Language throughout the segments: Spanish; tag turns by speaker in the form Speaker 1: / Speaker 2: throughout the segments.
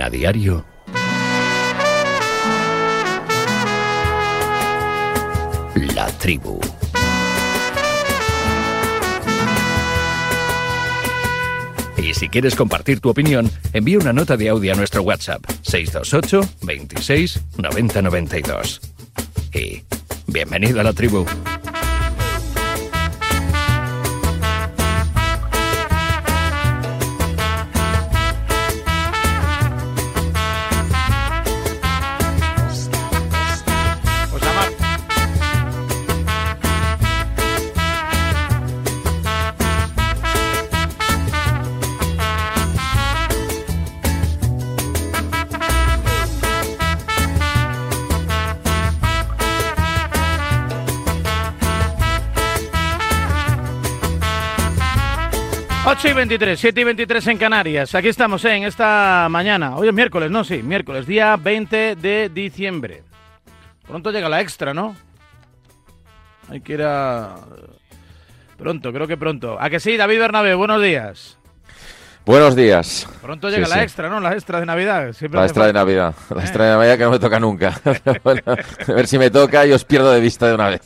Speaker 1: A Diario. La tribu. Y si quieres compartir tu opinión, envía una nota de audio a nuestro WhatsApp 628 26 90 92. Y bienvenido a la tribu.
Speaker 2: 23, 7 y 23 en Canarias. Aquí estamos ¿eh? en esta mañana. Hoy es miércoles, ¿no? Sí, miércoles, día 20 de diciembre. Pronto llega la extra, ¿no? Hay que ir a... Pronto, creo que pronto. ¿A que sí, David Bernabé? Buenos días.
Speaker 3: Buenos días.
Speaker 2: Pronto llega
Speaker 3: Sí,
Speaker 2: la
Speaker 3: sí.
Speaker 2: extra, ¿no? La extra de Navidad. Siempre
Speaker 3: La extra de. Navidad. La
Speaker 2: Eh.
Speaker 3: extra de Navidad que no me toca nunca. Bueno, a ver si me toca y os pierdo de vista de una vez.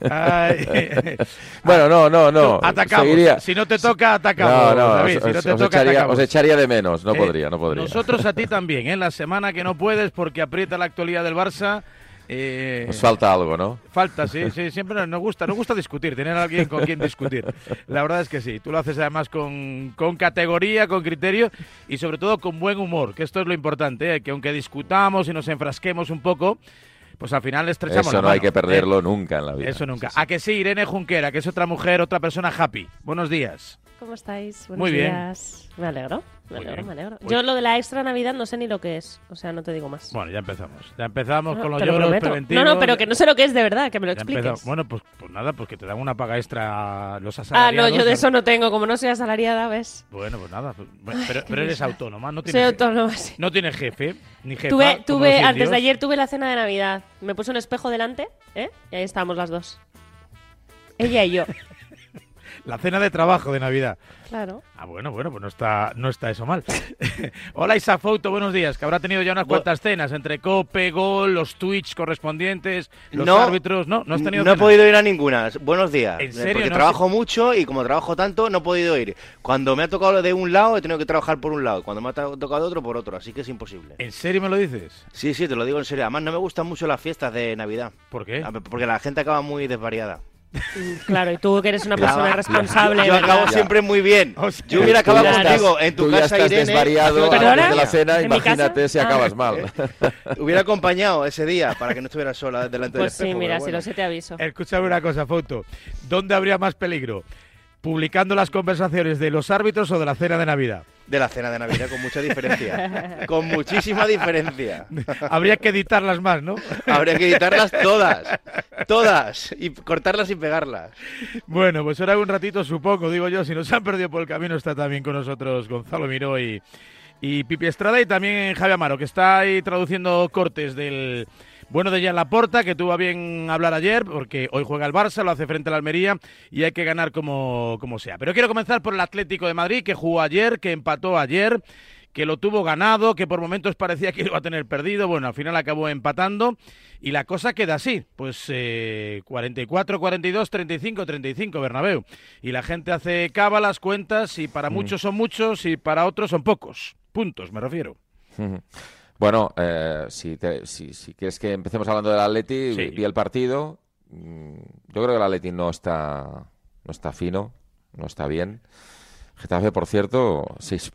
Speaker 2: Ay.
Speaker 3: Bueno, no, no, no.
Speaker 2: Atacamos.
Speaker 3: Seguiría-
Speaker 2: Si no te toca, atacamos.
Speaker 3: No, no,
Speaker 2: David.
Speaker 3: os,
Speaker 2: si no te
Speaker 3: os
Speaker 2: toca,
Speaker 3: echaría,
Speaker 2: atacamos.
Speaker 3: os echaría de menos. No
Speaker 2: Eh,
Speaker 3: podría, no podría.
Speaker 2: Nosotros a ti también, ¿eh? La semana que no puedes porque aprieta la actualidad del Barça. Eh,
Speaker 3: falta algo, ¿no?
Speaker 2: Falta, sí, sí, siempre nos- gusta, nos gusta discutir, tener a alguien con quien discutir. La verdad es que sí, tú lo haces además con, con categoría, con criterio y sobre todo con buen humor, que esto es lo importante, ¿eh? que aunque discutamos y nos enfrasquemos un poco, pues al final estrechamos
Speaker 3: Eso
Speaker 2: la
Speaker 3: no hay
Speaker 2: mano,
Speaker 3: que
Speaker 2: ¿eh?
Speaker 3: perderlo nunca en la vida.
Speaker 2: Eso nunca. A que sí, Irene Junquera, que es otra mujer, otra persona happy. Buenos días.
Speaker 4: ¿Cómo estáis? Buenos
Speaker 2: Muy bien.
Speaker 4: días. Me alegro, me
Speaker 2: Muy
Speaker 4: alegro,
Speaker 2: bien.
Speaker 4: me alegro.
Speaker 2: Uy.
Speaker 4: Yo lo de la extra Navidad no sé ni lo que es, o sea, no te digo más.
Speaker 2: Bueno, ya empezamos. Ya empezamos
Speaker 4: No,
Speaker 2: con los
Speaker 4: te lo
Speaker 2: lloros
Speaker 4: prometo.
Speaker 2: preventivos.
Speaker 4: No, no, pero que no sé lo que es de verdad, que me lo
Speaker 2: Ya
Speaker 4: expliques.
Speaker 2: empezamos. Bueno, pues, pues nada, pues que te dan una paga extra los
Speaker 4: ah,
Speaker 2: asalariados.
Speaker 4: no, yo de eso no tengo, como no soy asalariada, ¿ves?
Speaker 2: Bueno, pues nada. pues- bueno, pero, pero eres autónoma, no
Speaker 4: Soy
Speaker 2: tienes,
Speaker 4: autónoma, sí.
Speaker 2: no tienes jefe, ni jefa.
Speaker 4: Tuve,
Speaker 2: como
Speaker 4: tuve antes de ayer tuve la cena de Navidad. Me puse un espejo delante, ¿eh? Y ahí estábamos las dos. Ella y yo.
Speaker 2: La cena de trabajo de Navidad.
Speaker 4: Claro.
Speaker 2: Ah, bueno, bueno, pues no está, no está eso mal. Hola Isa Fouto, buenos días, que habrá tenido ya unas
Speaker 5: Bu-
Speaker 2: cuantas cenas entre Cope, Gol, los Twitch correspondientes, los
Speaker 5: No,
Speaker 2: árbitros. No, no has tenido
Speaker 5: No he podido ir a ninguna. Buenos días.
Speaker 2: ¿En serio?
Speaker 5: Porque
Speaker 2: No
Speaker 5: trabajo mucho y como trabajo tanto, no he podido ir. Cuando me ha tocado de un lado, he tenido que trabajar por un lado. Cuando me ha to- tocado de otro, por otro. Así que es imposible.
Speaker 2: ¿En serio me lo dices?
Speaker 5: Sí, sí, te lo digo en serio. Además, no me gustan mucho las fiestas de Navidad.
Speaker 2: ¿Por qué?
Speaker 5: Porque la gente acaba muy desvariada.
Speaker 4: Claro, y tú que eres una
Speaker 5: Ya,
Speaker 4: persona
Speaker 5: ya.
Speaker 4: responsable,
Speaker 5: Yo
Speaker 4: ¿verdad?
Speaker 5: acabo siempre muy bien.
Speaker 2: Hostia.
Speaker 5: Yo hubiera acabado
Speaker 4: ya
Speaker 5: contigo
Speaker 4: estás-
Speaker 5: en tu
Speaker 3: Tú ya
Speaker 5: casa,
Speaker 3: estás
Speaker 5: Irene.
Speaker 3: desvariado antes de la cena,
Speaker 4: ¿En mi
Speaker 3: imagínate
Speaker 4: casa?
Speaker 3: si
Speaker 4: Ah.
Speaker 3: acabas mal.
Speaker 5: Hubiera acompañado ese día para que no estuviera sola delante
Speaker 4: Pues
Speaker 5: del
Speaker 4: sí,
Speaker 5: espejo.
Speaker 4: mira,
Speaker 5: pero
Speaker 4: si
Speaker 5: bueno.
Speaker 4: lo sé te aviso.
Speaker 2: Escúchame una cosa, Foto. ¿Dónde habría más peligro? ¿Publicando las conversaciones de los árbitros o de la cena de Navidad?
Speaker 5: De la cena de Navidad, con mucha diferencia. con muchísima diferencia.
Speaker 2: Habría que editarlas más, ¿no?
Speaker 5: Habría que editarlas todas. Todas. Y cortarlas y pegarlas.
Speaker 2: Bueno, pues ahora un ratito, supongo, digo yo, si nos han perdido por el camino, está también con nosotros Gonzalo Miró y, y Pipi Estrada y también Javi Amaro, que está ahí traduciendo cortes del bueno de Jan Laporta, que tuvo a bien hablar ayer, porque hoy juega el Barça, lo hace frente al Almería y hay que ganar como, como sea. Pero quiero comenzar por el Atlético de Madrid, que jugó ayer, que empató ayer que lo tuvo ganado, que por momentos parecía que iba a tener perdido. Bueno, al final acabó empatando y la cosa queda así. Pues eh, 44, 42, 35, 35, Bernabéu. Y la gente hace cábalas, cuentas y para muchos son muchos y para otros son pocos. Puntos, me refiero.
Speaker 3: Bueno, eh, si, te- si, si quieres que empecemos hablando del Atleti,
Speaker 2: Sí.
Speaker 3: vi- el partido. Mm, Yo creo que el Atleti no está, no está fino, no está bien. Getafe, por cierto, seis,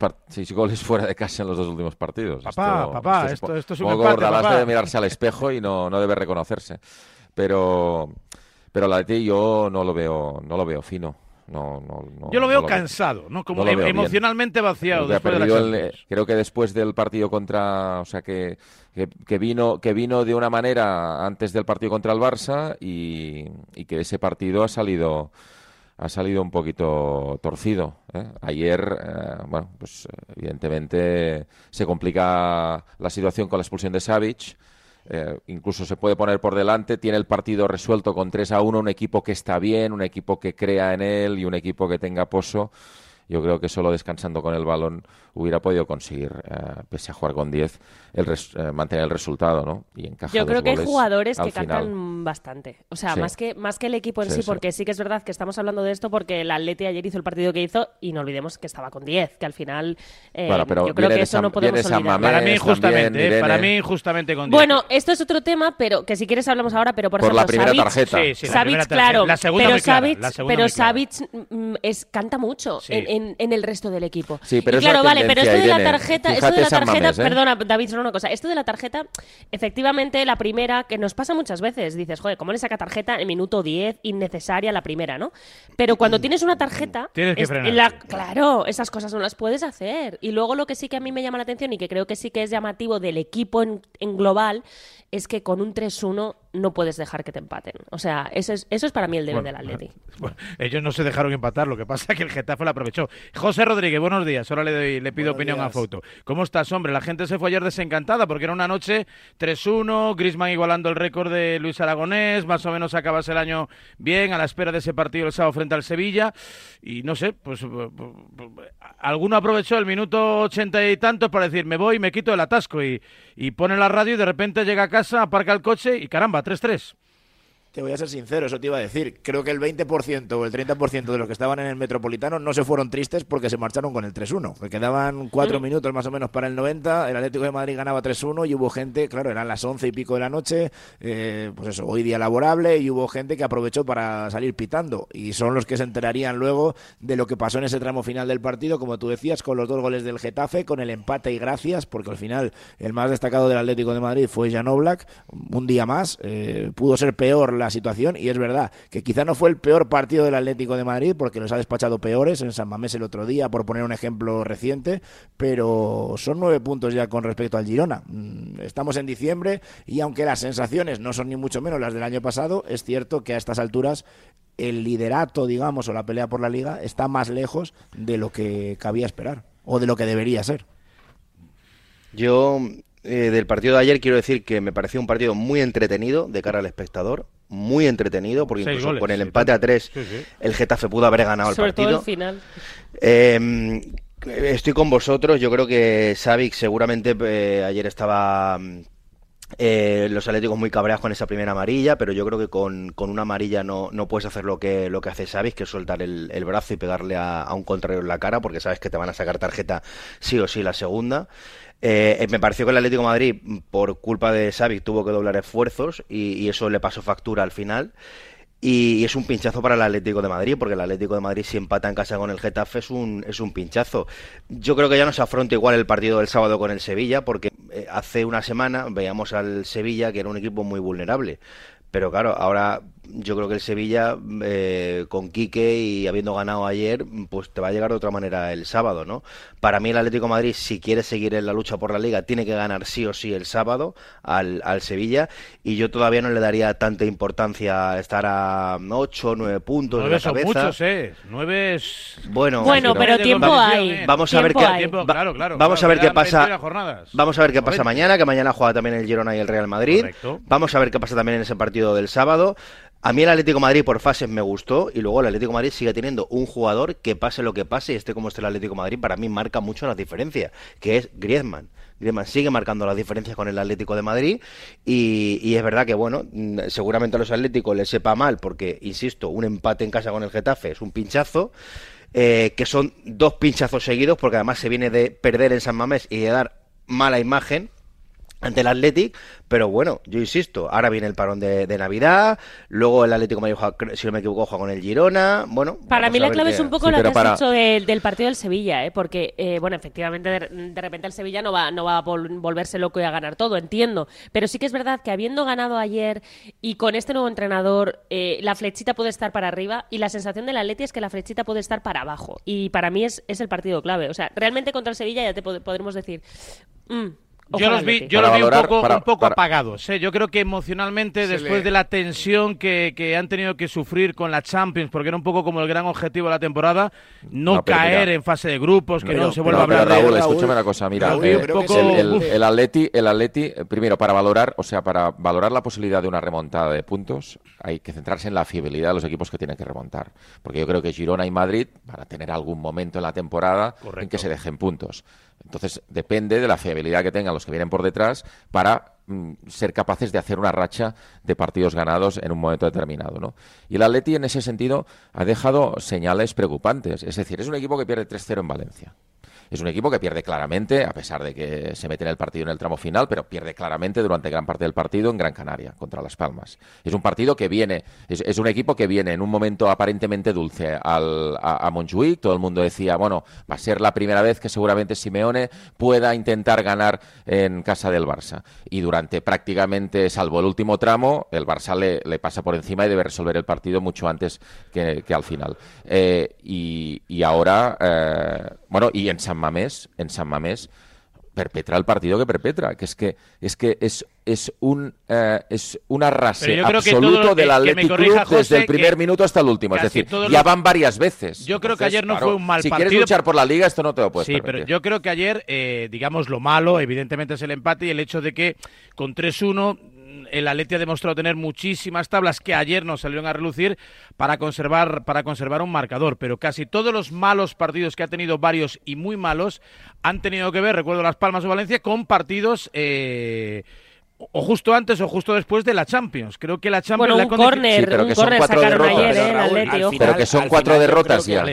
Speaker 3: goles fuera de casa en los dos últimos partidos.
Speaker 2: Papá, papá, esto- esto es un
Speaker 3: que
Speaker 2: empate,
Speaker 3: Bordalás
Speaker 2: papá.
Speaker 3: debe mirarse al espejo y no, no debe reconocerse. Pero, pero el Atleti yo no lo veo, no lo veo fino. No, no, no-
Speaker 2: Yo lo
Speaker 3: no
Speaker 2: veo cansado, ¿no? Como
Speaker 3: no
Speaker 2: em-
Speaker 3: bien.
Speaker 2: emocionalmente vaciado
Speaker 3: Creo que ha
Speaker 2: después de la
Speaker 3: perdido el-
Speaker 2: Champions.
Speaker 3: creo que después del partido contra, o sea que, que, que vino que vino de una manera antes del partido contra el Barça y, y que ese partido ha salido ha salido un poquito torcido. ¿eh? Ayer, eh, bueno, pues eh, evidentemente se complica la situación con la expulsión de Savic. Eh, incluso se puede poner por delante, tiene el partido resuelto con 3 a 1, un equipo que está bien, un equipo que crea en él y un equipo que tenga pozo. Yo creo que solo descansando con el balón hubiera podido conseguir, eh, pese a jugar con 10, el res- eh, mantener el resultado, ¿no? Y encaja
Speaker 4: Yo creo que hay jugadores que
Speaker 3: final.
Speaker 4: cantan bastante. O sea,
Speaker 3: Sí.
Speaker 4: más, que, más que el equipo en
Speaker 3: Sí,
Speaker 4: sí,
Speaker 3: sí.
Speaker 4: porque sí que es verdad que estamos hablando de esto porque el Atleti ayer hizo el partido que hizo y no olvidemos que estaba con 10, que al final eh,
Speaker 3: Bueno, pero
Speaker 4: yo creo que eso
Speaker 3: San-
Speaker 4: no podemos olvidar.
Speaker 3: Mamés.
Speaker 2: Para mí
Speaker 3: también,
Speaker 2: justamente, eh, para mí justamente con 10.
Speaker 4: Bueno, esto es otro tema, pero que si quieres hablamos ahora, pero por,
Speaker 3: Por la
Speaker 4: ejemplo,
Speaker 3: primera
Speaker 4: Savic-
Speaker 3: tarjeta.
Speaker 2: Sí, sí, la
Speaker 4: Savic,
Speaker 2: primera tarjeta.
Speaker 4: claro,
Speaker 2: La segunda
Speaker 4: pero Savic,
Speaker 2: la segunda
Speaker 4: pero. Savic, mm, es, canta mucho
Speaker 2: Sí.
Speaker 4: en, en- en el resto del equipo.
Speaker 3: Sí, pero
Speaker 4: y
Speaker 3: es la
Speaker 4: claro, vale, pero esto de la tarjeta, esto de la tarjeta,
Speaker 3: ¿eh?
Speaker 4: perdona, David, solo una cosa, esto de la tarjeta, efectivamente, la primera, que nos pasa muchas veces, dices, joder, ¿cómo le saca tarjeta en minuto 10, innecesaria la primera, ¿no? Pero cuando tienes una tarjeta,
Speaker 2: Tienes que
Speaker 4: es-
Speaker 2: frenar.
Speaker 4: la- claro, esas cosas no las puedes hacer. Y luego lo que sí que a mí me llama la atención y que creo que sí que es llamativo del equipo en, en global es que con un 3-1 no puedes dejar que te empaten. O sea, eso es, eso es para mí el deber
Speaker 2: Bueno,
Speaker 4: del Atleti.
Speaker 2: Bueno, ellos no se dejaron empatar, lo que pasa es que el Getafe lo aprovechó. José Rodríguez, buenos días. Ahora le, doy, le pido
Speaker 6: Buenos
Speaker 2: opinión a. Foto. ¿Cómo estás, hombre? La gente se fue ayer desencantada porque era una noche 3-1, Grisman igualando el récord de Luis Aragonés, más o menos acabas el año bien, a la espera de ese partido el sábado frente al Sevilla. Y no sé, pues alguno aprovechó el minuto ochenta y tantos para decir, me voy, me quito el atasco y, y pone la radio y de repente llega a casa, aparca el coche y caramba, 3-3.
Speaker 6: Te voy a ser sincero, eso te iba a decir. Creo que el 20% o el 30% de los que estaban en el Metropolitano no se fueron tristes porque se marcharon con el 3-1. Que quedaban cuatro minutos más o menos para el 90, el Atlético de Madrid ganaba 3-1 y hubo gente, claro, eran las 11 y pico de la noche, eh, pues eso, hoy día laborable, y hubo gente que aprovechó para salir pitando. Y son los que se enterarían luego de lo que pasó en ese tramo final del partido, como tú decías, con los dos goles del Getafe, con el empate y gracias, porque al final el más destacado del Atlético de Madrid fue Jan Oblak, un día más, eh, pudo ser peor la situación y es verdad que quizá no fue el peor partido del Atlético de Madrid porque los ha despachado peores en San Mamés el otro día, por poner un ejemplo reciente, pero son nueve puntos ya con respecto al Girona. Mm, Estamos en diciembre y aunque las sensaciones no son ni mucho menos las del año pasado, es cierto que a estas alturas el liderato, digamos, o la pelea por la liga está más lejos de lo que cabía esperar o de lo que debería ser.
Speaker 5: Yo, eh, del partido de ayer, quiero decir que me pareció un partido muy entretenido de cara al espectador. Muy entretenido, porque
Speaker 2: Seis
Speaker 5: incluso
Speaker 2: goles,
Speaker 5: con el
Speaker 2: sí,
Speaker 5: empate a tres,
Speaker 2: Sí, sí.
Speaker 5: el Getafe pudo haber ganado el
Speaker 4: Sobre todo
Speaker 5: partido.
Speaker 4: el final.
Speaker 5: Eh, estoy con vosotros. Yo creo que Savic seguramente eh, ayer estaba mm, eh, los Atléticos muy cabreados con esa primera amarilla, pero yo creo que con, con una amarilla no, no puedes hacer lo que, lo que hace Savic, que es soltar el, el brazo y pegarle a, un contrario en la cara, porque sabes que te van a sacar tarjeta sí o sí la segunda. Eh, eh, me pareció que el Atlético Madrid, por culpa de Savic, tuvo que doblar esfuerzos y eso le pasó factura al final. Y, es un pinchazo para el Atlético de Madrid, porque el Atlético de Madrid si empata en casa con el Getafe es un, es un pinchazo. Yo creo que ya no se afronta igual el partido del sábado con el Sevilla, porque eh, hace una semana veíamos al Sevilla que era un equipo muy vulnerable. Pero claro, ahora yo creo que el Sevilla, eh, con Quique y habiendo ganado ayer, pues te va a llegar de otra manera el sábado, ¿no? Para mí el Atlético de Madrid, si quiere seguir en la lucha por la liga, tiene que ganar sí o sí el sábado al, al Sevilla y yo todavía no le daría tanta importancia a estar a 8 o 9 puntos de
Speaker 2: Nueve
Speaker 5: la
Speaker 2: son
Speaker 5: cabeza.
Speaker 2: muchos, ¿eh? Nueve es...
Speaker 5: Bueno,
Speaker 4: Bueno,
Speaker 5: pero-
Speaker 4: tiempo hay.
Speaker 5: Vamos a ver qué-
Speaker 4: hay.
Speaker 2: Tiempo,
Speaker 5: Va-
Speaker 2: claro, claro.
Speaker 5: vamos
Speaker 2: claro,
Speaker 5: a ver qué pasa.
Speaker 2: 21 jornadas.
Speaker 5: Vamos a ver qué pasa
Speaker 2: 90.
Speaker 5: mañana, que mañana juega también el Girona y el Real Madrid.
Speaker 2: Correcto.
Speaker 5: Vamos a ver qué pasa también en ese partido del sábado. A mí el Atlético Madrid por fases me gustó y luego el Atlético Madrid sigue teniendo un jugador que pase lo que pase y esté como esté el Atlético Madrid, para mí marca mucho las diferencias, que es Griezmann. Griezmann sigue marcando las diferencias con el Atlético de Madrid y, es verdad que, bueno, seguramente a los Atléticos les sepa mal porque, insisto, un empate en casa con el Getafe es un pinchazo, eh, que son dos pinchazos seguidos porque además se viene de perder en San Mamés y de dar mala imagen ante el Athletic, pero bueno, yo insisto, ahora viene el parón de, de Navidad, luego el Atlético Madrid, juega, si no me equivoco, juega con el Girona, bueno...
Speaker 4: Para mí la clave
Speaker 5: qué-
Speaker 4: es un poco
Speaker 3: Sí,
Speaker 4: lo que has
Speaker 3: para-
Speaker 4: dicho del, del partido del Sevilla, ¿eh? porque, eh, bueno, efectivamente, de, de repente el Sevilla no va, no va a vol- volverse loco y a ganar todo, entiendo. Pero sí que es verdad que habiendo ganado ayer y con este nuevo entrenador, eh, la flechita puede estar para arriba y la sensación del Atleti es que la flechita puede estar para abajo. Y para mí es, es el partido clave. O sea, realmente contra el Sevilla ya te pod- podremos decir... "Mm,
Speaker 2: Yo los vi, yo los vi un poco, un poco apagados. ¿eh? Yo creo que emocionalmente, después de la tensión que, que, han tenido que sufrir con la Champions, porque era un poco como el gran objetivo de la temporada, no, caer en fase de grupos, que no se vuelva a hablar
Speaker 3: Raúl, de escúchame una cosa, mira, eh, el, el, Atleti, el Atleti, primero, para valorar, o sea, para valorar la posibilidad de una remontada de puntos, hay que centrarse en la fiabilidad de los equipos que tienen que remontar. Porque yo creo que Girona y Madrid, para tener algún momento en la temporada en que se dejen puntos. Entonces, depende de la fiabilidad que tengan los que vienen por detrás para mm, ser capaces de hacer una racha de partidos ganados en un momento determinado. ¿no? Y el Atleti, en ese sentido, ha dejado señales preocupantes. Es decir, es un equipo que pierde 3-0 en Valencia. Es un equipo que pierde claramente, a pesar de que se mete en el partido en el tramo final, pero pierde claramente durante gran parte del partido en Gran Canaria, contra Las Palmas. Es un partido que viene, es, un equipo que viene en un momento aparentemente dulce al, a, Montjuic. Todo el mundo decía, bueno, va a ser la primera vez que seguramente Simeone pueda intentar ganar en casa del Barça. Y durante prácticamente, salvo el último tramo, el Barça le, le pasa por encima y debe resolver el partido mucho antes que, al final. Eh, y, ahora, eh, bueno, y en San Mamés, en San Mamés, perpetra el partido que perpetra, que es que es que es es un eh, es un arrase absoluto del Athletic Club desde el primer minuto hasta el último, es decir, ya van varias veces.
Speaker 2: Yo creo que ayer no fue un mal
Speaker 3: partido. Si quieres luchar por la liga, esto no te lo puedes
Speaker 2: Sí, pero yo creo que ayer, eh, digamos, lo malo, evidentemente, es el empate y el hecho de que con 3-1 el Atleti ha demostrado tener muchísimas tablas que ayer no salieron a relucir para conservar, para conservar un marcador, pero casi todos los malos partidos que ha tenido varios y muy malos han tenido que ver, recuerdo Las Palmas o Valencia, con partidos... Eh, o justo antes o justo después de la Champions. Creo que la Champions...
Speaker 4: Bueno, un córner,
Speaker 3: pero que son cuatro derrotas. pero que son cuatro derrotas ya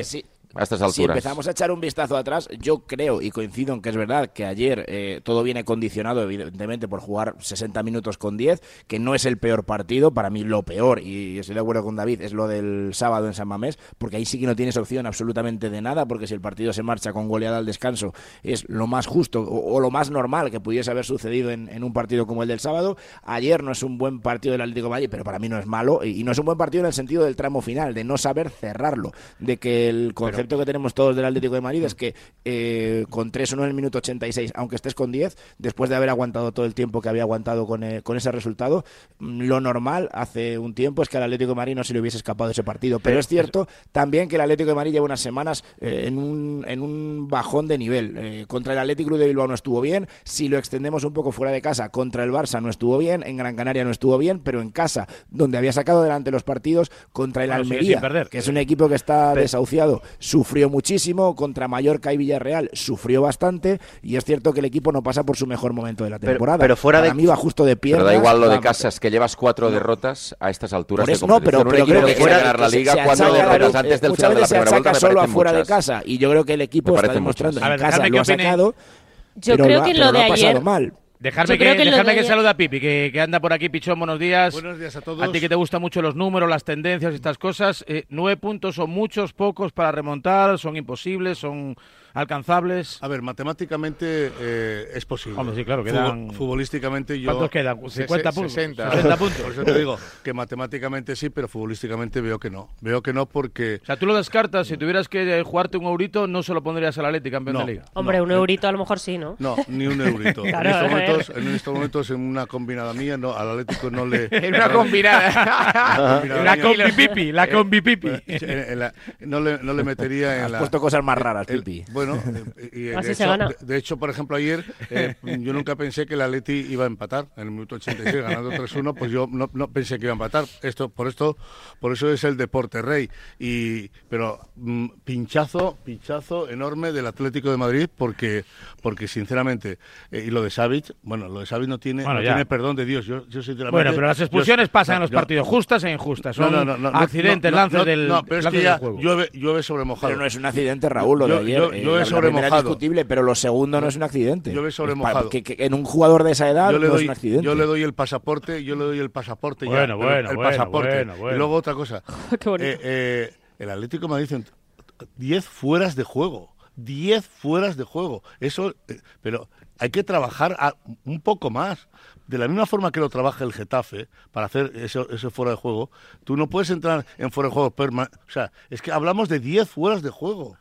Speaker 3: a estas alturas. Si
Speaker 6: empezamos a echar un vistazo atrás, yo creo y coincido en que es verdad que ayer eh, todo viene condicionado, evidentemente, por jugar 60 minutos con 10, que no es el peor partido. Para mí, lo peor, y estoy de acuerdo con David, es lo del sábado en San Mamés, porque ahí sí que no tienes opción absolutamente de nada, porque si el partido se marcha con goleada al descanso, es lo más justo o, lo más normal que pudiese haber sucedido en, un partido como el del sábado. Ayer no es un buen partido del Atlético de Madrid, pero para mí no es malo, y, no es un buen partido en el sentido del tramo final, de no saber cerrarlo, de que el concepto que tenemos todos del Atlético de Madrid es que eh, con 3-1 en el minuto 86, aunque estés con 10, después de haber aguantado todo el tiempo que había aguantado con, eh, con ese resultado, mm, lo normal hace un tiempo es que al Atlético de Madrid no se le hubiese escapado ese partido. Pero es cierto también que el Atlético de Madrid lleva unas semanas eh, en, un, en un bajón de nivel. contra el Atlético de Bilbao no estuvo bien. Si lo extendemos un poco fuera de casa, contra el Barça no estuvo bien. En Gran Canaria no estuvo bien. Pero en casa, donde había sacado adelante los partidos, contra el Almería, que es un equipo que está desahuciado, sufrió muchísimo, contra Mallorca y Villarreal sufrió bastante y es cierto que el equipo no pasa por su mejor momento de la temporada.
Speaker 5: Pero, fuera de
Speaker 6: mí va justo de piernas.
Speaker 3: Pero da igual lo de casa, es que llevas cuatro derrotas a estas alturas de. No, pero, pero creo que, fuera, ganar la liga cuatro derrotas antes del final de la primera vuelta
Speaker 6: solo afuera de casa y yo creo que el equipo está demostrando en casa lo ha sacado.
Speaker 4: Yo creo que lo de ayer
Speaker 2: mal. Dejarme que, que, que salude a Pipi, que, que, anda por aquí, Pichón, buenos días.
Speaker 7: Buenos días a todos.
Speaker 2: A ti que te gustan mucho los números, las tendencias y estas cosas. Eh, nueve puntos son muchos, pocos para remontar, son imposibles, son alcanzables?
Speaker 7: A ver, matemáticamente eh, es posible.
Speaker 2: Hombre, sí, claro, quedan...
Speaker 7: Futbolísticamente yo...
Speaker 2: ¿Cuántos quedan? ¿50 puntos?
Speaker 7: 60. puntos. Por eso te digo que matemáticamente sí, pero futbolísticamente veo que no. Veo que no porque...
Speaker 2: O sea, tú lo descartas, si tuvieras que jugarte un eurito, no se lo pondrías al Atleti campeón de Liga.
Speaker 4: Hombre, un eurito a lo mejor sí, ¿no?
Speaker 7: No, ni un eurito. en, estos momentos, en estos momentos, en una combinada mía, no, al Atlético no le...
Speaker 2: en una combinada. la combi pipi, la combi pipi.
Speaker 7: no, le, no le metería en
Speaker 6: Has puesto cosas más raras, pipi.
Speaker 7: Bueno, y, de, hecho, por ejemplo, ayer eh, yo nunca pensé que el Atleti iba a empatar en el minuto 86 ganando 3-1, pues yo no, pensé que iba a empatar. Esto por esto por eso es el deporte rey y pero mm, pinchazo, pinchazo enorme del Atlético de Madrid porque porque sinceramente eh, y lo de Savic, bueno, lo de Savic no tiene no tiene perdón de Dios. Yo, yo
Speaker 2: Bueno, pero las expulsiones pasan en los partidos justas e injustas, son accidentes, lances del
Speaker 7: No, pero es que ya llueve, llueve sobre mojado.
Speaker 6: Pero no es un accidente, Raúl, lo de ayer.
Speaker 7: Mojado.
Speaker 6: discutible, pero lo segundo no es un accidente.
Speaker 7: Llueve sobre mojado.
Speaker 6: Que, en un jugador de esa edad
Speaker 7: yo le
Speaker 6: no
Speaker 7: doy,
Speaker 6: es un accidente.
Speaker 7: Yo le doy el pasaporte, yo le doy el pasaporte
Speaker 2: bueno,
Speaker 7: ya.
Speaker 2: Bueno,
Speaker 7: el
Speaker 2: bueno,
Speaker 7: pasaporte.
Speaker 2: Bueno,
Speaker 7: y luego otra cosa.
Speaker 4: eh,
Speaker 7: eh, el Atlético me dice 10 fueras de juego. 10 fueras de juego. Eso, eh, pero hay que trabajar un poco más. De la misma forma que lo trabaja el Getafe para hacer ese, ese fuera de juego, tú no puedes entrar en fuera de juego. o sea, es que hablamos de 10 fueras de juego.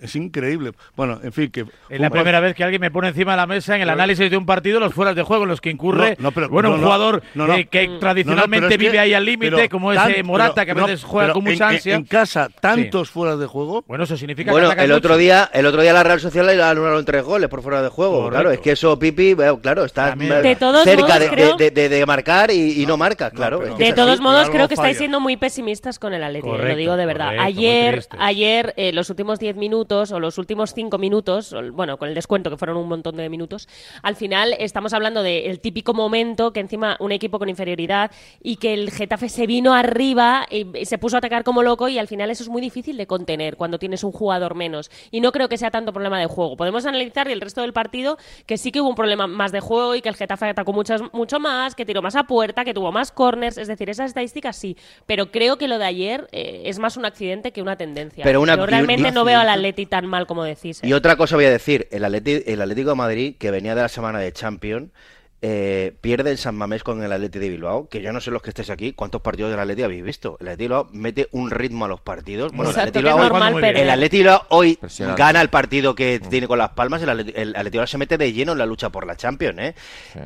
Speaker 7: Es increíble. Bueno, en fin, que...
Speaker 2: Es la primera vez que alguien me pone encima de la mesa en el análisis de un partido los fueras de juego en los que incurre bueno, un jugador eh, que tradicionalmente vive ahí al límite, como ese Morata, que a veces juega con mucha ansia.
Speaker 7: En, casa, tantos fueras de juego...
Speaker 2: Bueno, eso significa
Speaker 5: bueno, el otro día el otro día la Real Sociedad le anularon tres goles por fuera de juego. Claro, es que eso, Pipi, claro, está cerca de, marcar y, no marca, claro.
Speaker 4: de todos modos, creo que estáis siendo muy pesimistas con el Atlético, lo digo de verdad. ayer, ayer eh, los últimos diez minutos o los últimos cinco minutos, bueno, con el descuento que fueron un montón de minutos, al final estamos hablando del típico momento que encima un equipo con inferioridad y que el Getafe se vino arriba y se puso a atacar como loco y al final eso es muy difícil de contener cuando tienes un jugador menos. Y no creo que sea tanto problema de juego. Podemos analizar el resto del partido que sí que hubo un problema más de juego y que el Getafe atacó mucho, mucho más, que tiró más a puerta, que tuvo más corners, es decir, esas estadísticas sí, pero creo que lo de ayer eh, es más un accidente que una tendencia. Pero Yo realmente no veo al Atleti tan mal como decís.
Speaker 5: Y ¿eh? otra cosa voy a decir, el, el Atlético de Madrid, que venía de la semana de Champions, eh, pierde el San Mamés con el Atleti de Bilbao, que yo no sé los que estéis aquí, cuántos partidos del Atleti habéis visto. El Atleti de Bilbao mete un ritmo a los partidos. Bueno, el Atleti, de Bilbao hoy, gana el partido que mm. tiene con Las Palmas, el Atleti, el Atleti Bilbao se mete de lleno en la lucha por la Champions. ¿eh?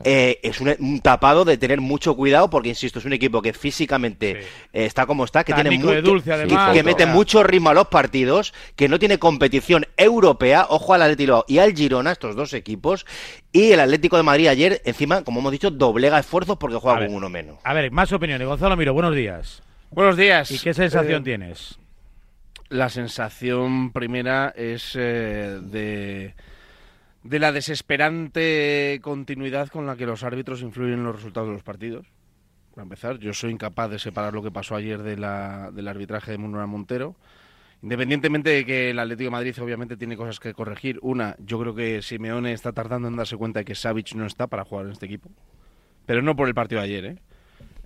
Speaker 5: eh es un, tapado de tener mucho cuidado, porque insisto, es un equipo que físicamente eh, está como está, que tiene que mete mucho ritmo a los partidos, que no tiene competición europea. Ojo al Atleti Bilbao y al Girona, estos dos equipos, y el Atlético de Madrid ayer, encima, como hemos dicho, doblega esfuerzos porque juega con uno menos.
Speaker 2: A ver, más opiniones. Gonzalo Miro, buenos días.
Speaker 8: Buenos días.
Speaker 2: ¿Y qué sensación eh, tienes?
Speaker 8: La sensación primera es eh, de, de la desesperante continuidad con la que los árbitros influyen en los resultados de los partidos. Para empezar, yo soy incapaz de separar lo que pasó ayer de la, del arbitraje de Munera Montero. Independientemente de que el Atlético de Madrid obviamente tiene cosas que corregir, una, yo creo que Simeone está tardando en darse cuenta de que Savic no está para jugar en este equipo, pero no por el partido de ayer, ¿eh?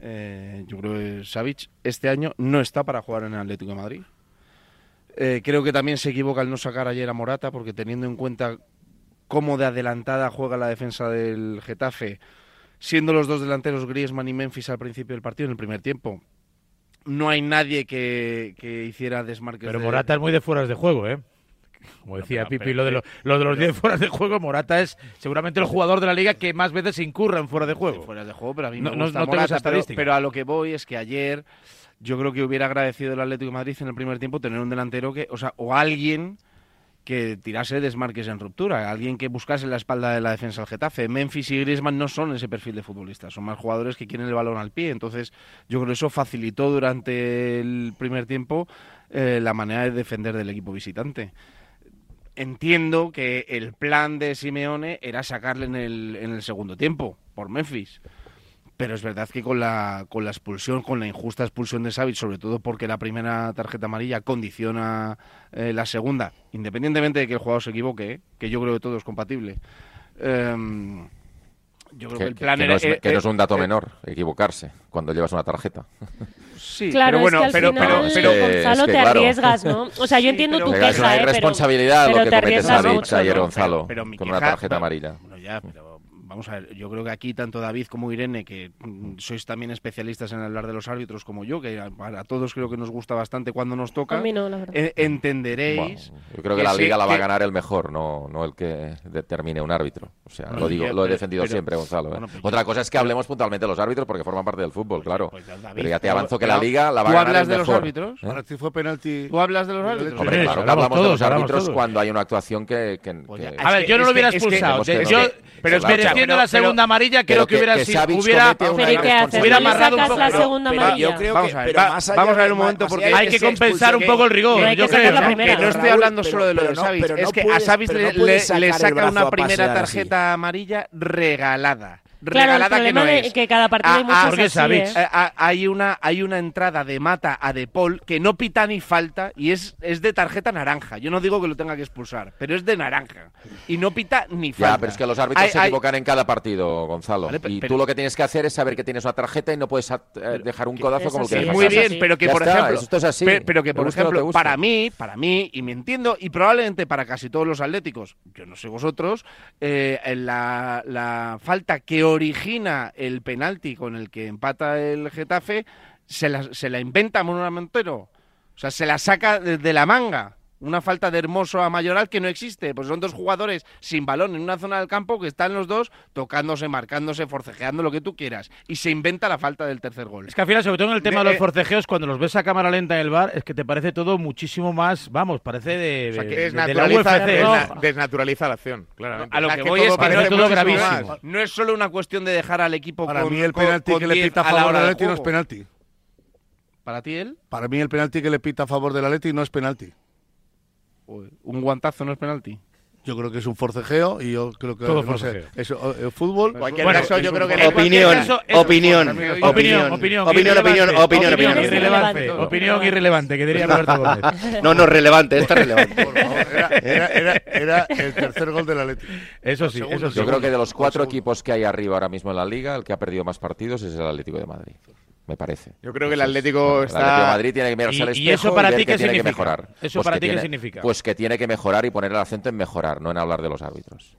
Speaker 8: eh yo creo que Savic este año no está para jugar en el Atlético de Madrid. Eh, creo que también se equivoca al no sacar ayer a Morata, porque teniendo en cuenta cómo de adelantada juega la defensa del Getafe, siendo los dos delanteros Griezmann y Memphis al principio del partido, en el primer tiempo, no hay nadie que, hiciera desmarques.
Speaker 2: Pero Morata es muy de fueras de juego, ¿eh? Como decía Pipi, lo de, lo, de los 10 fueras de juego, Morata es seguramente el jugador de la liga que más veces incurra en fuera de juego.
Speaker 8: fuera de juego, pero a mí me no, gusta Morata, pero, a lo que voy es que ayer yo creo que hubiera agradecido el Atlético de Madrid en el primer tiempo tener un delantero que, o sea, o alguien que tirase desmarques en ruptura, alguien que buscase la espalda de la defensa del Getafe. Memphis y Griezmann no son ese perfil de futbolista, son más jugadores que quieren el balón al pie, entonces yo creo que eso facilitó durante el primer tiempo eh, la manera de defender del equipo visitante. Entiendo que el plan de Simeone era sacarle en el, en el segundo tiempo por Memphis pero es verdad que con la, con la expulsión, con la injusta expulsión de Savic, sobre todo porque la primera tarjeta amarilla condiciona eh, la segunda, independientemente de que el jugador se equivoque, ¿eh? que yo creo que todo es compatible. Em,
Speaker 3: yo creo que, el plan no es, que no es un dato menor equivocarse cuando llevas una tarjeta.
Speaker 4: Sí, claro, pero bueno, pero, pero, pero, Gonzalo te arriesgas, ¿no? O sea, yo entiendo tu queja,
Speaker 3: Es una irresponsabilidad lo que comete Savic ayer Gonzalo con una tarjeta amarilla.
Speaker 8: Bueno, ya, pero vamos a ver, yo creo que aquí tanto David como Irene, que mm, sois también especialistas en hablar de los árbitros como yo, que a, todos creo que nos gusta bastante cuando nos toca, entenderéis.
Speaker 3: yo creo que, la liga la va a ganar el mejor, no, no el que determine un árbitro. O sea, lo digo, lo he defendido siempre, Gonzalo. ¿eh? Pues Otra cosa es que hablemos puntualmente de los árbitros porque forman parte del fútbol, pues claro. Pues pero ya te avanzo que la liga la va a ganar
Speaker 8: hablas
Speaker 3: de
Speaker 8: los árbitros?
Speaker 7: ¿Eh? fue penalti.
Speaker 8: ¿Tú hablas de los árbitros?
Speaker 3: Hombre, claro que hablamos de los árbitros cuando hay una actuación que...
Speaker 2: a ver, yo no lo hubiera expulsado. Pero mereciendo la segunda amarilla creo que, hubiera sido hubiera,
Speaker 4: hubiera amarrado un poco. La segunda amarilla?
Speaker 8: vamos, a ver, vamos a ver un momento porque
Speaker 2: hay que compensar un poco el rigor. Yo creo
Speaker 8: que no estoy hablando solo de lo de Savic, es que a Savic le saca una primera tarjeta amarilla regalada
Speaker 4: claro, el problema
Speaker 8: que
Speaker 4: que cada partido hay ah, muchos
Speaker 8: ah, ¿eh? hay una hay una entrada de Mata a De Paul que no pita ni falta y es, es de tarjeta naranja. Yo no digo que lo tenga que expulsar, pero es de naranja y no pita ni falta.
Speaker 3: Ya, pero es que los árbitros se equivocan en cada partido, Gonzalo. y tú lo que tienes que hacer es saber que tienes una tarjeta y no puedes eh, dejar un codazo como el que
Speaker 8: Muy bien, pero que por ejemplo, esto es así. Pero, que por ejemplo, para mí, para mí y me entiendo y probablemente para casi todos los atléticos, yo no sé vosotros, eh, la, la falta que origina el penalti con el que empata el Getafe, se la, se la inventa Montero. O sea, se la saca de, la manga. Una falta de Hermoso a Mayoral que no existe. Pues son dos jugadores sin balón en una zona del campo que están los dos tocándose, marcándose, forcejeando, lo que tú quieras. Y se inventa la falta del tercer gol.
Speaker 2: Es que al final, sobre todo en el tema de, los forcejeos, cuando los ves a cámara lenta en el bar, es que te parece todo muchísimo más, vamos, parece de,
Speaker 9: o sea, que
Speaker 2: desnaturaliza,
Speaker 9: la, desnaturaliza la acción, claramente.
Speaker 8: A lo que, voy es que no, es todo gravísimo. no es solo una cuestión de dejar al equipo
Speaker 7: Para mí el penalti que le pita a favor del Atleti no es penalti.
Speaker 8: ¿Para ti él?
Speaker 7: Para mí el penalti que le pita a favor del Atleti no es penalti.
Speaker 8: ¿Un guantazo no es penalti?
Speaker 7: Yo creo que es un forcejeo y yo creo que
Speaker 2: Todo
Speaker 7: no sé,
Speaker 2: forcejeo.
Speaker 7: eso, el fútbol.
Speaker 9: Cualquier
Speaker 2: Bueno,
Speaker 9: caso, yo
Speaker 2: es
Speaker 9: creo que
Speaker 5: Opinión,
Speaker 2: eso-
Speaker 5: opinión,
Speaker 2: Opinión,
Speaker 5: opinión,
Speaker 2: opinión,
Speaker 5: opinión, opinión,
Speaker 2: irrelevante.
Speaker 5: opinión, opinión.
Speaker 2: irrelevante,
Speaker 4: Opinión
Speaker 2: opinión irrelevante, que diría Roberto Gómez.
Speaker 5: No, no, relevante, esta es relevante.
Speaker 7: Por favor, era, era, era, era el tercer gol del Atleti.
Speaker 2: Eso sí, eso sí.
Speaker 3: Yo creo que de los cuatro equipos que hay arriba ahora mismo en la liga, el que ha perdido más partidos es el Atlético de Madrid. Me parece.
Speaker 9: Yo creo que el Atlético está-
Speaker 3: El Atlético de Madrid tiene que mirarse
Speaker 2: ¿Y-
Speaker 3: al
Speaker 2: y
Speaker 3: espejo
Speaker 2: eso para
Speaker 3: ver
Speaker 2: ti
Speaker 3: que tiene que mejorar.
Speaker 2: ¿Eso
Speaker 3: Pues
Speaker 2: para
Speaker 3: que
Speaker 2: ti qué
Speaker 3: tiene-
Speaker 2: significa?
Speaker 3: Pues que tiene que mejorar y poner el acento en mejorar, no en hablar de los árbitros.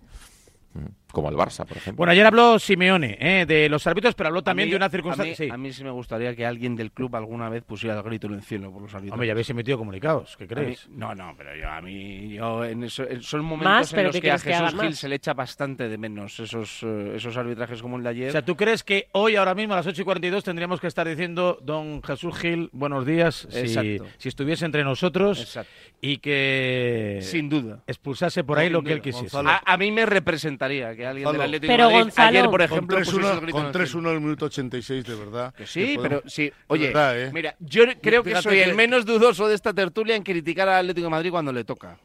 Speaker 3: Mm, Como el Barça, por ejemplo.
Speaker 2: Bueno, ayer habló Simeone eh, de los árbitros, pero habló también
Speaker 8: A mí-
Speaker 2: de una
Speaker 8: a
Speaker 2: circunstancia.
Speaker 8: mí,
Speaker 2: sí.
Speaker 8: a mí sí me gustaría que alguien del club alguna vez pusiera el grito en el cielo por los árbitros.
Speaker 2: Hombre, ya habéis emitido comunicados, ¿qué
Speaker 8: A mí-
Speaker 2: creéis?
Speaker 8: no, no, pero yo a mí yo en eso, en- son momentos
Speaker 4: Más,
Speaker 8: en
Speaker 4: pero
Speaker 8: los
Speaker 4: ¿qué
Speaker 8: que a
Speaker 4: que
Speaker 8: Jesús Gil
Speaker 4: más?
Speaker 8: se le echa bastante de menos esos eh, esos arbitrajes como el de ayer.
Speaker 2: O sea, ¿tú crees que hoy, ahora mismo, a las 8 y 42, tendríamos que estar diciendo, don Jesús Gil, buenos días, si,
Speaker 8: Exacto.
Speaker 2: si estuviese entre nosotros
Speaker 8: Exacto.
Speaker 2: y que
Speaker 8: Sin duda.
Speaker 2: expulsase por ahí
Speaker 8: Sin
Speaker 2: lo que él quisiese?
Speaker 8: A, a mí me representaría que alguien del. Atlético de
Speaker 4: Pero,
Speaker 8: Madrid
Speaker 4: Gonzalo,
Speaker 8: ayer, por ejemplo, pusiese el
Speaker 7: 3-1
Speaker 8: grito
Speaker 7: con
Speaker 8: en el cielo.
Speaker 7: 3-1 en el minuto 86, de verdad.
Speaker 8: Que sí,
Speaker 7: podemos-
Speaker 8: pero sí. Oye,
Speaker 7: verdad, ¿eh?
Speaker 8: mira, yo creo que soy
Speaker 7: que-
Speaker 8: el menos dudoso de esta tertulia en criticar al Atlético de Madrid cuando le toca.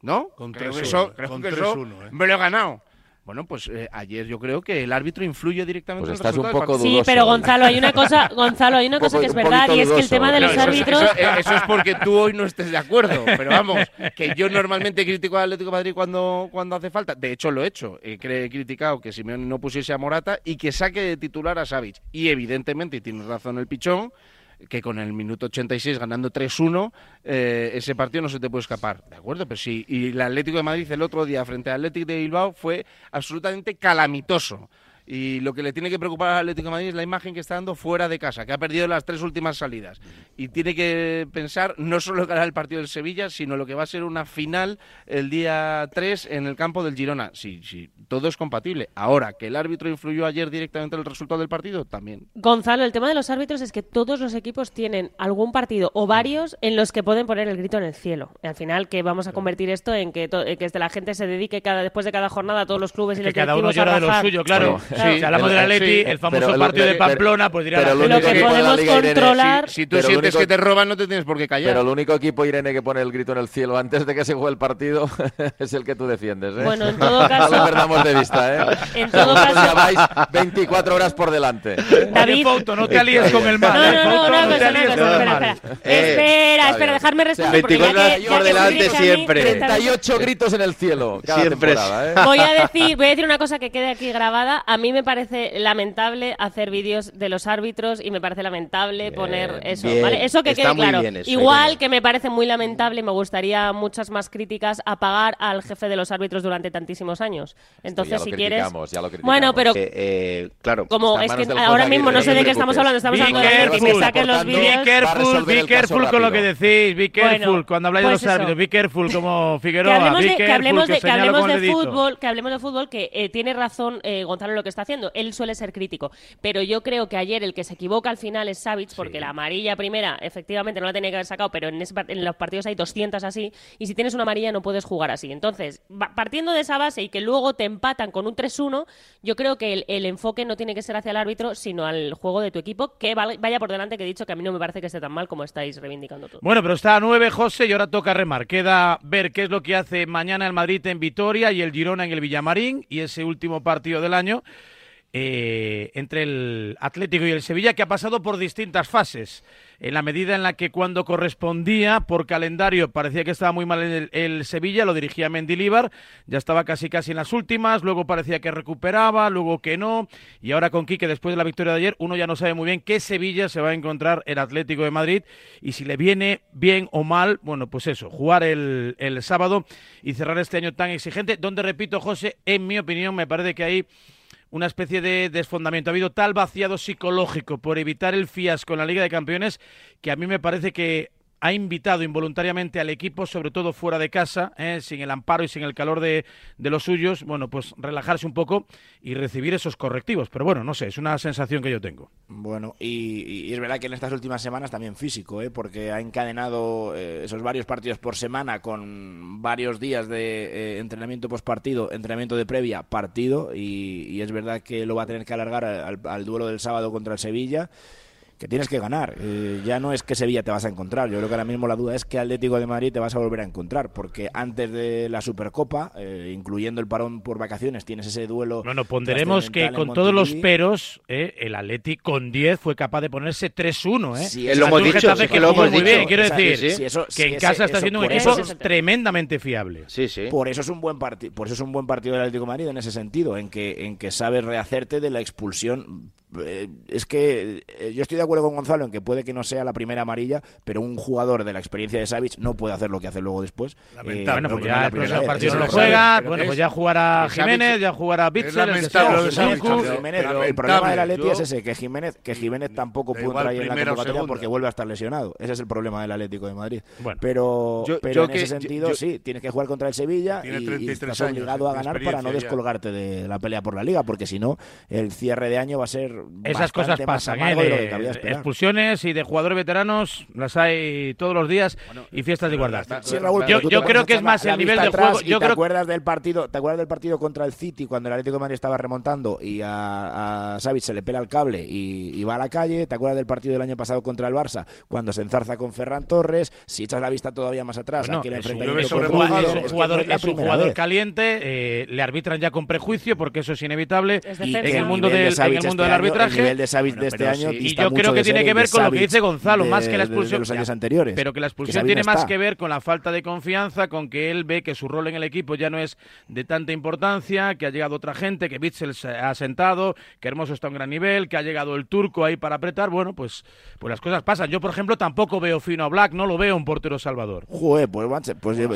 Speaker 8: ¿No?
Speaker 7: Con
Speaker 8: creo que
Speaker 7: 3-1,
Speaker 8: eso, creo
Speaker 7: con
Speaker 8: que eso
Speaker 7: 3-1, ¿eh?
Speaker 8: me lo he ganado. Bueno, pues eh, ayer yo creo que el árbitro influye directamente
Speaker 3: Pues
Speaker 8: en el
Speaker 3: estás un
Speaker 8: resultado del
Speaker 3: poco
Speaker 8: partido.
Speaker 4: Sí,
Speaker 3: dudoso,
Speaker 4: pero
Speaker 3: ¿eh?
Speaker 4: Gonzalo, hay una cosa, Gonzalo, hay una
Speaker 3: Un
Speaker 4: cosa
Speaker 3: poco-
Speaker 4: que es
Speaker 3: un
Speaker 4: verdad y es que el
Speaker 3: dudoso.
Speaker 4: tema de
Speaker 8: No,
Speaker 4: los
Speaker 8: eso,
Speaker 4: árbitros.
Speaker 8: eso- eso es porque tú hoy no estés de acuerdo. Pero vamos, que yo normalmente critico al Atlético de Madrid cuando, cuando hace falta. De hecho, lo he hecho. He criticado que Simeone no pusiese a Morata y que saque de titular a Savic. Y evidentemente, y tienes razón el pichón, que con el minuto 86 ganando 3-1, eh, ese partido no se te puede escapar. ¿De acuerdo? Pero sí, y el Atlético de Madrid el otro día frente al Atlético de Bilbao fue absolutamente calamitoso. Y lo que le tiene que preocupar al Atlético de Madrid es la imagen que está dando fuera de casa, que ha perdido las tres últimas salidas. Y tiene que pensar no solo ganar el partido del Sevilla, sino lo que va a ser una final el día 3 en el campo del Girona. Sí, sí, todo es compatible. Ahora, que el árbitro influyó ayer directamente en el resultado del partido, también.
Speaker 4: Gonzalo, el tema de los árbitros es que todos los equipos tienen algún partido o varios en los que pueden poner el grito en el cielo. Y al final, que vamos a convertir esto en que, to- eh, que la gente se dedique cada, después de cada jornada a todos los clubes y
Speaker 2: que
Speaker 4: los
Speaker 2: cada uno
Speaker 4: a
Speaker 2: llora de lo suyo, claro.
Speaker 3: Bueno,
Speaker 4: sí.
Speaker 2: Si hablamos
Speaker 3: El-
Speaker 2: del Atleti,
Speaker 3: sí,
Speaker 2: el famoso
Speaker 3: pero el-
Speaker 2: partido de
Speaker 3: pero-
Speaker 2: Pamplona, pues dirá
Speaker 3: pero
Speaker 2: la
Speaker 3: lo
Speaker 2: gente
Speaker 4: Lo
Speaker 3: único
Speaker 4: que
Speaker 3: equipo de la
Speaker 4: podemos
Speaker 3: Liga, Irene,
Speaker 4: controlar.
Speaker 8: Si tú
Speaker 3: Pero lo
Speaker 8: sientes
Speaker 3: único-
Speaker 8: que te roban, no te tienes por qué callar.
Speaker 3: Pero el único equipo, Irene, que pone el grito en el cielo antes de que se juegue el partido es el que tú defiendes. ¿eh?
Speaker 4: Bueno, en todo
Speaker 3: No
Speaker 4: caso-
Speaker 3: lo perdamos de vista, ¿eh?
Speaker 4: En todo caso-
Speaker 3: ya vais 24 horas por delante.
Speaker 4: David-
Speaker 2: Fouto, no te alíes con el
Speaker 4: No,
Speaker 2: mal.
Speaker 4: no,
Speaker 2: ¿eh,
Speaker 4: no,
Speaker 2: No el
Speaker 4: espera, espera.
Speaker 5: Eh,
Speaker 4: espera, dejarme responder. porque
Speaker 5: 24
Speaker 4: ya que-
Speaker 5: horas por delante siempre.
Speaker 4: esta vez-
Speaker 3: 38 gritos en el cielo cada
Speaker 5: Siempre.
Speaker 3: temporada, ¿eh?
Speaker 4: Voy a decir, voy a decir una cosa que quede aquí grabada. A mí me parece lamentable hacer vídeos de los árbitros y me parece lamentable poner eso,
Speaker 5: bien.
Speaker 4: ¿vale? Eso que
Speaker 5: Está
Speaker 4: quede claro.
Speaker 5: eso,
Speaker 4: Igual que me parece muy lamentable y me gustaría muchas más críticas a pagar al jefe de los árbitros durante tantísimos años. Entonces,
Speaker 3: ya lo
Speaker 4: si quieres,
Speaker 3: criticamos, ya lo criticamos.
Speaker 4: bueno, pero
Speaker 5: Eh, eh, claro.
Speaker 4: como es que ahora mismo no sé de
Speaker 3: no
Speaker 4: qué estamos hablando, estamos
Speaker 2: Be
Speaker 4: hablando de que saquen los
Speaker 2: Be
Speaker 4: vídeos.
Speaker 3: a
Speaker 2: careful, be careful con lo que decís, be careful.
Speaker 4: Bueno,
Speaker 2: Cuando habláis de
Speaker 4: pues
Speaker 2: los árbitros,
Speaker 4: eso.
Speaker 2: be careful como
Speaker 4: que
Speaker 2: Figueroa,
Speaker 4: hablemos
Speaker 2: be
Speaker 4: de, que hablemos de, que hablemos de fútbol, que hablemos de fútbol, que eh, tiene razón eh, Gonzalo en lo que está haciendo. Él suele ser crítico, pero yo creo que ayer el que se equivoca al final es Savic, porque la amarilla primera, efectivamente, no la tenía que haber sacado, pero en, ese en los partidos hay 200 así, y si tienes una amarilla no puedes jugar así. Entonces, partiendo de esa base y que luego te empatan con un 3-1, yo creo que el, el enfoque no tiene que ser hacia el árbitro, sino al juego de tu equipo, que vaya por delante, que he dicho que a mí no me parece que esté tan mal como estáis reivindicando todo.
Speaker 2: Bueno, pero está a 9, José, y ahora toca remar. Queda ver qué es lo que hace mañana el Madrid en Vitoria y el Girona en el Villamarín, y ese último partido del año eh, entre el Atlético y el Sevilla, que ha pasado por distintas fases. En la medida en la que cuando correspondía por calendario parecía que estaba muy mal el, el Sevilla, lo dirigía Mendilíbar, ya estaba casi casi en las últimas, luego parecía que recuperaba, luego que no, y ahora con Quique después de la victoria de ayer, uno ya no sabe muy bien qué Sevilla se va a encontrar el Atlético de Madrid y si le viene bien o mal, bueno, pues eso, jugar el, el sábado y cerrar este año tan exigente, donde repito, José, en mi opinión me parece que hay una especie de desfondamiento. Ha habido tal vaciado psicológico por evitar el fiasco en la Liga de Campeones que a mí me parece que ha invitado involuntariamente al equipo, sobre todo fuera de casa, ¿eh? sin el amparo y sin el calor de, de, los suyos, bueno, pues relajarse un poco y recibir esos correctivos. Pero bueno, no sé, es una sensación que yo tengo.
Speaker 6: Bueno, y, es verdad que en estas últimas semanas también físico, ¿eh? porque ha encadenado eh, esos varios partidos por semana con varios días de eh, entrenamiento post partido, entrenamiento de previa, partido, y, es verdad que lo va a tener que alargar al duelo del sábado contra el Sevilla que tienes que ganar. Eh, ya no es que Sevilla te vas a encontrar. Yo creo que ahora mismo la duda es que Atlético de Madrid te vas a volver a encontrar. Porque antes de la Supercopa, eh, incluyendo el parón por vacaciones, tienes ese duelo.
Speaker 2: Bueno, ponderemos que con todos los peros, eh, el Atlético con 10 fue capaz de ponerse 3-1. ¿eh?
Speaker 5: Sí, lo hemos dicho. que lo hemos
Speaker 2: muy
Speaker 5: bien.
Speaker 2: Quiero decir que en casa está siendo un equipo tremendamente fiable.
Speaker 5: Sí, sí.
Speaker 6: Por eso es un buen partido. Por eso es un buen partido del Atlético de Madrid en ese sentido, en que en que sabes rehacerte de la expulsión es que eh, yo estoy de acuerdo con Gonzalo en que puede que no sea la primera amarilla, pero un jugador de la experiencia de Savic no puede hacer lo que hace luego después.
Speaker 2: Eh, bueno, pues ya el partido no lo juega, bueno, pues ya jugará Jiménez, ya jugará Bitzel,
Speaker 6: el, el problema del Atleti es ese, que Jiménez, que Jiménez tampoco puede entrar ahí en la convocatoria porque vuelve a estar lesionado. Ese es el problema del Atlético de Madrid. pero pero en ese sentido, sí, tienes que jugar contra el Sevilla y, estás obligado a ganar para no descolgarte de la pelea por la Liga, porque si no, el cierre de año va a ser
Speaker 2: esas cosas pasan, ¿eh? expulsiones y de jugadores veteranos las hay todos los días y fiestas de igualdad. yo, creo que es más el nivel de juego.
Speaker 6: Yo te acuerdas del partido, te acuerdas del partido contra el City cuando el Atlético de Madrid estaba remontando y a, a se le pela el cable y, va a la calle. ¿Te acuerdas del partido del año pasado contra el Barça cuando se enzarza con Ferran Torres? Si echas la vista todavía más atrás,
Speaker 2: bueno, es un, jugador, es un jugador caliente, eh, le arbitran ya con prejuicio porque eso es inevitable. en el mundo del, en el mundo del arbitraje
Speaker 6: nivel de Savic de este año
Speaker 2: y yo creo que tiene que ver con lo que dice Gonzalo, más que la expulsión.
Speaker 6: De los años anteriores.
Speaker 2: Pero que la expulsión tiene más que ver con la falta de confianza, con que él ve que su rol en el equipo ya no es de tanta importancia, que ha llegado otra gente, que Bitzel se ha sentado, que Hermoso está a un gran nivel, que ha llegado el turco ahí para apretar. Bueno, pues, pues las cosas pasan. Yo, por ejemplo, tampoco veo fino a Black, no lo veo un portero salvador.
Speaker 6: Joder, pues, pues, pues, sí,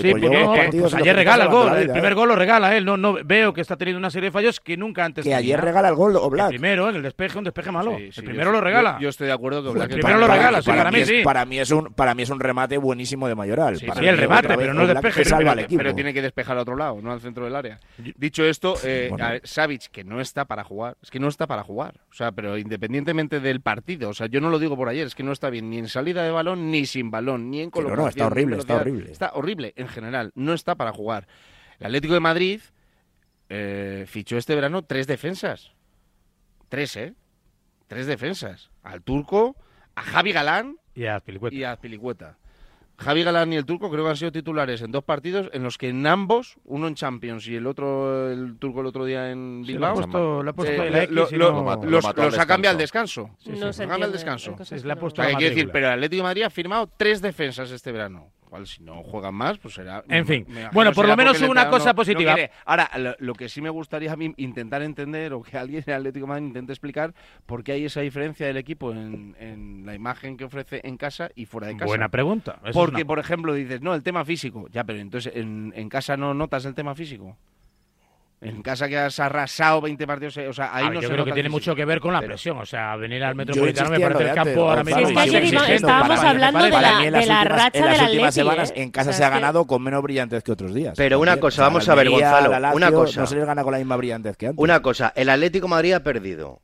Speaker 2: pues ayer regala el gol, el primer gol lo regala él. No, no veo que está teniendo una serie de fallos que nunca antes.
Speaker 6: Que ayer regala el gol o Black.
Speaker 2: El primero, en el despeje, un despeje malo primero lo regala.
Speaker 8: Yo, estoy de acuerdo que
Speaker 2: Black primero lo regala, para, mí, sí.
Speaker 6: Para mí es un para mí es un remate buenísimo de Mayoral.
Speaker 2: Sí, el remate, pero no el despeje.
Speaker 8: Salva pero, pero, tiene que despejar al otro lado, no al centro del área. Dicho esto, eh, Savic que no está para jugar, es que no está para jugar. O sea, pero independientemente del partido, o sea, yo no lo digo por ayer, es que no está bien ni en salida de balón ni sin balón, ni en colocación.
Speaker 6: no, está horrible, está horrible.
Speaker 8: Está horrible en general, no está para jugar. El Atlético de Madrid eh, fichó este verano tres defensas. Tres, ¿eh? tres defensas. Al turco, a Javi Galán
Speaker 2: y a Azpilicueta.
Speaker 8: Y a Javi Galán y el turco creo que han sido titulares en dos partidos en los que en ambos, uno en Champions y el otro, el turco el otro día en Bilbao, los, ha cambiado al descanso. los ha cambiado al descanso.
Speaker 2: Es la
Speaker 8: decir, pero el Atlético de Madrid ha firmado tres defensas este verano si no juegan más, pues será.
Speaker 2: En fin, bueno, por lo menos una cosa positiva.
Speaker 8: Ahora, lo, que sí me gustaría a mí intentar entender, o que alguien en Atlético Madrid intente explicar, por qué hay esa diferencia del equipo en, la imagen que ofrece en casa y fuera de casa.
Speaker 2: Buena pregunta.
Speaker 8: Porque, por ejemplo, dices, no, el tema físico. Ya, pero entonces en, en casa no notas el tema físico. En casa que has arrasado 20 partidos, o sea, ahí no
Speaker 2: Yo creo que tiene mucho que ver con la presión, o sea, venir al Metropolitano me parece el campo ahora mismo.
Speaker 4: Estábamos hablando de la, racha de la últimas semanas
Speaker 6: en casa se ha ganado con menos brillantes que otros días.
Speaker 5: Pero una cosa, vamos a ver, Gonzalo, una cosa.
Speaker 6: No se les gana con la misma brillantez que antes.
Speaker 5: Una cosa, el Atlético Madrid ha perdido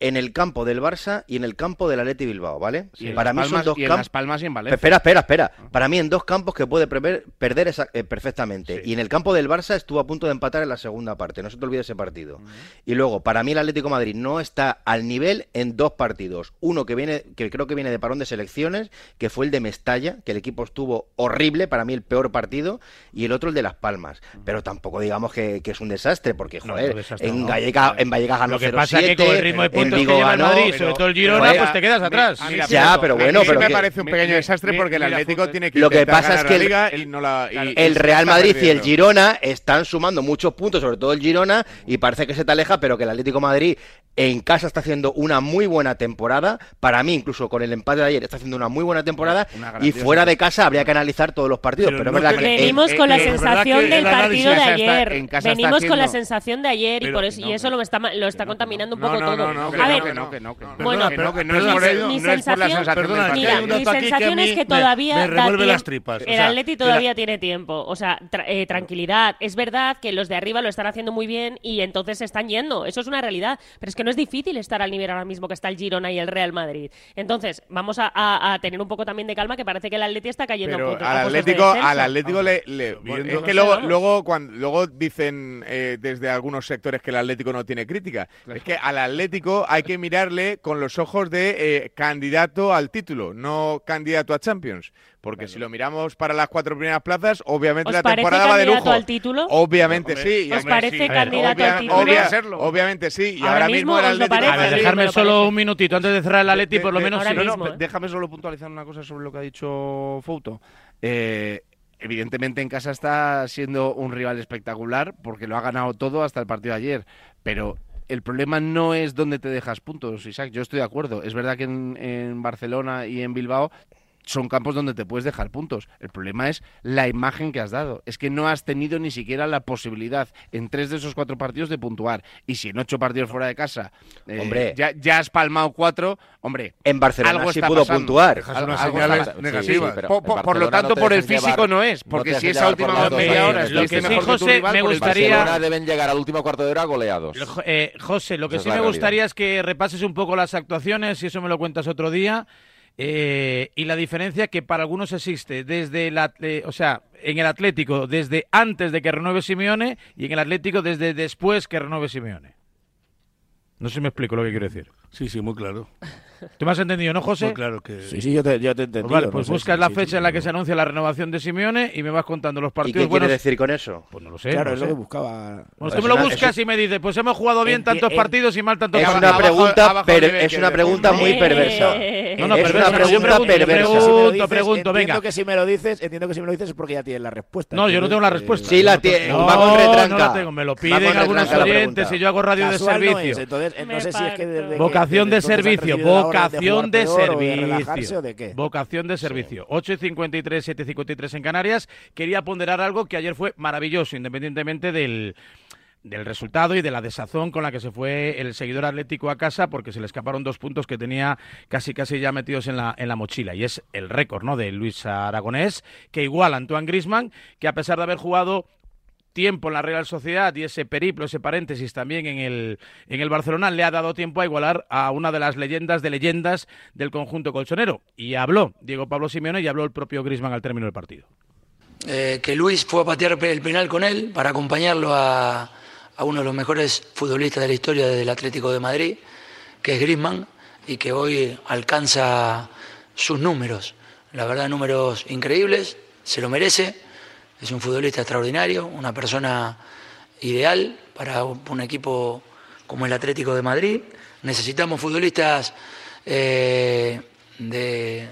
Speaker 5: en el campo del Barça y en el campo del Atleti Bilbao, ¿vale?
Speaker 8: Para mí son dos campos. Palmas y en Valencia.
Speaker 5: Espera, espera, espera. Ah. Para mí en dos campos que puede perder eh, perfectamente. Y en el campo del Barça estuvo a punto de empatar en la segunda parte. No se te olvide ese partido. Y luego, para mí el Atlético Madrid no está al nivel en dos partidos. Uno que viene, que creo que viene de parón de selecciones, que fue el de Mestalla, que el equipo estuvo horrible, para mí el peor partido, y el otro el de Las Palmas. Pero tampoco digamos que, es un desastre, porque joder, en, Gallega, en Vallecas ganó 0-7
Speaker 2: que el Madrid, sobre todo el Girona, pues te quedas atrás.
Speaker 5: ya, pero bueno, pero
Speaker 9: me parece un pequeño desastre porque el Atlético tiene que
Speaker 5: Lo que pasa es que el Real Madrid y el Girona están sumando muchos puntos, sobre todo el Girona, y parece que se te aleja, pero que el Atlético Madrid en casa está haciendo una muy buena temporada. Para mí, incluso con el empate de ayer, está haciendo una muy buena temporada. Y fuera de casa habría que analizar todos los partidos. Pero,
Speaker 4: venimos con la sensación del partido de ayer. venimos con la sensación de ayer y por eso y eso lo está lo está contaminando un poco todo. No, que no, que no. Bueno, que no es mi sensación, es que todavía. El Atleti todavía tiene tiempo, o sea, eh, tranquilidad. Es verdad que los de arriba lo están haciendo muy bien y entonces se están yendo, eso es una realidad, pero es que no es difícil estar al nivel ahora mismo que está el Girona y el Real Madrid. Entonces, vamos a, tener un poco también de calma, que parece que el Atleti está cayendo
Speaker 9: pero
Speaker 4: puntos,
Speaker 9: al Atlético, al Atlético le, es que luego, luego cuando luego dicen eh, desde algunos sectores que el Atlético no tiene crítica. Es que al Atlético hay que mirarle con los ojos de eh, candidato al título, no candidato a Champions. Porque si lo miramos para las cuatro primeras plazas, obviamente la temporada va de lujo.
Speaker 4: al título?
Speaker 9: Obviamente sí.
Speaker 4: ¿Os parece candidato al título?
Speaker 9: obviamente sí. Y ahora, mismo, el Atlético...
Speaker 2: A ver, dejarme solo un minutito antes de cerrar el Atleti, por lo menos...
Speaker 8: ¿eh? Déjame solo puntualizar una cosa sobre lo que ha dicho Fouto. Eh, evidentemente en casa está siendo un rival espectacular porque lo ha ganado todo hasta el partido de ayer, pero el problema no es dónde te dejas puntos, Isaac. Yo estoy de acuerdo. Es verdad que en, en Barcelona y en Bilbao son campos donde te puedes dejar puntos. El problema es la imagen que has dado. Es que no has tenido ni siquiera la posibilidad en tres de esos cuatro partidos de puntuar. Y si en ocho partidos fuera de casa eh, hombre, ya, has palmado cuatro, hombre.
Speaker 5: En Barcelona
Speaker 8: algo
Speaker 5: sí pudo puntuar.
Speaker 8: por, lo tanto, por el físico no es. Porque si esa última media hora
Speaker 2: lo que sí, José, me gustaría.
Speaker 3: deben llegar al último cuarto de hora goleados.
Speaker 2: Eh, José, lo que sí me gustaría es que repases un poco las actuaciones, y eso me lo cuentas otro día. Eh, y la diferencia que para algunos existe desde el, o sea, en el Atlético desde antes de que renueve Simeone y en el Atlético desde después que renueve Simeone. No sé si me explico lo que quiero decir.
Speaker 7: Sí, sí, muy claro.
Speaker 2: ¿Tú me has entendido, no, José?
Speaker 7: Muy claro que...
Speaker 6: Sí, sí, yo te, yo te he entendido.
Speaker 2: Pues vale, pues buscas la fecha en la que se anuncia la renovación de Simeone y me vas contando los partidos
Speaker 5: ¿Y qué quiere decir con eso?
Speaker 2: Pues no lo sé.
Speaker 6: Claro,
Speaker 2: no
Speaker 6: es lo que buscaba.
Speaker 2: Bueno, tú me lo buscas y me dices, pues hemos jugado bien tantos partidos y mal tantos
Speaker 5: es
Speaker 2: partidos.
Speaker 5: Una pregunta, es una pregunta muy perversa.
Speaker 2: No, no,
Speaker 5: es
Speaker 2: una pregunta perversa.
Speaker 6: Pregunto, pregunto, venga. Entiendo que si me lo dices, entiendo que si me lo dices es porque ya tienes la respuesta.
Speaker 2: No, yo no tengo la respuesta.
Speaker 5: Sí la tiene.
Speaker 2: Vamos retranca. No la tengo, me lo piden algunos oyentes y yo hago radio de servicio.
Speaker 6: Entonces, no sé si es que
Speaker 2: Vocación de servicio, vocación de servicio. Vocación de servicio. 8 y 53, 7 y 53 en Canarias. Quería ponderar algo que ayer fue maravilloso, independientemente del del resultado y de la desazón con la que se fue el seguidor atlético a casa porque se le escaparon dos puntos que tenía casi casi ya metidos en la, en la mochila y es el récord ¿no? de Luis Aragonés que iguala a Antoine Grisman que a pesar de haber jugado tiempo en la Real Sociedad y ese periplo, ese paréntesis también en el, en el Barcelona, le ha dado tiempo a igualar a una de las leyendas de leyendas del conjunto colchonero. Y habló Diego Pablo Simeone y habló el propio Grisman al término del partido.
Speaker 10: Eh, que Luis fue a patear el penal con él para acompañarlo a, a uno de los mejores futbolistas de la historia del Atlético de Madrid, que es Grisman, y que hoy alcanza sus números. La verdad, números increíbles, se lo merece es un futbolista extraordinario, una persona ideal para un equipo como el Atlético de Madrid. Necesitamos futbolistas eh, de,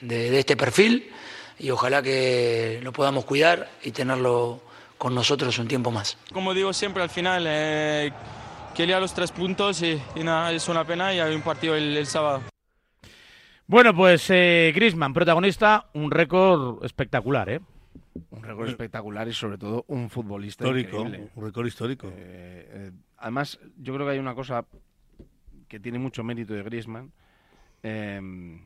Speaker 10: este perfil y ojalá que lo podamos cuidar y tenerlo con nosotros un tiempo más.
Speaker 11: Como digo siempre, al final eh, quería los tres puntos y, nada, es una pena y hay un partido el, sábado.
Speaker 2: Bueno, pues eh, Grisman, protagonista, un récord espectacular, ¿eh?
Speaker 8: Un récord espectacular y sobre todo un futbolista
Speaker 7: histórico,
Speaker 8: increíble.
Speaker 7: un récord histórico.
Speaker 8: Eh, eh, además, yo creo que hay una cosa que tiene mucho mérito de Griezmann, em,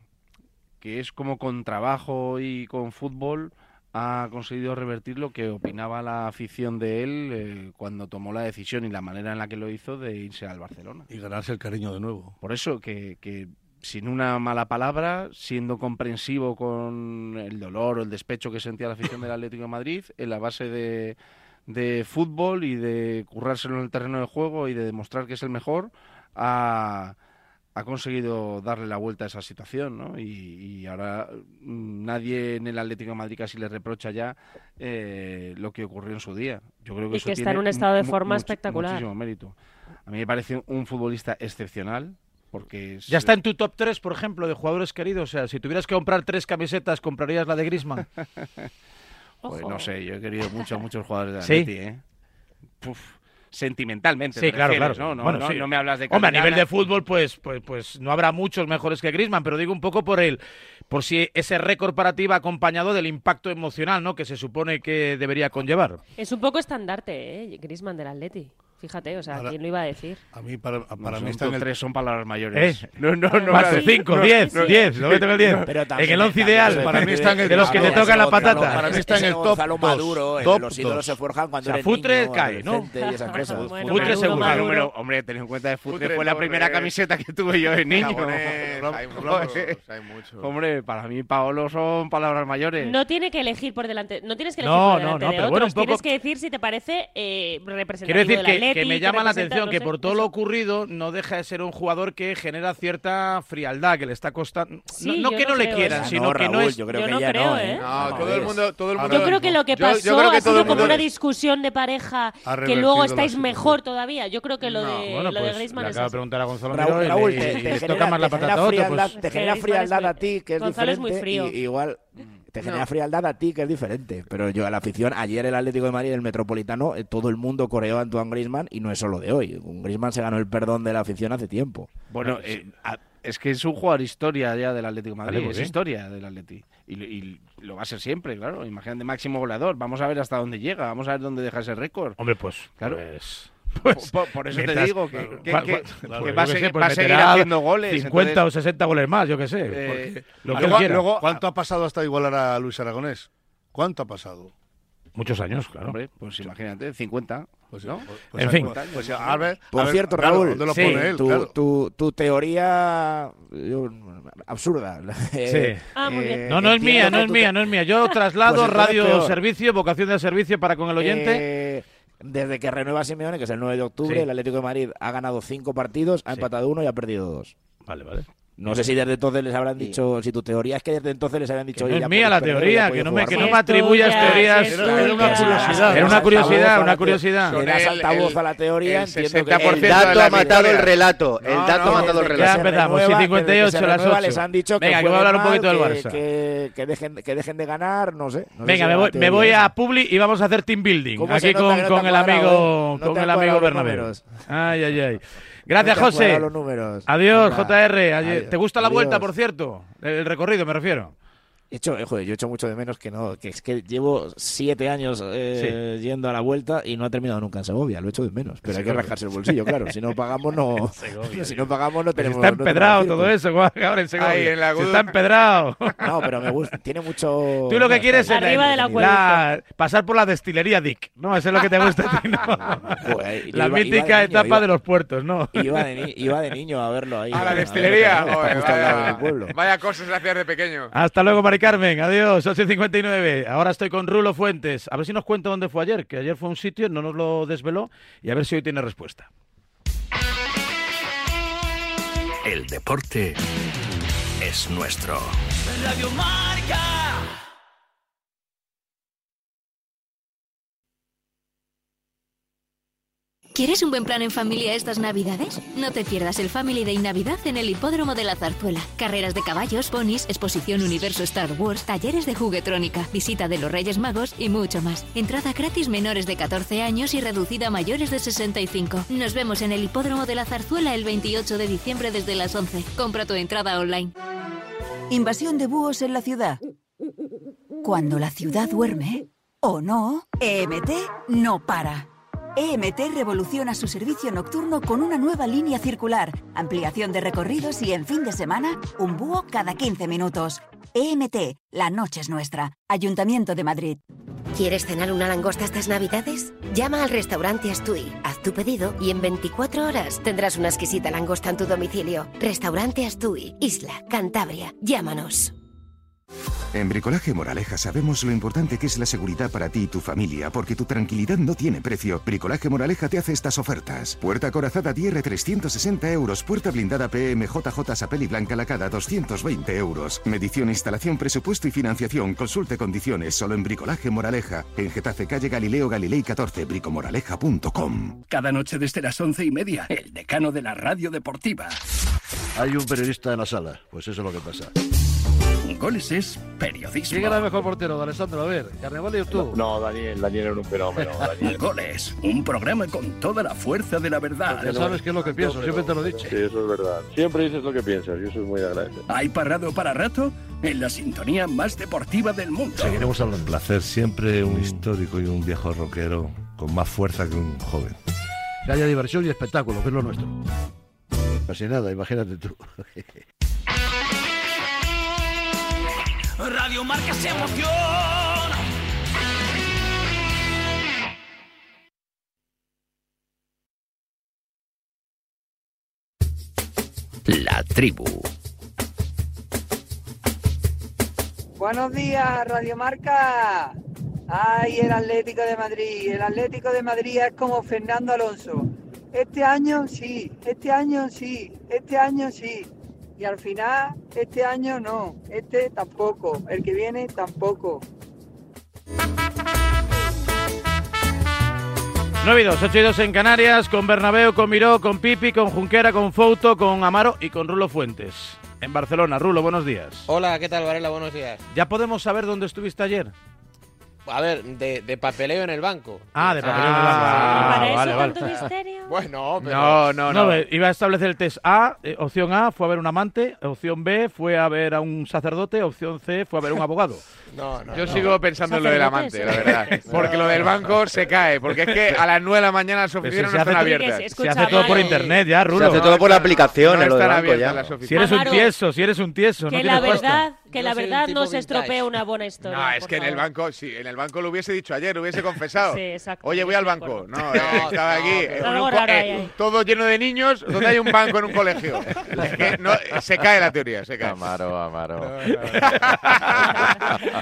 Speaker 8: que es como con trabajo y con fútbol ha conseguido revertir lo que opinaba la afición de él eh, cuando tomó la decisión y la manera en la que lo hizo de irse al Barcelona.
Speaker 7: Y ganarse el cariño de nuevo.
Speaker 8: Por eso que, que sin una mala palabra, siendo comprensivo con el dolor o el despecho que sentía la afición del Atlético de Madrid, en la base de, de fútbol y de currárselo en el terreno de juego y de demostrar que es el mejor, ha, ha conseguido darle la vuelta a esa situación, ¿no? Y, ahora mm, nadie en el Atlético de Madrid casi le reprocha ya eh, lo que ocurrió en su día. Yo creo que
Speaker 4: y que está en un estado de forma espectacular.
Speaker 8: Muchísimo mérito. A mí me parece un futbolista excepcional, porque
Speaker 2: ya está en tu top 3, por ejemplo, de jugadores queridos. O sea, si tuvieras que comprar tres camisetas, ¿comprarías la de Grisman?
Speaker 8: pues no sé, yo he querido mucho a muchos jugadores de Atleti, ¿eh? sentimentalmente.
Speaker 2: Sí, claro, claro.
Speaker 8: ¿no? No, bueno, no, me hablas de
Speaker 2: Hombre, a nivel de fútbol, pues, pues, pues no habrá muchos mejores que Grisman, pero digo un poco por el, por si ese récord para ti va acompañado del impacto emocional, ¿no? Que se supone que debería conllevar.
Speaker 4: Es un poco estandarte, ¿eh? Grisman del Atleti. Fíjate, o sea, ¿quién lo iba a decir?
Speaker 7: A mí, para, para
Speaker 8: mí
Speaker 7: están
Speaker 8: el... tres son palabras mayores.
Speaker 2: ¿Eh? No, no, no. Más de cinco, diez, diez. No, el diez. en el once ideal. Para mí está en el de los que te tocan la patata.
Speaker 6: Para mí está en el top dos. Maduro, top los ídolos se forjan cuando
Speaker 2: o sea, Futre cae, ¿no?
Speaker 8: Futre seguro. Hombre, ten en cuenta que Futre fue la primera camiseta que tuve yo de niño.
Speaker 9: Hay muchos.
Speaker 8: Hombre, para mí Paolo son palabras mayores.
Speaker 4: No tiene que elegir por delante. No tienes que elegir por delante de otros. Tienes que decir si te parece representativo
Speaker 2: Quiero que me llama la atención que por todo lo ocurrido no deja de ser un jugador que genera cierta frialdad, que le está costando. no, que no, le quieran, sino que no es.
Speaker 4: Yo creo que no creo, ¿eh?
Speaker 9: No, todo el mundo, todo el mundo.
Speaker 4: Yo creo que lo que pasó ha sido como una discusión de pareja que luego estáis mejor todavía. Yo creo que lo de lo de
Speaker 2: pues,
Speaker 4: Griezmann
Speaker 2: le acabo de preguntar a Gonzalo
Speaker 6: Raúl, te, toca más la patata pues Te genera frialdad a ti, que es diferente. Igual te genera frialdad a ti, que es diferente. Pero yo a la afición, ayer el Atlético de Madrid, el Metropolitano, eh, todo el mundo coreó a Antoine Griezmann y no es solo de hoy. Griezmann se ganó el perdón de la afición hace tiempo.
Speaker 8: Bueno, eh, es que es un jugador historia ya del Atlético de Madrid, es historia del Atlético. Y, lo va a ser siempre, claro. Imagínate, máximo goleador. Vamos a ver hasta dónde llega, vamos a ver dónde deja ese récord.
Speaker 2: Hombre, pues, claro.
Speaker 8: Pues... Pues, por, eso te digo que, va, a seguir, va a seguir haciendo goles.
Speaker 2: 50 o 60 goles más, yo qué sé. Eh,
Speaker 7: lo que luego, luego, ¿Cuánto ha pasado hasta igualar a Luis Aragonés? ¿Cuánto ha pasado?
Speaker 2: Muchos años, claro.
Speaker 8: Hombre, pues imagínate, 50.
Speaker 2: Pues, ¿no? Pues, en fin.
Speaker 6: Pues, a ver, Por cierto, Raúl, lo sí, pone él, tu, claro. tu, tu, teoría yo, absurda.
Speaker 4: Sí. ah, muy bien.
Speaker 2: No, no es mía, no es mía, no es mía. Yo traslado pues radio servicio, vocación de servicio para con el oyente.
Speaker 6: Eh, desde que renueva Simeone, que es el 9 de octubre, el Atlético de Madrid ha ganado cinco partidos, ha empatado uno y ha perdido dos.
Speaker 2: Vale, vale.
Speaker 6: No sé si desde entonces les habrán dicho, si tu teoría es que desde entonces les habían dicho...
Speaker 2: Que no es mía la teoría, que no me, que no me atribuyas teorías... Era una curiosidad. Era una curiosidad, una curiosidad.
Speaker 6: Era altavoz a la teoría, entiendo que...
Speaker 5: El dato ha matado el relato. El dato ha matado el relato.
Speaker 2: Ya empezamos, si 58 las 8.
Speaker 6: Les han dicho
Speaker 2: Venga, que voy a hablar un poquito del Barça.
Speaker 6: Que dejen de ganar, no sé.
Speaker 2: Venga, me voy a Publi y vamos a hacer team building. Aquí con el amigo Bernabéu. Ay, ay, ay. Gracias, José. Adiós, JR. ¿Te gusta la vuelta, por cierto? El recorrido, me refiero
Speaker 6: hecho, eh, joder, yo hecho mucho de menos que no, que es que llevo siete años eh, yendo a la vuelta y no ha terminado nunca en Segovia, lo he hecho de menos. Pero hay que rascarse el bolsillo, claro. Si no pagamos, no. si no pagamos, no tenemos.
Speaker 2: está empedrado todo eso, ahora en Segovia. está empedrado.
Speaker 6: No, pero me gusta, tiene mucho.
Speaker 2: Tú lo que quieres es
Speaker 4: la,
Speaker 2: pasar por la destilería Dick, ¿no? Eso es lo que te gusta a ti, ¿no? la mítica etapa de los puertos, ¿no?
Speaker 6: Iba de, iba de niño a verlo ahí.
Speaker 9: A la destilería. vaya, cosas hacías de pequeño.
Speaker 2: Hasta luego, Mari Carmen, adiós, 8.59. Ahora estoy con Rulo Fuentes. A ver si nos cuenta dónde fue ayer, que ayer fue un sitio, no nos lo desveló, y a ver si hoy tiene respuesta.
Speaker 1: El deporte es nuestro.
Speaker 12: Radio Marca.
Speaker 13: ¿Quieres un buen plan en familia estas Navidades? No te pierdas el Family Day Navidad en el Hipódromo de la Zarzuela. Carreras de caballos, ponis, exposición Universo Star Wars, talleres de juguetrónica, visita de los Reyes Magos y mucho más. Entrada gratis menores de 14 años y reducida a mayores de 65. Nos vemos en el Hipódromo de la Zarzuela el 28 de diciembre desde las 11. Compra tu entrada online.
Speaker 14: Invasión de búhos en la ciudad. Cuando la ciudad duerme, o no, EMT no para. EMT revoluciona su servicio nocturno con una nueva línea circular, ampliación de recorridos y en fin de semana, un búho cada 15 minutos. EMT, la noche es nuestra. Ayuntamiento de Madrid.
Speaker 15: ¿Quieres cenar una langosta estas navidades? Llama al restaurante Astui, haz tu pedido y en 24 horas tendrás una exquisita langosta en tu domicilio. Restaurante Astui, Isla, Cantabria. Llámanos.
Speaker 16: En Bricolaje Moraleja sabemos lo importante que es la seguridad para ti y tu familia, porque tu tranquilidad no tiene precio. Bricolaje Moraleja te hace estas ofertas. Puerta corazada DR 360 euros. Puerta blindada PMJJ Sapel y Blanca Lacada 220 euros. Medición, instalación, presupuesto y financiación. Consulte condiciones solo en Bricolaje Moraleja. En Getafe, calle Galileo Galilei 14, bricomoraleja.com.
Speaker 17: Cada noche desde las once y media, el decano de la radio deportiva.
Speaker 18: Hay un periodista en la sala, pues eso es lo que pasa.
Speaker 17: Goles es periodismo.
Speaker 2: ¿Quién era el mejor portero, Alessandro? A ver, ¿Carnaval y tú?
Speaker 19: No, Daniel, Daniel era un fenómeno. Daniel.
Speaker 17: Goles, un programa con toda la fuerza de la verdad.
Speaker 2: Ya sabes qué es lo que pienso, siempre te lo he dicho.
Speaker 19: Sí, eso es verdad. Siempre dices lo que piensas y eso es muy agradecido.
Speaker 17: ¿Hay parado para rato? En la sintonía más deportiva del mundo.
Speaker 18: Seguiremos hablando. Un placer, siempre un histórico y un viejo rockero con más fuerza que un joven. que haya diversión y espectáculo, que es lo nuestro. Casi nada, imagínate tú.
Speaker 12: Radio Marca se emoción.
Speaker 1: La tribu.
Speaker 20: Buenos días, Radio Marca. Ay, el Atlético de Madrid. El Atlético de Madrid es como Fernando Alonso. Este año sí, este año sí, este año sí. Y al final, este año no, este tampoco, el que viene tampoco.
Speaker 2: 9 y 2, 8 y 2 en Canarias, con Bernabéu, con Miró, con Pipi, con Junquera, con Fouto, con Amaro y con Rulo Fuentes. En Barcelona. Rulo, buenos días.
Speaker 21: Hola, ¿qué tal, Varela? Buenos días.
Speaker 2: ¿Ya podemos saber dónde estuviste ayer?
Speaker 21: A ver, de, papeleo en el banco.
Speaker 2: Ah, de papeleo en el banco.
Speaker 4: ¿Y para eso
Speaker 2: vale, vale.
Speaker 4: tanto misterio?
Speaker 21: Bueno, pero...
Speaker 2: No, no, no. iba a establecer el test A. eh, opción A fue a ver un amante. Opción B fue a ver a un sacerdote. Opción C fue a ver un abogado.
Speaker 21: No, no,
Speaker 9: Yo
Speaker 21: no.
Speaker 9: sigo pensando en lo del amante, la verdad. Porque lo del banco se cae. Porque es que a las 9 de la mañana las oficinas
Speaker 2: se
Speaker 9: no están abiertas.
Speaker 2: Se hace todo por internet ya, Rulo.
Speaker 5: Se hace todo por la aplicación,
Speaker 9: no
Speaker 5: en lo del banco ya.
Speaker 2: Si eres un tieso, si eres un tieso, no
Speaker 4: Que
Speaker 2: tienes
Speaker 4: la verdad, que
Speaker 21: Yo
Speaker 4: la verdad no se estropea una buena historia.
Speaker 9: No, es que en el banco, sí, en el banco lo hubiese dicho ayer, hubiese confesado.
Speaker 4: Sí, exacto,
Speaker 9: Oye, voy al banco. No, eh,
Speaker 21: No,
Speaker 9: estaba
Speaker 21: no,
Speaker 9: aquí, eh, todo lleno de niños, donde hay un banco en un colegio. Es que no, se cae la teoría, se cae.
Speaker 3: Amaro, Amaro.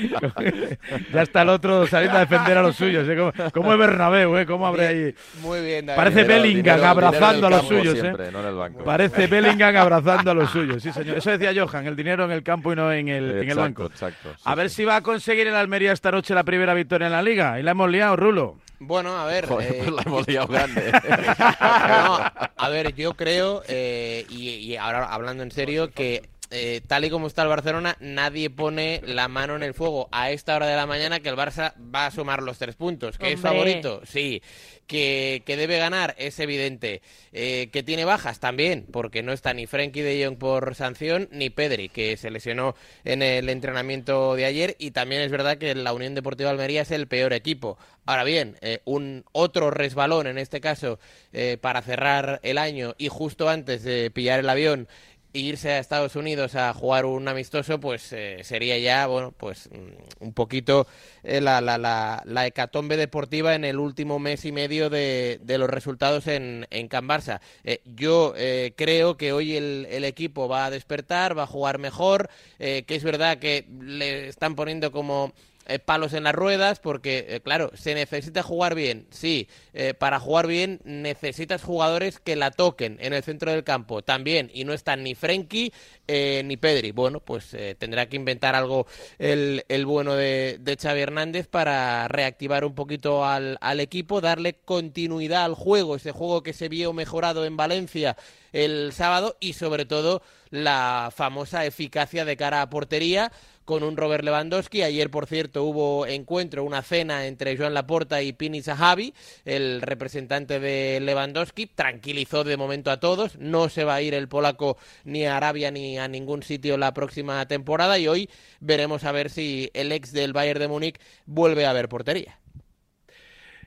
Speaker 2: ya está el otro saliendo a defender a los suyos. ¿eh? ¿Cómo, cómo es Bernabéu? ¿eh? ¿Cómo abre ahí?
Speaker 21: Muy bien, David.
Speaker 2: Parece
Speaker 3: Dinero-
Speaker 2: Bellingham
Speaker 3: dinero-
Speaker 2: abrazando
Speaker 3: dinero
Speaker 2: a los suyos.
Speaker 3: siempre,
Speaker 2: ¿eh?
Speaker 3: no en el banco.
Speaker 2: Parece Bellingham abrazando a los suyos. Sí, señor. Eso decía Johan, el dinero en el campo y no en el, en el banco.
Speaker 3: exacto, sí,
Speaker 2: a ver
Speaker 3: sí.
Speaker 2: si va a conseguir el Almería esta noche la primera victoria en la liga. Y la hemos liado, Rulo.
Speaker 21: Bueno, a ver...
Speaker 3: Joder,
Speaker 21: eh,
Speaker 3: pues la hemos liado grande.
Speaker 21: No, a ver, yo creo, eh, y, y ahora hablando en serio, que eh, tal y como está el Barcelona, nadie pone la mano en el fuego a esta hora de la mañana que el Barça va a sumar los tres puntos. ¿Que es favorito? Sí. Que, que debe ganar es evidente. Eh, que tiene bajas también, porque no está ni Frenkie de Jong por sanción, ni Pedri, que se lesionó en el entrenamiento de ayer. Y también es verdad que la Unión Deportiva Almería es el peor equipo. Ahora bien, eh, un otro resbalón, en este caso, eh, para cerrar el año y justo antes de pillar el avión irse a Estados Unidos a jugar un amistoso, pues eh, sería ya, bueno, pues mm, un poquito eh, la, la, la, la hecatombe deportiva en el último mes y medio de, de los resultados en, en Can Barça. Eh, yo eh, creo que hoy el, el equipo va a despertar, va a jugar mejor, eh, que es verdad que le están poniendo como eh, palos en las ruedas porque, eh, claro, se necesita jugar bien. Sí, eh, para jugar bien necesitas jugadores que la toquen en el centro del campo también. Y no están ni Frenkie ni Pedri. Bueno, pues tendrá que inventar algo el, el bueno de, de Xavi Hernández para reactivar un poquito al, al equipo, darle continuidad al juego, ese juego que se vio mejorado en Valencia el sábado y sobre todo la famosa eficacia de cara a portería con un Robert Lewandowski. Ayer, por cierto, hubo encuentro, una cena entre Joan Laporta y Pini Zahavi, el representante de Lewandowski. Tranquilizó de momento a todos. No se va a ir el polaco ni a Arabia ni a ningún sitio la próxima temporada. Y hoy veremos a ver si el ex del Bayern de Múnich vuelve a ver portería.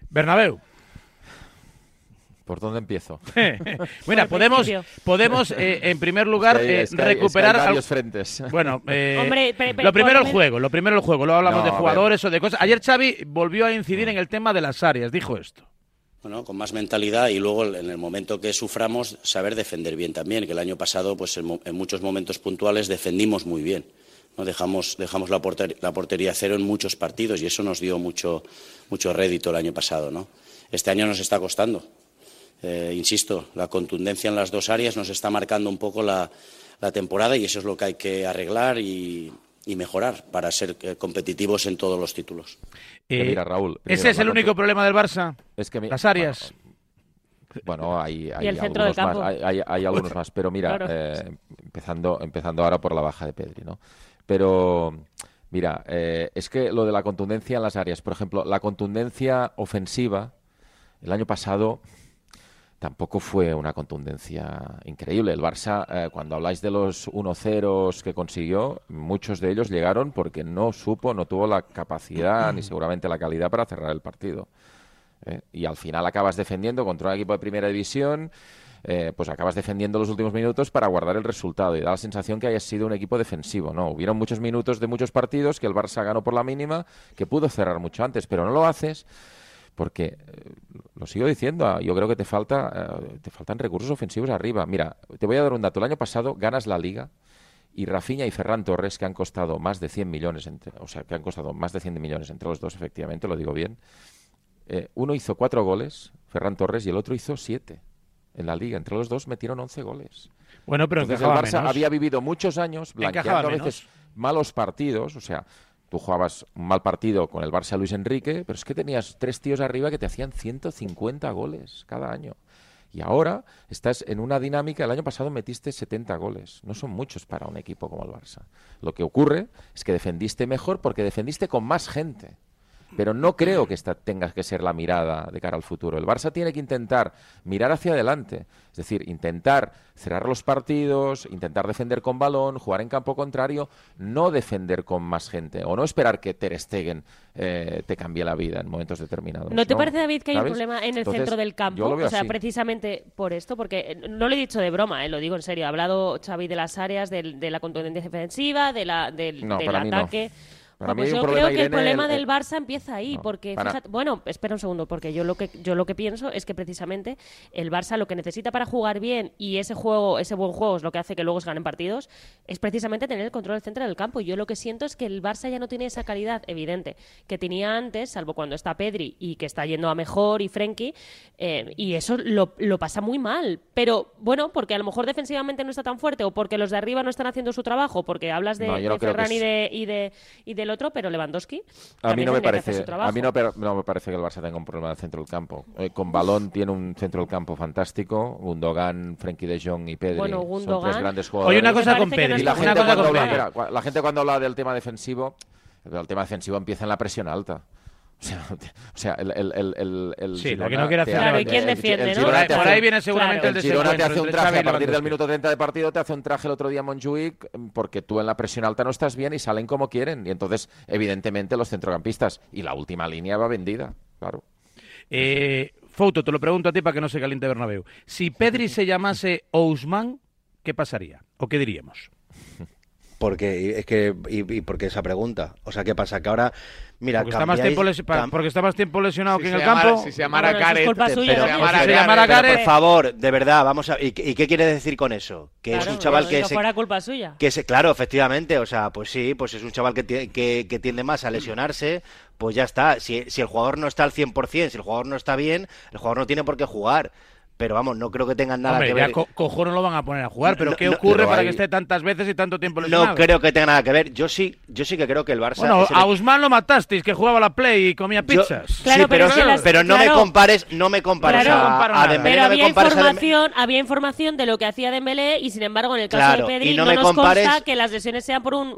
Speaker 2: Bernabéu.
Speaker 3: ¿Por dónde empiezo?
Speaker 2: Mira, podemos, podemos eh, en primer lugar,
Speaker 3: Es que hay-
Speaker 2: eh,
Speaker 3: es que hay-
Speaker 2: recuperar.
Speaker 3: es que hay
Speaker 2: al-
Speaker 3: varios frentes.
Speaker 2: Bueno, eh,
Speaker 4: Hombre, pe- pe-
Speaker 2: lo primero el juego, lo primero el juego. Luego hablamos
Speaker 3: No,
Speaker 2: de jugadores o de cosas. Ayer Xavi volvió a incidir en el tema de las áreas. Dijo esto.
Speaker 22: Bueno, con más mentalidad y luego en el momento que suframos saber defender bien también, que el año pasado pues en, muchos momentos puntuales defendimos muy bien. ¿no? Dejamos, dejamos la, porter- la portería cero en muchos partidos y eso nos dio mucho, mucho rédito el año pasado. ¿no? Este año nos está costando. Eh, insisto, la contundencia en las dos áreas nos está marcando un poco la, la temporada y eso es lo que hay que arreglar y, y mejorar para ser eh, competitivos en todos los títulos.
Speaker 2: Eh,
Speaker 3: mira, Raúl.
Speaker 2: ¿Ese es el único problema del Barça?
Speaker 3: Es que mi-
Speaker 2: Las áreas.
Speaker 3: Bueno, hay, hay algunos más, hay, hay- hay algunos más, pero mira,
Speaker 4: Claro.
Speaker 3: eh, empezando, empezando ahora por la baja de Pedri, ¿no? Pero mira, eh, es que lo de la contundencia en las áreas, por ejemplo, la contundencia ofensiva, el año pasado tampoco fue una contundencia increíble. El Barça, eh, cuando habláis de los 1-0 que consiguió, muchos de ellos llegaron porque no supo, no tuvo la capacidad ni seguramente la calidad para cerrar el partido. ¿eh? Y al final acabas defendiendo contra un equipo de primera división. Eh, pues acabas defendiendo los últimos minutos para guardar el resultado y da la sensación que hayas sido un equipo defensivo. No, hubieron muchos minutos de muchos partidos que el Barça ganó por la mínima, que pudo cerrar mucho antes, pero no lo haces porque eh, lo sigo diciendo, ah, yo creo que te falta te faltan recursos ofensivos arriba. Mira, te voy a dar un dato. El año pasado ganas la liga y Rafinha y Ferran Torres que han costado más de 100 millones, entre, o sea, que han costado más de 100 millones entre los dos, efectivamente, lo digo bien. Eh, uno hizo cuatro goles, Ferran Torres, y el otro hizo siete en la liga. Entre los dos metieron 11 goles.
Speaker 2: Bueno, pero
Speaker 3: Entonces, el Barça había vivido muchos años blanqueando a veces malos partidos, o sea, tú jugabas un mal partido con el Barça Luis Enrique, pero es que tenías tres tíos arriba que te hacían 150 goles cada año. Y ahora estás en una dinámica, el año pasado metiste 70 goles, no son muchos para un equipo como el Barça. Lo que ocurre es que defendiste mejor porque defendiste con más gente. Pero no creo que esta tenga que ser la mirada de cara al futuro. El Barça tiene que intentar mirar hacia adelante, es decir, intentar cerrar los partidos, intentar defender con balón, jugar en campo contrario, no defender con más gente o no esperar que Ter Stegen eh, te cambie la vida en momentos determinados.
Speaker 4: ¿No te parece, David, que hay un problema en el centro del campo? o sea, precisamente por esto, porque eh, no lo he dicho de broma, eh, lo digo en serio. Ha hablado Xavi de las áreas, de, la contundencia defensiva, de la, del, ataque. Pues yo creo que el problema del Barça empieza ahí, porque bueno, espera un segundo, porque yo lo que yo lo que pienso es que precisamente el Barça lo que necesita para jugar bien y ese juego, ese buen juego es lo que hace que luego se ganen partidos, es precisamente tener el control del centro del campo. Y yo lo que siento es que el Barça ya no tiene esa calidad evidente que tenía antes, salvo cuando está Pedri y que está yendo a mejor y Frenkie, eh, y eso lo, lo pasa muy mal. Pero bueno, porque a lo mejor defensivamente no está tan fuerte o porque los de arriba no están haciendo su trabajo, porque hablas de, Ferran y de, y de y de otro, pero Lewandowski.
Speaker 3: A mí no me parece, a mí no, me parece que el Barça tenga un problema de centro del campo. Eh, con balón tiene un centro del campo fantástico. Gundogan, Frenkie de Jong y Pedri son tres grandes jugadores.
Speaker 2: Oye, una cosa con Pedri.
Speaker 3: la, gente cuando habla del tema defensivo, el tema defensivo empieza en la presión alta. O sea, el, el, el, el
Speaker 2: sí, lo que no quiere hacer.
Speaker 4: Claro, ¿y quién defiende,
Speaker 2: no? Por ahí, viene seguramente el
Speaker 3: El Girona te hace un traje a partir del minuto 30 de partido, te hace un traje el otro día Montjuic porque tú en la presión alta no estás bien y salen como quieren. Y entonces, evidentemente, los centrocampistas. Y la última línea va vendida, claro.
Speaker 2: Eh, Foto, te lo pregunto a ti para que no se caliente Bernabéu. Si Pedri se llamase Ousmane, ¿qué pasaría? ¿O qué diríamos?
Speaker 5: Porque es que y, y porque esa pregunta, o sea, ¿qué pasa? Que ahora Mira,
Speaker 2: porque, está más tiempo porque está más tiempo lesionado que en el campo.
Speaker 9: Si se llamara Caret,
Speaker 5: pero, por favor, de verdad, vamos a. ¿Y, qué quiere decir con eso? Que es un chaval que,
Speaker 4: se, fuera culpa suya.
Speaker 5: Que se, claro, efectivamente, o sea, pues sí, pues es un chaval que, que, que tiende más a lesionarse, pues ya está. Si, si el jugador no está al 100%, si el jugador no está bien, el jugador no tiene por qué jugar pero vamos, no creo que tengan nada que ver.
Speaker 2: Ya cojo no lo van a poner a jugar, pero ¿qué ocurre para que esté tantas veces y tanto tiempo lesionado?
Speaker 5: No creo que tenga nada que ver. Yo sí, yo sí que creo que el Barça.
Speaker 2: Bueno, a Usman lo matasteis, que jugaba la Play y comía pizzas.
Speaker 5: claro, sí, pero, pero, no me compares, no me compares a, Dembélé,
Speaker 4: Pero había información, había información de lo que hacía Dembélé y sin embargo en el caso de Pedri no, nos consta que las lesiones sean por un,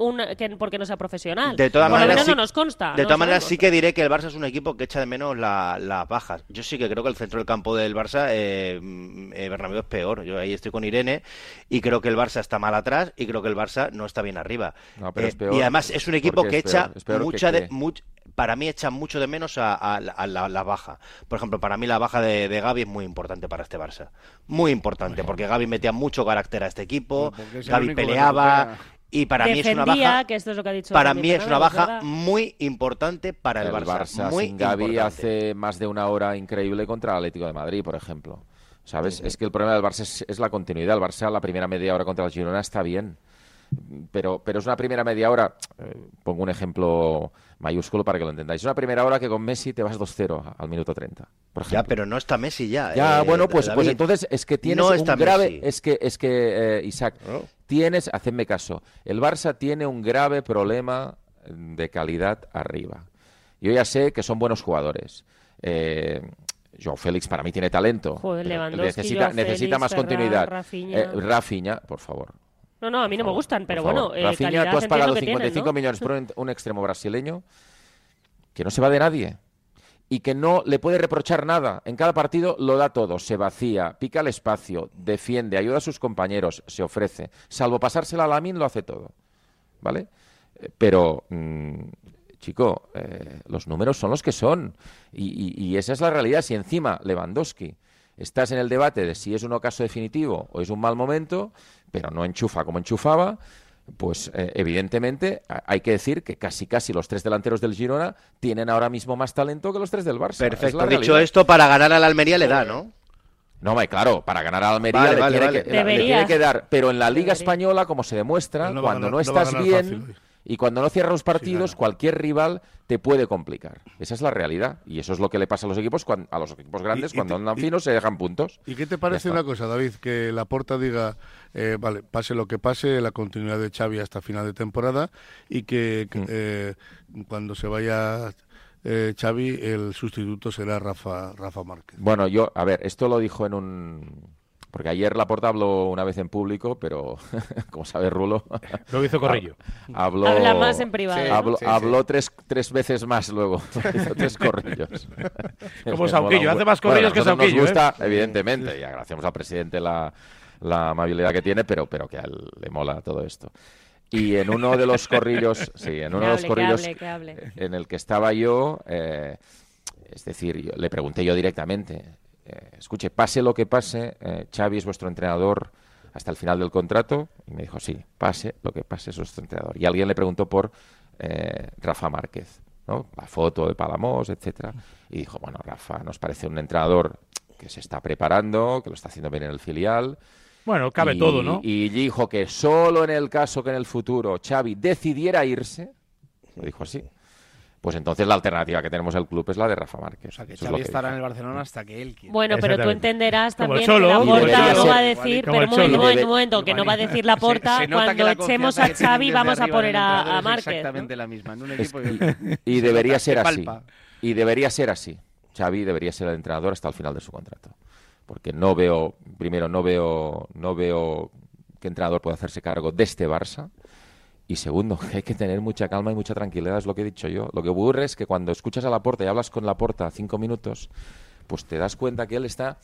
Speaker 4: porque no sea profesional.
Speaker 5: De todas maneras,
Speaker 4: no nos consta.
Speaker 5: De todas maneras sí que diré que el Barça es un equipo que echa de menos las bajas. Yo sí que creo que el centro del campo del Barça eh, eh, Bernabéu es peor. Yo ahí estoy con Irene y creo que el Barça está mal atrás y creo que el Barça no está bien arriba.
Speaker 3: Eh,
Speaker 5: y además es un equipo que echa mucha de, para mí echa mucho de menos a, la, baja. Por ejemplo, para mí la baja de, de, Gaby es muy importante para este Barça. Muy importante, porque Gaby metía mucho carácter a este equipo, Gaby peleaba, y para mí es una baja
Speaker 4: que esto es lo que ha dicho
Speaker 5: para mí es una baja muy importante para el, Barça,
Speaker 3: Barça
Speaker 5: muy
Speaker 3: sin Gaby hace más de una hora increíble contra el Atlético de Madrid por ejemplo ¿Sabes? Es que el problema del Barça es, la continuidad. El Barça, la primera media hora contra el Girona está bien. Pero, pero es una primera media hora. Eh, pongo un ejemplo mayúsculo para que lo entendáis. Es una primera hora que con Messi te vas 2-0 al minuto 30. Por
Speaker 5: ya, pero no está Messi ya.
Speaker 3: Ya, eh, bueno, pues, pues entonces es que tienes un grave. Es que, es que eh, Isaac, tienes, hacedme caso, el Barça tiene un grave problema de calidad arriba. Yo ya sé que son buenos jugadores. Eh, Joao Félix para mí tiene talento. necesita, necesita más continuidad. Rafinha. Eh, por favor.
Speaker 4: No, no, a mí no me gustan, pero bueno.
Speaker 3: Eh, Rafinha, tú has pagado 55 millones por un, extremo brasileño que no se va de nadie y que no le puede reprochar nada. En cada partido lo da todo, se vacía, pica el espacio, defiende, ayuda a sus compañeros, se ofrece. Salvo pasársela a Lamin, lo hace todo. ¿Vale? Eh, pero mm, chico, eh, los números son los que son. Y, y, esa es la realidad. Si encima Lewandowski estás en el debate de si es un ocaso definitivo o es un mal momento, pero no enchufa como enchufaba, pues eh, evidentemente hay que decir que casi casi los tres delanteros del Girona tienen ahora mismo más talento que los tres del Barça.
Speaker 5: Perfecto. Dicho esto, para ganar al Almería le da, ¿no?
Speaker 3: No, claro, para ganar al Almería le, tiene Que, dar. Pero en la Liga Española, como se demuestra, cuando no estás bien y cuando no cierras los partidos, cualquier rival te puede complicar. Esa es la realidad. Y eso es lo que le pasa a los equipos, a los equipos grandes, cuando andan finos se dejan puntos.
Speaker 7: ¿Y qué te parece una cosa, David? Que la Porta diga, eh, vale, pase lo que pase, la continuidad de Xavi hasta final de temporada y que mm. eh, cuando se vaya eh, Xavi, el sustituto será Rafa, Rafa Márquez.
Speaker 3: Bueno, yo, a ver, esto lo dijo en un porque ayer Laporta habló una vez en público, pero como sabe Rulo.
Speaker 2: Lo hizo Corrillo.
Speaker 3: Habló,
Speaker 4: Habla más en privado.
Speaker 3: habló, tres, tres veces más luego. hizo tres corrillos.
Speaker 2: como Sauquillo, hace más corrillos que Sauquillo.
Speaker 3: Nos gusta, ¿eh? evidentemente, y agradecemos al presidente la, la amabilidad que tiene, pero, pero que a él le mola todo esto. Y en uno de los corrillos, sí, en uno de los corrillos en el que estaba yo, eh, es decir, le pregunté yo directamente, eh, escuche, pase lo que pase, eh, Xavi es vuestro entrenador hasta el final del contrato. Y me dijo, sí, pase lo que pase, es vuestro entrenador. Y alguien le preguntó por eh, Rafa Márquez, ¿no? la foto de Palamos, etcétera. Y dijo, bueno, Rafa nos parece un entrenador que se está preparando, que lo está haciendo bien en el filial.
Speaker 2: Bueno, cabe todo, ¿no?
Speaker 3: Y dijo que solo en el caso que en el futuro Xavi decidiera irse, lo dijo así, pues entonces la alternativa que tenemos el club es la de Rafa Márquez.
Speaker 8: O sea, que Xavi estará en el Barcelona hasta que él quiera.
Speaker 4: Bueno, pero tú entenderás también que la Porta no va a decir, pero muy un momento, que no va a decir la Porta, cuando echemos a Xavi vamos a poner a, Márquez.
Speaker 8: Exactamente la misma, en un equipo
Speaker 3: y, debería ser así. Y debería ser así. Xavi debería ser el entrenador hasta el final de su contrato. Porque no veo, primero, no veo, no veo qué entrenador puede hacerse cargo de este Barça. Y segundo, que hay que tener mucha calma y mucha tranquilidad, es lo que he dicho yo. Lo que ocurre es que cuando escuchas a la porta y hablas con la porta cinco minutos, pues te das cuenta que él está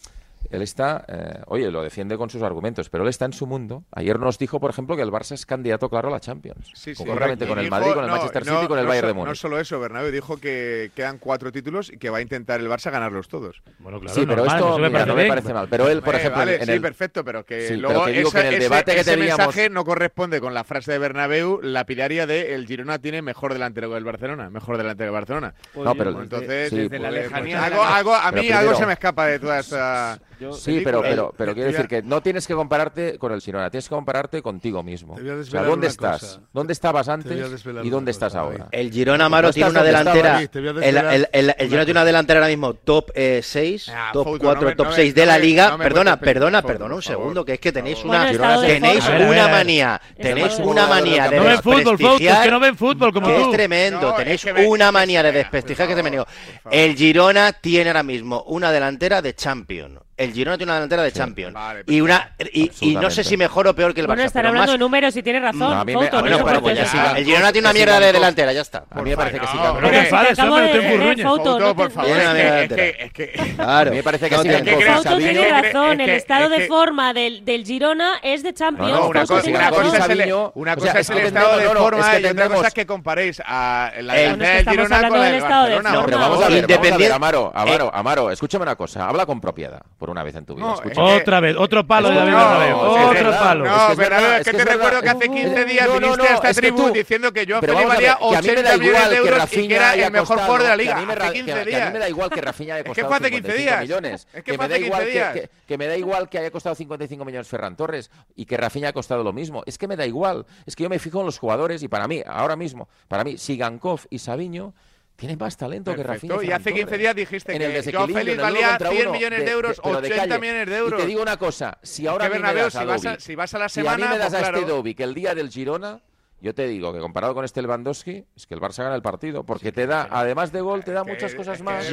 Speaker 3: él está, eh, oye, lo defiende con sus argumentos, pero él está en su mundo. Ayer nos dijo, por ejemplo, que el Barça es candidato claro a la Champions. Sí, sí. con el Madrid, con el Manchester City y con el Bayern de Múnich.
Speaker 9: No solo eso, Bernabéu dijo que quedan cuatro títulos y que va a intentar el Barça ganarlos todos.
Speaker 3: Bueno, claro, sí, pero esto no me parece mal. Pero él, por ejemplo,
Speaker 9: en sí, perfecto, pero que luego en el debate ese, que teníamos... mensaje no corresponde con la frase de Bernabéu, la pilaria de el Girona tiene mejor delantero que el Barcelona, mejor delantero que el Barcelona.
Speaker 3: no, pero
Speaker 9: entonces, desde la pues, lejanía, a mí algo se me escapa de toda esa
Speaker 3: sí, pero, pero, pero quiero decir que no tienes que compararte con el Girona, tienes que compararte contigo mismo. O sea, ¿dónde estás? ¿Dónde estabas antes y dónde estás ahora?
Speaker 5: El Girona Amaro tiene una delantera. El, el, Girona tiene una delantera ahora mismo top 6, eh, ah, top 4, top 6 de la liga. Perdona, perdona, perdona un segundo, que es que tenéis una tenéis una manía, tenéis una manía de desprestigiar.
Speaker 2: que no ven fútbol como
Speaker 5: Es tremendo, tenéis una manía de desprestigiar que es tremendo. El Girona tiene ahora mismo una delantera de Champions el Girona tiene una delantera de Champions. y una y, no sé si mejor o peor que el Barça.
Speaker 4: Bueno, están hablando de números y tiene razón.
Speaker 5: el Girona tiene una mierda de delantera, ya está. A mí me parece que sí.
Speaker 4: Foto, por favor. Es que, a mí me parece que sí. Foto tiene razón. El estado de forma del Girona es de Champions.
Speaker 9: Una cosa es el estado de forma y otra cosa es que comparéis a la delantera del Girona con el Barcelona.
Speaker 3: No, pero vamos a ver, Amaro, Amaro, Amaro, escúchame una cosa. Habla con propiedad una vez en tu vida.
Speaker 2: otra vez, otro palo de David Bernabéu. otro palo.
Speaker 9: No, es que, es que, te recuerdo que hace 15 días viniste a esta tribu diciendo que yo Felipe valía 80 millones de euros y que era el mejor jugador de la liga. Hace 15 días.
Speaker 3: A mí me da igual que Rafinha haya costado 55 millones.
Speaker 9: Es que me da igual
Speaker 3: que me da igual que haya costado 55 millones Ferran Torres y que Rafinha haya costado lo mismo. Es que me da igual. Es que yo me fijo en los jugadores y para mí, ahora mismo, para mí, Sigankov y Sabiño tiene más talento que Rafinha.
Speaker 9: Y hace 15 días dijiste que Joao Félix valía 100 millones de euros, 80 millones de euros.
Speaker 3: Y te digo una cosa, si ahora me das
Speaker 9: si, vas a, si vas a la semana,
Speaker 3: a mí me das
Speaker 9: pues
Speaker 3: a este Dobby que el día del Girona yo te digo que comparado con este Lewandowski, es que el Barça gana el partido, porque te da, además de gol, te da muchas cosas más.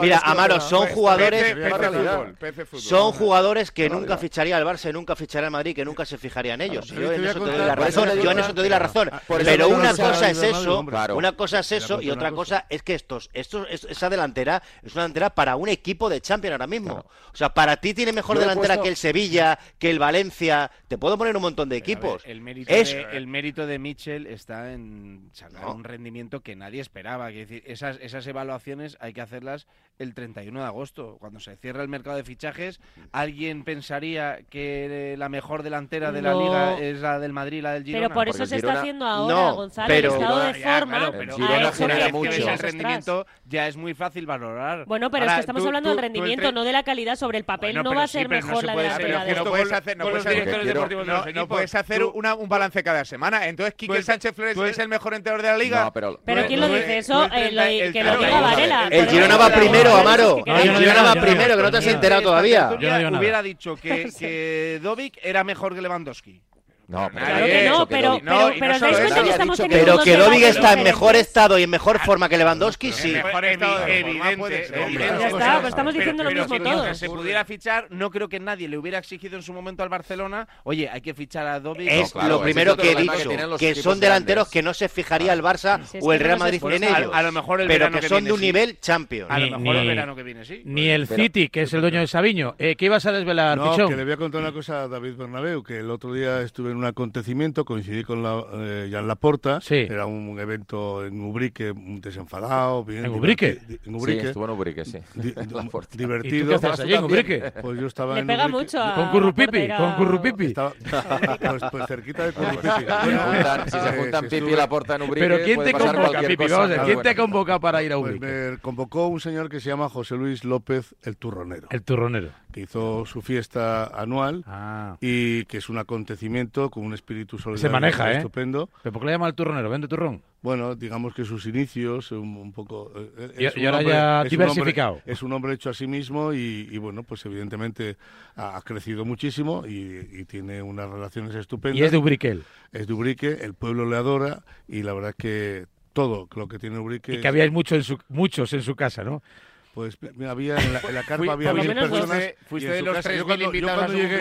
Speaker 5: mira, Amaro, son jugadores, son jugadores que nunca ficharía el Barça, nunca ficharía el Madrid, que nunca se fijaría en ellos. Yo en eso te doy la razón. Yo en eso te doy la razón. Pero una cosa es eso, una cosa es eso y otra cosa es que estos, estos, esa delantera es una delantera para un equipo de Champions ahora mismo. O sea, para ti tiene mejor delantera que el Sevilla, que el Valencia. Te puedo poner un montón de equipos.
Speaker 8: el mérito, de Mitchell está en un rendimiento que nadie esperaba. Decir, esas, esas evaluaciones hay que hacerlas el 31 de agosto. Cuando se cierra el mercado de fichajes, ¿alguien pensaría que la mejor delantera de la liga es la del Madrid, la del Girona?
Speaker 4: Pero por eso se está haciendo ahora,
Speaker 5: no,
Speaker 4: Gonzalo.
Speaker 5: Pero,
Speaker 4: el estado de
Speaker 8: ya,
Speaker 4: forma
Speaker 8: claro, pero
Speaker 3: Girona genera
Speaker 8: el rendimiento ya es muy fácil valorar.
Speaker 4: Bueno, pero es que estamos hablando del rendimiento, no de la calidad. Sobre el papel no va a ser
Speaker 8: mejor no se
Speaker 4: la delantera.
Speaker 9: No puedes no puedes hacer, hacer un balance cada semana entonces Quique
Speaker 8: pues,
Speaker 9: Sánchez Flores
Speaker 8: pues,
Speaker 9: es el mejor entrenador de la liga.
Speaker 3: Pero,
Speaker 4: ¿quién lo
Speaker 8: pues,
Speaker 4: dice eso? Eh, que lo diga Varela.
Speaker 5: El,
Speaker 4: el
Speaker 5: Girona va primero, Amaro. El Girona va primero, que no te has enterado todavía.
Speaker 8: Hubiera dicho que Dovic era mejor que Lewandowski.
Speaker 3: No, pero
Speaker 4: claro que no, pero, pero, pero, os dais cuenta que estamos
Speaker 5: Pero que está en mejor estado y en mejor ah, forma que Lewandowski, sí.
Speaker 9: Mejor estado,
Speaker 8: evidente.
Speaker 4: Ya está, pues estamos diciendo lo mismo todos.
Speaker 8: Si se pudiera fichar, no creo que nadie le hubiera exigido en su momento al Barcelona, oye, hay que fichar a Dobby.
Speaker 5: Es lo primero que he dicho, que son delanteros que no se fijaría el Barça o el Real Madrid en ellos.
Speaker 8: A lo mejor el
Speaker 5: Pero que son de un nivel champion.
Speaker 8: A lo mejor el verano que viene, sí.
Speaker 2: Ni el City, que es el dueño de Sabiño. Eh, ¿Qué ibas a desvelar,
Speaker 7: No, que le voy a contar una cosa a David Bernabeu, que el otro día estuve en un acontecimiento, coincidí con la, eh, Jan Laporta,
Speaker 2: sí.
Speaker 7: era un evento en Ubrique, desenfadado. Bien,
Speaker 2: ¿En Ubrique?
Speaker 7: En Ubrique.
Speaker 3: Sí, estuvo en Ubrique, sí.
Speaker 7: Di, divertido.
Speaker 2: ¿Y tú qué estás allí en Ubrique?
Speaker 7: Pues yo estaba
Speaker 4: Le
Speaker 7: en
Speaker 4: pega
Speaker 7: Ubrique.
Speaker 4: mucho a
Speaker 2: Con Currupipi, con Currupipi.
Speaker 7: Estaba, pues, pues, cerquita de Currupipi.
Speaker 3: Pues, si se juntan Pipi y Laporta en Ubrique,
Speaker 2: Pero ¿quién te convoca, Pipi? Vamos a ¿quién te convoca para ir a
Speaker 7: pues
Speaker 2: Ubrique?
Speaker 7: me convocó un señor que se llama José Luis López el Turronero.
Speaker 2: El Turronero
Speaker 7: que hizo su fiesta anual
Speaker 2: ah.
Speaker 7: y que es un acontecimiento con un espíritu solidario
Speaker 2: Se maneja, ¿eh?
Speaker 7: estupendo.
Speaker 2: ¿Pero por qué le llama el turronero? ¿Vende turrón?
Speaker 7: Bueno, digamos que sus inicios, un, un poco... Eh, eh,
Speaker 2: y, ahora ya diversificado.
Speaker 7: Es un hombre hecho a sí mismo y, bueno, pues evidentemente ha, crecido muchísimo y, tiene unas relaciones estupendas.
Speaker 2: Y es de Ubrique
Speaker 7: Es de Ubrique, el pueblo le adora y la verdad es que todo lo que tiene Ubrique...
Speaker 2: Y que habíais mucho en su, muchos en su casa, ¿no?
Speaker 7: Pues había en la, carpa había mil personas.
Speaker 2: Fuiste, de los
Speaker 7: casa, yo, cuando, yo, cuando llegué,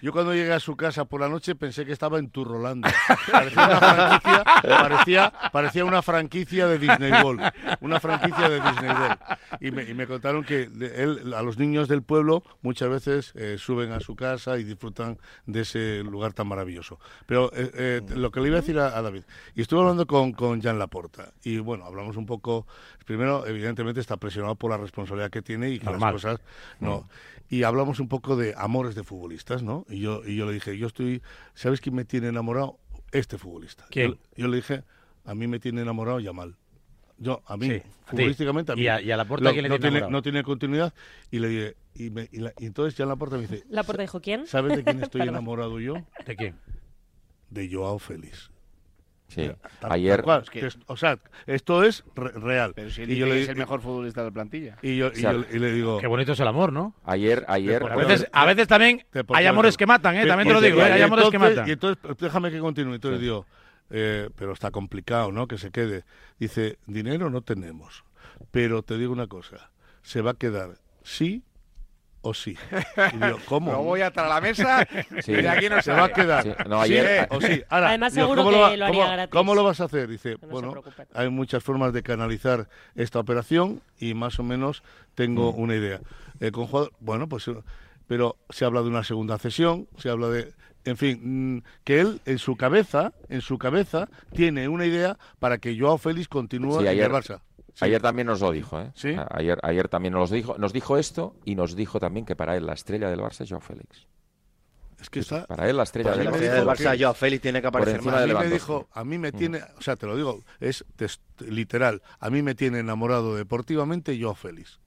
Speaker 7: yo, cuando, llegué, a su casa por la noche pensé que estaba en Turrolandia. Parecía una franquicia, parecía, parecía una franquicia de Disney World, una franquicia de Disney World. Y me, y me contaron que él, a los niños del pueblo muchas veces eh, suben a su casa y disfrutan de ese lugar tan maravilloso. Pero eh, eh, lo que le iba a decir a, a, David, y estuve hablando con, con Jan Laporta y bueno, hablamos un poco. Primero, evidentemente, esta presión por la responsabilidad que tiene y que las cosas no. Y hablamos un poco de amores de futbolistas, ¿no? Y yo, y yo le dije, yo estoy, ¿sabes quién me tiene enamorado? Este futbolista.
Speaker 2: ¿Quién?
Speaker 7: Yo, le dije, a mí me tiene enamorado Yamal. Yo, a mí,
Speaker 2: sí,
Speaker 7: futbolísticamente, a mí.
Speaker 2: Y a, la puerta
Speaker 7: lo,
Speaker 2: que le
Speaker 7: no
Speaker 2: tiene,
Speaker 7: no tiene continuidad. Y le dije, y, me, y, y entonces ya en la puerta me dice...
Speaker 4: ¿La puerta dijo quién?
Speaker 7: ¿Sabes de quién estoy enamorado yo?
Speaker 2: ¿De quién?
Speaker 7: De Joao Félix.
Speaker 3: Sí. Ayer.
Speaker 7: O sea, esto es real.
Speaker 8: Pero si
Speaker 7: y yo le...
Speaker 8: es el mejor futbolista de la plantilla.
Speaker 7: Y yo, y, yo, le digo.
Speaker 2: Qué bonito es el amor, ¿no?
Speaker 3: Ayer, ayer.
Speaker 2: A, veces, también hay amores que matan, ¿eh? También te lo digo, ¿eh? hay amores que matan.
Speaker 7: Y entonces, pues, déjame que continúe. Entonces sí. digo, eh, pero está complicado, ¿no? Que se quede. Dice, dinero no tenemos. Pero te digo una cosa, se va a quedar sí o sí. Y digo, ¿cómo?
Speaker 9: Lo voy a traer a la mesa
Speaker 3: sí.
Speaker 9: y de aquí no
Speaker 7: se va a quedar.
Speaker 3: Sí. Eh,
Speaker 7: o sí.
Speaker 4: Además, seguro que lo, va, haría
Speaker 7: ¿cómo, ¿Cómo lo vas a hacer? Dice, bueno, hay muchas formas de canalizar esta operación y más o menos tengo
Speaker 3: mm.
Speaker 7: una idea. Eh, con jugador, bueno, pues eh, pero se habla de una segunda cesión, se habla de, en fin, mm, que él en su cabeza, en su cabeza tiene una idea para que Joao Félix continúe
Speaker 3: sí,
Speaker 7: en el Barça.
Speaker 3: Ayer también nos lo dijo, ¿eh?
Speaker 7: ¿Sí?
Speaker 3: Ayer, ayer también nos lo dijo, nos dijo esto y nos dijo también que para él la estrella del Barça es Joao Félix.
Speaker 7: Es que está...
Speaker 3: Para él la estrella, del, Barça,
Speaker 7: del
Speaker 5: Barça Joao Félix tiene que aparecer más.
Speaker 7: A mí me dijo, a mí me tiene, o sea, te lo digo, es literal, a mí me tiene enamorado deportivamente Joao Félix.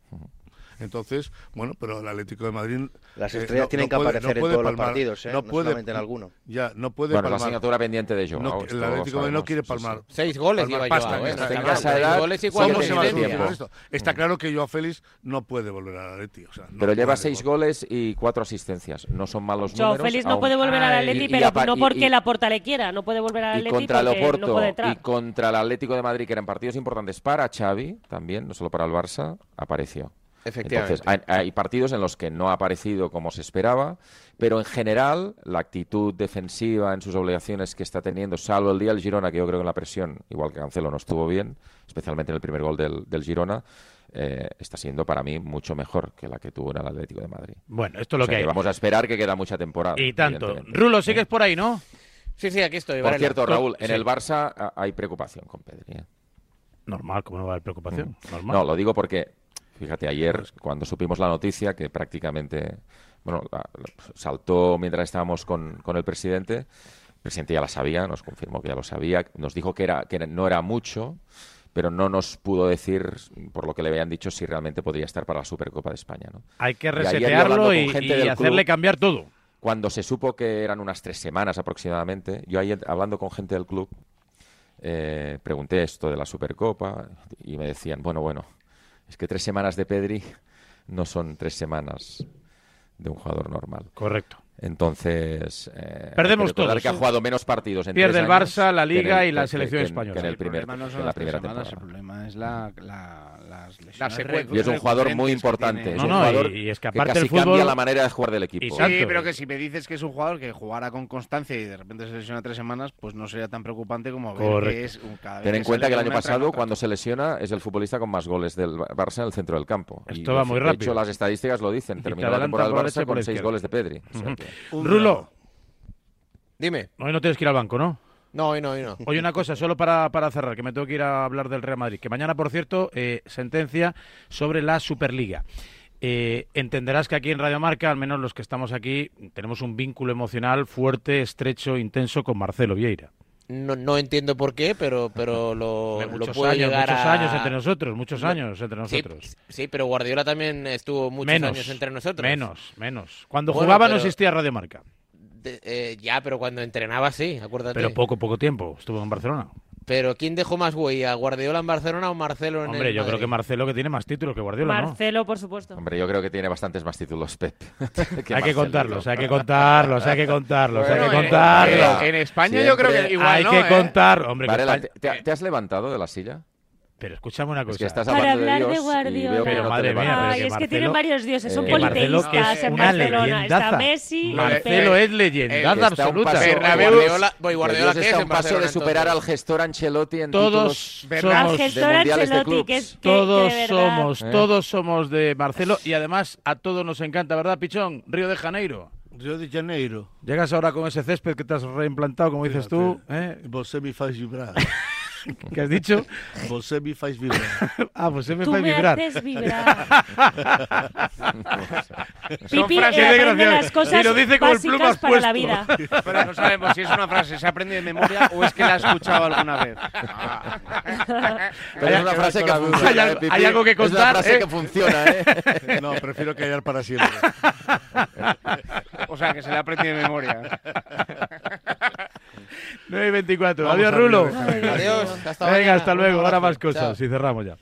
Speaker 7: Entonces, bueno, pero el Atlético de Madrid.
Speaker 5: Las
Speaker 7: eh,
Speaker 5: estrellas tienen
Speaker 7: no
Speaker 5: que
Speaker 7: puede,
Speaker 5: aparecer
Speaker 7: no
Speaker 5: en todos los partidos, ¿eh?
Speaker 7: No, puede,
Speaker 5: solamente en alguno.
Speaker 7: Ya, no puede
Speaker 3: bueno,
Speaker 7: palmar.
Speaker 3: la asignatura pendiente de Joao.
Speaker 7: No, el Atlético de Madrid no quiere palmar.
Speaker 21: Seis goles
Speaker 7: palmar
Speaker 21: lleva
Speaker 7: pasta,
Speaker 21: Joao, eh,
Speaker 7: está,
Speaker 21: goles y cuatro
Speaker 7: asistencias. Está claro que Joao Félix no puede volver al Atlético.
Speaker 3: Pero lleva seis goles y cuatro asistencias. No son malos números.
Speaker 4: Joao Félix no puede volver al
Speaker 3: Atlético,
Speaker 4: pero no porque la Porta le quiera. No puede volver al
Speaker 3: Atlético.
Speaker 4: Y
Speaker 3: contra el Oporto y contra el Atlético de Madrid, que eran partidos importantes para Xavi, también, no solo para el Barça, apareció.
Speaker 21: Efectivamente.
Speaker 3: Entonces, hay, hay, partidos en los que no ha aparecido como se esperaba, pero en general la actitud defensiva en sus obligaciones que está teniendo, salvo el día del Girona, que yo creo que en la presión, igual que Cancelo, no estuvo bien, especialmente en el primer gol del, del Girona, eh, está siendo para mí mucho mejor que la que tuvo en el Atlético de Madrid.
Speaker 2: Bueno, esto es lo
Speaker 3: O sea
Speaker 2: que hay.
Speaker 3: Vamos a esperar que queda mucha temporada.
Speaker 2: Y tanto. Rulo, sigues por ahí, ¿no?
Speaker 21: Sí, sí, aquí estoy.
Speaker 3: Por
Speaker 21: Varela.
Speaker 3: cierto, Raúl, en
Speaker 2: Sí.
Speaker 3: el Barça ah, hay preocupación con Pedri. ¿eh?
Speaker 2: Normal, ¿cómo no va a haber preocupación? Normal.
Speaker 3: No, lo digo porque, fíjate, ayer cuando supimos la noticia que prácticamente, bueno, la- saltó mientras estábamos con, con el presidente, el presidente ya la sabía, nos confirmó que ya lo sabía, nos dijo que, era, que no era mucho, pero no nos pudo decir, por lo que le habían dicho, si realmente podría estar para la Supercopa de España. ¿no?
Speaker 2: Hay que resetearlo y, hacerle
Speaker 3: club,
Speaker 2: cambiar todo.
Speaker 3: Cuando se supo que eran unas tres semanas aproximadamente, yo ayer hablando con gente del club, eh, pregunté esto de la Supercopa y me decían, bueno, bueno, es que tres semanas de Pedri no son tres semanas de un jugador normal.
Speaker 2: Correcto.
Speaker 3: Entonces, eh,
Speaker 2: Perdemos
Speaker 3: hay que recordar
Speaker 2: todos.
Speaker 3: que ha jugado menos partidos en
Speaker 2: Pierde
Speaker 3: tres
Speaker 2: el
Speaker 3: años
Speaker 2: Barça, la Liga
Speaker 3: el-
Speaker 2: y la
Speaker 3: que-
Speaker 2: selección
Speaker 3: que
Speaker 2: española.
Speaker 3: que en el
Speaker 8: el
Speaker 3: primer,
Speaker 8: problema no son
Speaker 3: en la primera
Speaker 8: semanas,
Speaker 3: temporada.
Speaker 8: el problema es la, la- las lesiones.
Speaker 21: La secuencia.
Speaker 3: Y es un jugador muy importante. Es un
Speaker 2: no,
Speaker 3: jugador
Speaker 2: y- y es que
Speaker 3: que
Speaker 2: aparte
Speaker 3: casi
Speaker 2: el fútbol-
Speaker 3: cambia la manera de jugar del equipo.
Speaker 2: Y
Speaker 8: Sí,
Speaker 2: Exacto.
Speaker 8: pero que si me dices que es un jugador que jugara con constancia y de repente se lesiona tres semanas, pues no sería tan preocupante como ver
Speaker 2: Correcto.
Speaker 8: que es un cada vez
Speaker 3: Ten en
Speaker 8: que
Speaker 3: cuenta que el
Speaker 8: de
Speaker 3: año pasado, cuando se lesiona, es el futbolista con más goles del Barça en el centro del campo. Y
Speaker 2: Esto va
Speaker 3: de-
Speaker 2: muy
Speaker 3: de
Speaker 2: rápido.
Speaker 3: hecho, las estadísticas lo dicen.
Speaker 2: te
Speaker 3: Terminó la temporada del Barça con seis goles de Pedri. Que-
Speaker 2: Rulo,
Speaker 21: Dime.
Speaker 2: hoy no tienes que ir al banco, ¿no?
Speaker 21: No, hoy no, hoy no.
Speaker 2: Oye, una cosa, solo para, para cerrar, que me tengo que ir a hablar del Real Madrid. Que mañana, por cierto, eh, sentencia sobre la Superliga. Eh, entenderás que aquí en Radio Marca, al menos los que estamos aquí, tenemos un vínculo emocional fuerte, estrecho, intenso con Marcelo Vieira.
Speaker 21: No, no entiendo por qué, pero, pero lo, lo puedo
Speaker 2: años,
Speaker 21: llegar
Speaker 2: muchos
Speaker 21: a-
Speaker 2: años entre nosotros, muchos años entre nosotros.
Speaker 21: Sí, pero Guardiola también estuvo muchos
Speaker 2: menos,
Speaker 21: años entre nosotros.
Speaker 2: Menos, menos. Cuando
Speaker 21: Bueno,
Speaker 2: jugaba no existía Radio Marca,
Speaker 21: De- eh, ya, pero cuando entrenaba sí, acuérdate.
Speaker 2: pero poco, poco tiempo estuvo en Barcelona.
Speaker 21: Pero ¿quién dejó más huella? ¿Guardiola en Barcelona o Marcelo en
Speaker 2: Hombre,
Speaker 21: el
Speaker 2: yo creo que Marcelo que tiene más títulos que Guardiola, ¿no?
Speaker 4: Marcelo, por supuesto.
Speaker 3: Hombre, yo creo que tiene bastantes más títulos Pep. que
Speaker 2: Hay que contarlos, hay que contarlos, hay que contarlos, hay que contarlos.
Speaker 9: en- en España yo creo que igual
Speaker 2: hay
Speaker 9: no,
Speaker 2: que
Speaker 9: ¿eh?
Speaker 2: contar, hombre. que
Speaker 3: Varela,
Speaker 2: España-
Speaker 3: ¿te, te- te has levantado de la silla?
Speaker 2: Pero escúchame una
Speaker 3: Es
Speaker 2: cosa.
Speaker 3: que estás
Speaker 4: Para hablar
Speaker 3: de
Speaker 4: de
Speaker 3: Dios y
Speaker 4: Guardiola.
Speaker 3: que
Speaker 2: Pero
Speaker 3: no
Speaker 2: madre mía, pero
Speaker 4: Ay,
Speaker 2: que
Speaker 4: es que tienen varios dioses, son
Speaker 3: eh,
Speaker 4: politeístas
Speaker 2: que es
Speaker 4: en
Speaker 2: una
Speaker 4: Barcelona.
Speaker 2: leyendaza.
Speaker 4: Está Messi,
Speaker 2: Marcelo es leyendaza
Speaker 3: Que está un
Speaker 2: absoluta.
Speaker 3: paso-
Speaker 21: Guardiola, voy,
Speaker 3: Que
Speaker 21: Guardiola
Speaker 3: Dios
Speaker 21: ¿qué
Speaker 3: está
Speaker 21: es
Speaker 3: un paso de superar
Speaker 21: entonces?
Speaker 3: al gestor Ancelotti en
Speaker 2: Todos
Speaker 3: títulos
Speaker 2: somos,
Speaker 3: de
Speaker 4: que es que-
Speaker 2: todos
Speaker 4: que de
Speaker 2: somos,
Speaker 3: ¿Eh?
Speaker 2: todos somos de Marcelo y además a todos nos encanta, ¿verdad, Pichón? Río de Janeiro.
Speaker 7: Río de Janeiro.
Speaker 2: Llegas ahora con ese césped que te has reimplantado, como dices tú, ¿eh?
Speaker 7: Você me faz vibrar.
Speaker 2: ¿Qué has dicho?
Speaker 7: Você me faz vibrar.
Speaker 2: Ah, se me
Speaker 4: Tú me
Speaker 2: vibrar.
Speaker 4: haces vibrar.
Speaker 2: Son
Speaker 4: Pipi
Speaker 2: frases
Speaker 4: eh, aprende
Speaker 2: desgraciadas.
Speaker 4: las cosas
Speaker 2: Y lo dice con el
Speaker 4: básicas
Speaker 2: plumas
Speaker 4: para la vida.
Speaker 8: Pero no sabemos si es una frase, se aprende de memoria o es que la ha escuchado alguna vez.
Speaker 3: Pero es una frase que
Speaker 2: Hay
Speaker 3: funciona,
Speaker 2: algo-
Speaker 3: ¿eh, Pipi?
Speaker 2: hay algo que
Speaker 3: Es una
Speaker 2: contar,
Speaker 3: frase
Speaker 2: ¿eh?
Speaker 3: que funciona, ¿eh?
Speaker 7: No, prefiero callar para siempre.
Speaker 8: O sea, que se le ha aprendido de memoria.
Speaker 2: 9 y 24.
Speaker 7: Vamos
Speaker 2: Adiós, Rulo.
Speaker 21: Adiós, hasta
Speaker 2: Venga,
Speaker 21: mañana.
Speaker 2: hasta luego. Ahora más cosas
Speaker 21: Chao.
Speaker 2: y cerramos ya.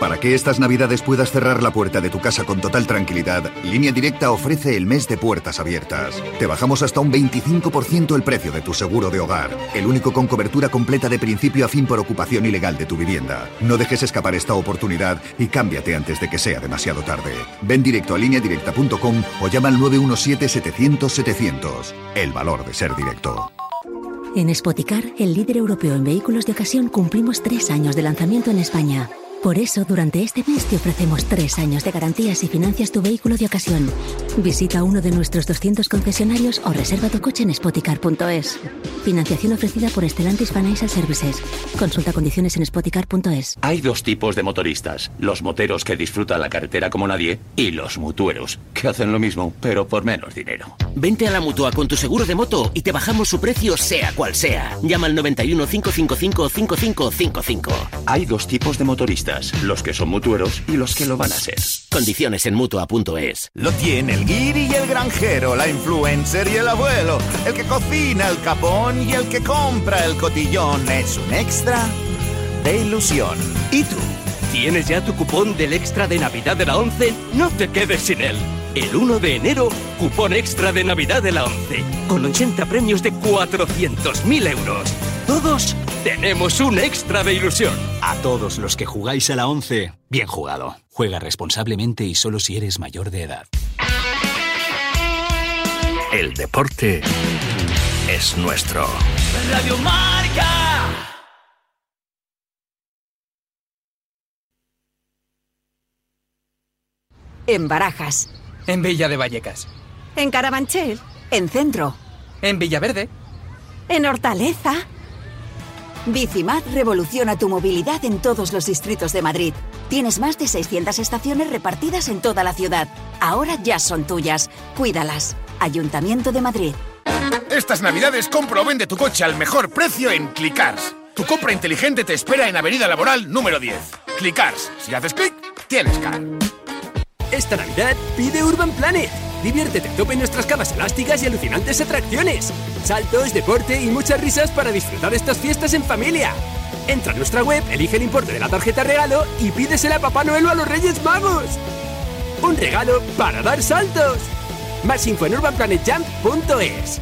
Speaker 16: Para que estas navidades puedas cerrar la puerta de tu casa con total tranquilidad, Línea Directa ofrece el mes de puertas abiertas. Te bajamos hasta un 25% el precio de tu seguro de hogar, el único con cobertura completa de principio a fin por ocupación ilegal de tu vivienda. No dejes escapar esta oportunidad y cámbiate antes de que sea demasiado tarde. Ven directo a lineadirecta.com o llama al 917-700-700. El valor de ser directo.
Speaker 23: En Spoticar, el líder europeo en vehículos de ocasión, cumplimos tres años de lanzamiento en España. Por eso, durante este mes te ofrecemos tres años de garantías si financias tu vehículo de ocasión. Visita uno de nuestros 200 concesionarios o reserva tu coche en spoticar.es. Financiación ofrecida por Stellantis Financial Services. Consulta condiciones en spoticar.es.
Speaker 24: Hay dos tipos de motoristas, los moteros que disfrutan la carretera como nadie y los mutueros, que hacen lo mismo, pero por menos dinero.
Speaker 25: Vente a la mutua con tu seguro de moto y te bajamos su precio sea cual sea. Llama al 91 555 5555.
Speaker 24: Hay dos tipos de motoristas, los que son mutueros y los que lo van a ser.
Speaker 25: Condiciones en mutua.es.
Speaker 26: Lo tiene el guiri y el granjero, la influencer y el abuelo, el que cocina el capón y el que compra el cotillón. Es un extra de ilusión.
Speaker 25: ¿Y tú? ¿Tienes ya tu cupón del extra de Navidad de la 11? No te quedes sin él. El 1 de enero, cupón extra de Navidad de la 11, con 80 premios de 400.000 euros. Todos tenemos un extra de ilusión.
Speaker 27: A todos los que jugáis a la 11, bien jugado. Juega responsablemente y solo si eres mayor de edad.
Speaker 17: El deporte es nuestro.
Speaker 12: Radio Marca.
Speaker 14: En Barajas.
Speaker 28: En Villa de Vallecas.
Speaker 14: En Carabanchel. En Centro.
Speaker 29: En Villaverde.
Speaker 14: En Hortaleza. Bicimat revoluciona tu movilidad en todos los distritos de Madrid. Tienes más de 600 estaciones repartidas en toda la ciudad. Ahora ya son tuyas. Cuídalas. Ayuntamiento de Madrid.
Speaker 30: Estas navidades compra o vende tu coche al mejor precio en Clicars. Tu compra inteligente te espera en Avenida Laboral número 10. Clicars. Si haces clic, tienes car.
Speaker 27: Esta Navidad pide Urban Planet. Diviértete a tope en nuestras camas elásticas y alucinantes atracciones. Saltos, deporte y muchas risas para disfrutar estas fiestas en familia. Entra a nuestra web, elige el importe de la tarjeta regalo y pídesela a Papá Noel o a los Reyes Magos. Un regalo para dar saltos. Más info en urbanplanetjump.es.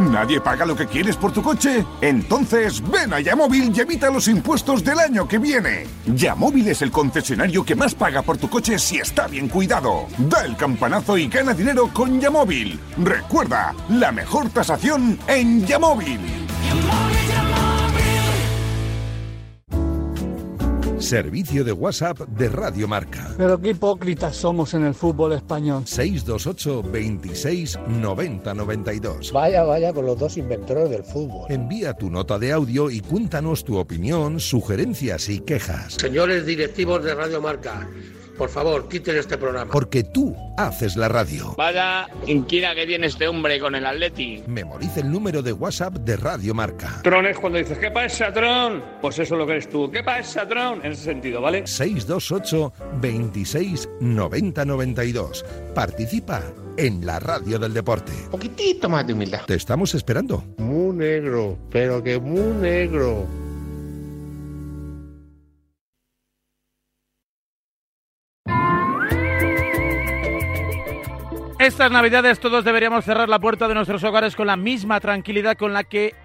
Speaker 26: ¿Nadie paga lo que quieres por tu coche? Entonces ven a Yamóvil y evita los impuestos del año que viene. Yamóvil es el concesionario que más paga por tu coche si está bien cuidado. Da el campanazo y gana dinero con Yamóvil. Recuerda, la mejor tasación en Yamóvil.
Speaker 31: Servicio de WhatsApp de Radio Marca.
Speaker 32: Pero qué hipócritas somos en el fútbol español.
Speaker 31: 628 26 90 92.
Speaker 33: Vaya, vaya con los dos inventores del fútbol.
Speaker 31: Envía tu nota de audio y cuéntanos tu opinión, sugerencias y quejas.
Speaker 33: Señores directivos de Radio Marca. Por favor, quiten este programa.
Speaker 31: Porque tú haces la radio.
Speaker 28: Vaya inquina que tiene este hombre con el Atleti.
Speaker 31: Memoriza el número de WhatsApp de Radio Marca.
Speaker 28: Tron es cuando dices, ¿qué pasa, Tron? Pues eso es lo que eres tú. ¿Qué pasa, Tron? En ese sentido, ¿vale?
Speaker 31: 628 26 90 92. Participa en la radio del deporte.
Speaker 33: Un poquitito más de humildad.
Speaker 31: Te estamos esperando.
Speaker 33: Muy negro, pero que muy negro.
Speaker 2: Estas navidades todos deberíamos cerrar la puerta de nuestros hogares con la misma tranquilidad con la que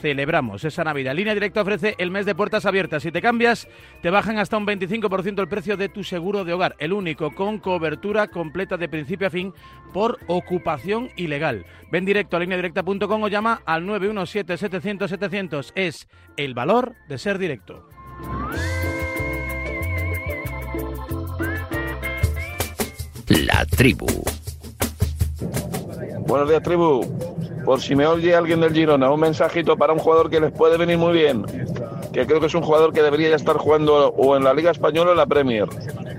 Speaker 2: celebramos esa Navidad. Línea Directa ofrece el mes de puertas abiertas. Si te cambias, te bajan hasta un 25% el precio de tu seguro de hogar, el único con cobertura completa de principio a fin por ocupación ilegal. Ven directo a lineadirecta.com o llama al 917-700-700. Es el valor de ser directo.
Speaker 34: La tribu.
Speaker 35: Buenos días, tribu. Por si me oye alguien del Girona, un mensajito para un jugador que les puede venir muy bien, que creo que es un jugador que debería ya estar jugando o en la Liga Española o en la Premier.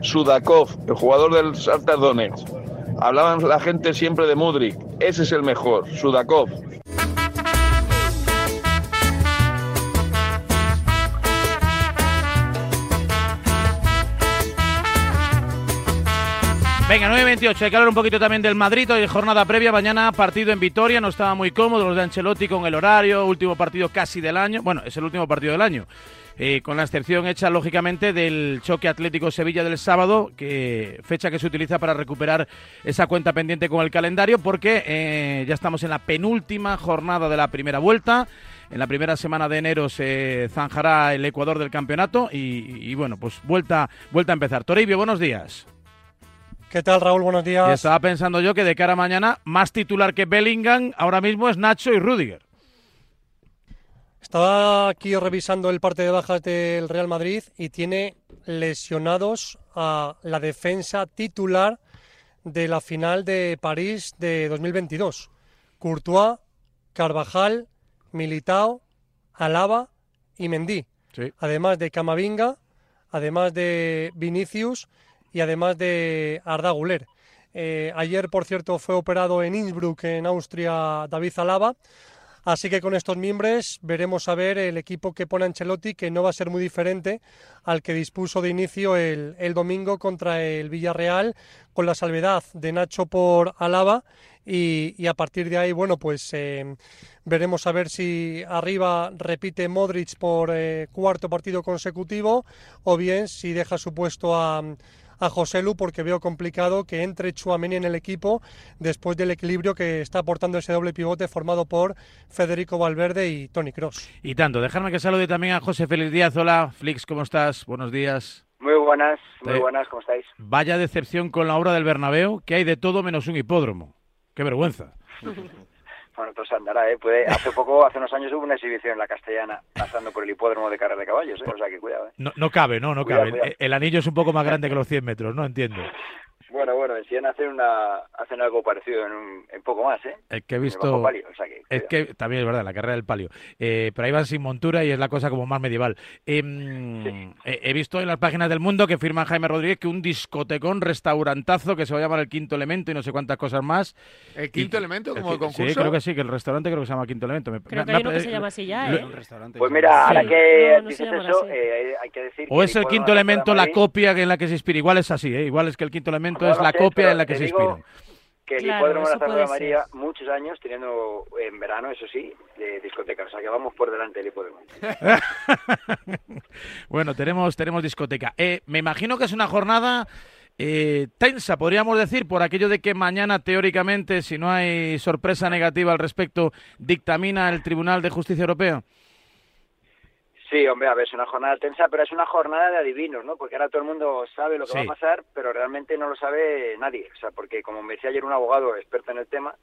Speaker 35: Sudakov, el jugador del Shakhtar Donetsk. Hablaban la gente siempre de Mudrik. Ese es el mejor, Sudakov.
Speaker 2: Venga, 9.28, hay que hablar un poquito también del Madrid, hoy jornada previa, mañana partido en Vitoria, no estaba muy cómodo los de Ancelotti con el horario, último partido casi del año, bueno, es el último partido del año, eh, con la excepción hecha lógicamente del choque Atlético Sevilla del sábado, que fecha que se utiliza para recuperar esa cuenta pendiente con el calendario, porque eh, ya estamos en la penúltima jornada de la primera vuelta. En la primera semana de enero se zanjará el Ecuador del campeonato y, y bueno, pues vuelta, vuelta a empezar. Toribio, buenos días.
Speaker 36: ¿Qué tal, Raúl? Buenos días.
Speaker 2: Y estaba pensando yo que de cara a mañana, más titular que Bellingham ahora mismo es Nacho y Rudiger.
Speaker 36: Estaba aquí revisando el parte de bajas del Real Madrid y tiene lesionados a la defensa titular de la final de París de 2022. Courtois, Carvajal, Militao, Alaba y Mendy. Además de Camavinga, además de Vinicius y además de Arda Guler. Eh, ayer, por cierto, fue operado en Innsbruck, en Austria, David Alaba. Así que con estos miembros veremos a ver el equipo que pone Ancelotti, que no va a ser muy diferente al que dispuso de inicio el, domingo contra el Villarreal, con la salvedad de Nacho por Alaba. Y, a partir de ahí, bueno, pues eh, veremos a ver si arriba repite Modric por eh, cuarto partido consecutivo o bien si deja su puesto a a José Lu porque veo complicado que entre Chuameni en el equipo después del equilibrio que está aportando ese doble pivote formado por Federico Valverde y Tony Cross.
Speaker 2: Y tanto, dejarme que salude también a José Félix Díaz. Hola, Flix, ¿cómo estás? Buenos días.
Speaker 37: Muy buenas, muy buenas, ¿cómo estáis?
Speaker 2: Vaya decepción con la obra del Bernabéu, que hay de todo menos un hipódromo. Qué vergüenza.
Speaker 37: Bueno, pues andará, ¿eh? Puede, hace poco, hace unos años hubo una exhibición en la Castellana pasando por el hipódromo de carrera de caballos, ¿eh? O sea que cuidado, ¿eh?
Speaker 2: No, no cabe, no, no cabe. El, anillo es un poco más grande que los 100 metros, ¿no? Entiendo.
Speaker 37: Bueno, bueno, decían hacer una, hacen algo parecido en, un, en poco más, ¿eh?
Speaker 2: Es que he
Speaker 37: En el
Speaker 2: visto.
Speaker 37: palio, o sea que,
Speaker 2: es que también es verdad, la carrera del palio. Eh, pero ahí van sin montura y es la cosa como más medieval. Em, he, he visto en las páginas del mundo que firma Jaime Rodríguez que un discotecón, restaurantazo que se va a llamar el Quinto Elemento y no sé cuántas cosas más.
Speaker 38: ¿El
Speaker 2: Y-
Speaker 38: Quinto Elemento como el concurso?
Speaker 2: Sí, creo que sí, que el restaurante creo que se llama Quinto Elemento. Me-
Speaker 39: Creo
Speaker 2: me-
Speaker 39: que hay
Speaker 2: ha-
Speaker 39: uno que se llama así ya,
Speaker 2: lo-
Speaker 39: ¿eh?
Speaker 37: Pues mira, ahora
Speaker 2: Sí.
Speaker 37: que
Speaker 39: No, no
Speaker 37: dices eso, eh, hay que decir
Speaker 2: O
Speaker 37: que
Speaker 2: es el quinto elemento la copia en la que se inspira. Igual es así, ¿eh? Igual es que el quinto elemento
Speaker 37: No
Speaker 2: es
Speaker 37: lo
Speaker 2: la
Speaker 37: sé,
Speaker 2: copia en la que se inspiran.
Speaker 37: Que el
Speaker 39: Claro,
Speaker 37: hipódromo de la María, muchos años teniendo en verano, eso sí, de discoteca. O sea que vamos por delante del hipódromo.
Speaker 2: Bueno, tenemos, tenemos discoteca. Eh, me imagino que es una jornada eh, tensa, podríamos decir, por aquello de que mañana, teóricamente, si no hay sorpresa negativa al respecto, dictamina el Tribunal de Justicia Europeo.
Speaker 37: Sí, hombre, a ver, es una jornada tensa, pero es una jornada de adivinos, ¿no? Porque ahora todo el mundo sabe lo que
Speaker 2: Sí.
Speaker 37: va a pasar, pero realmente no lo sabe nadie. O sea, porque como me decía ayer un abogado experto en el tema,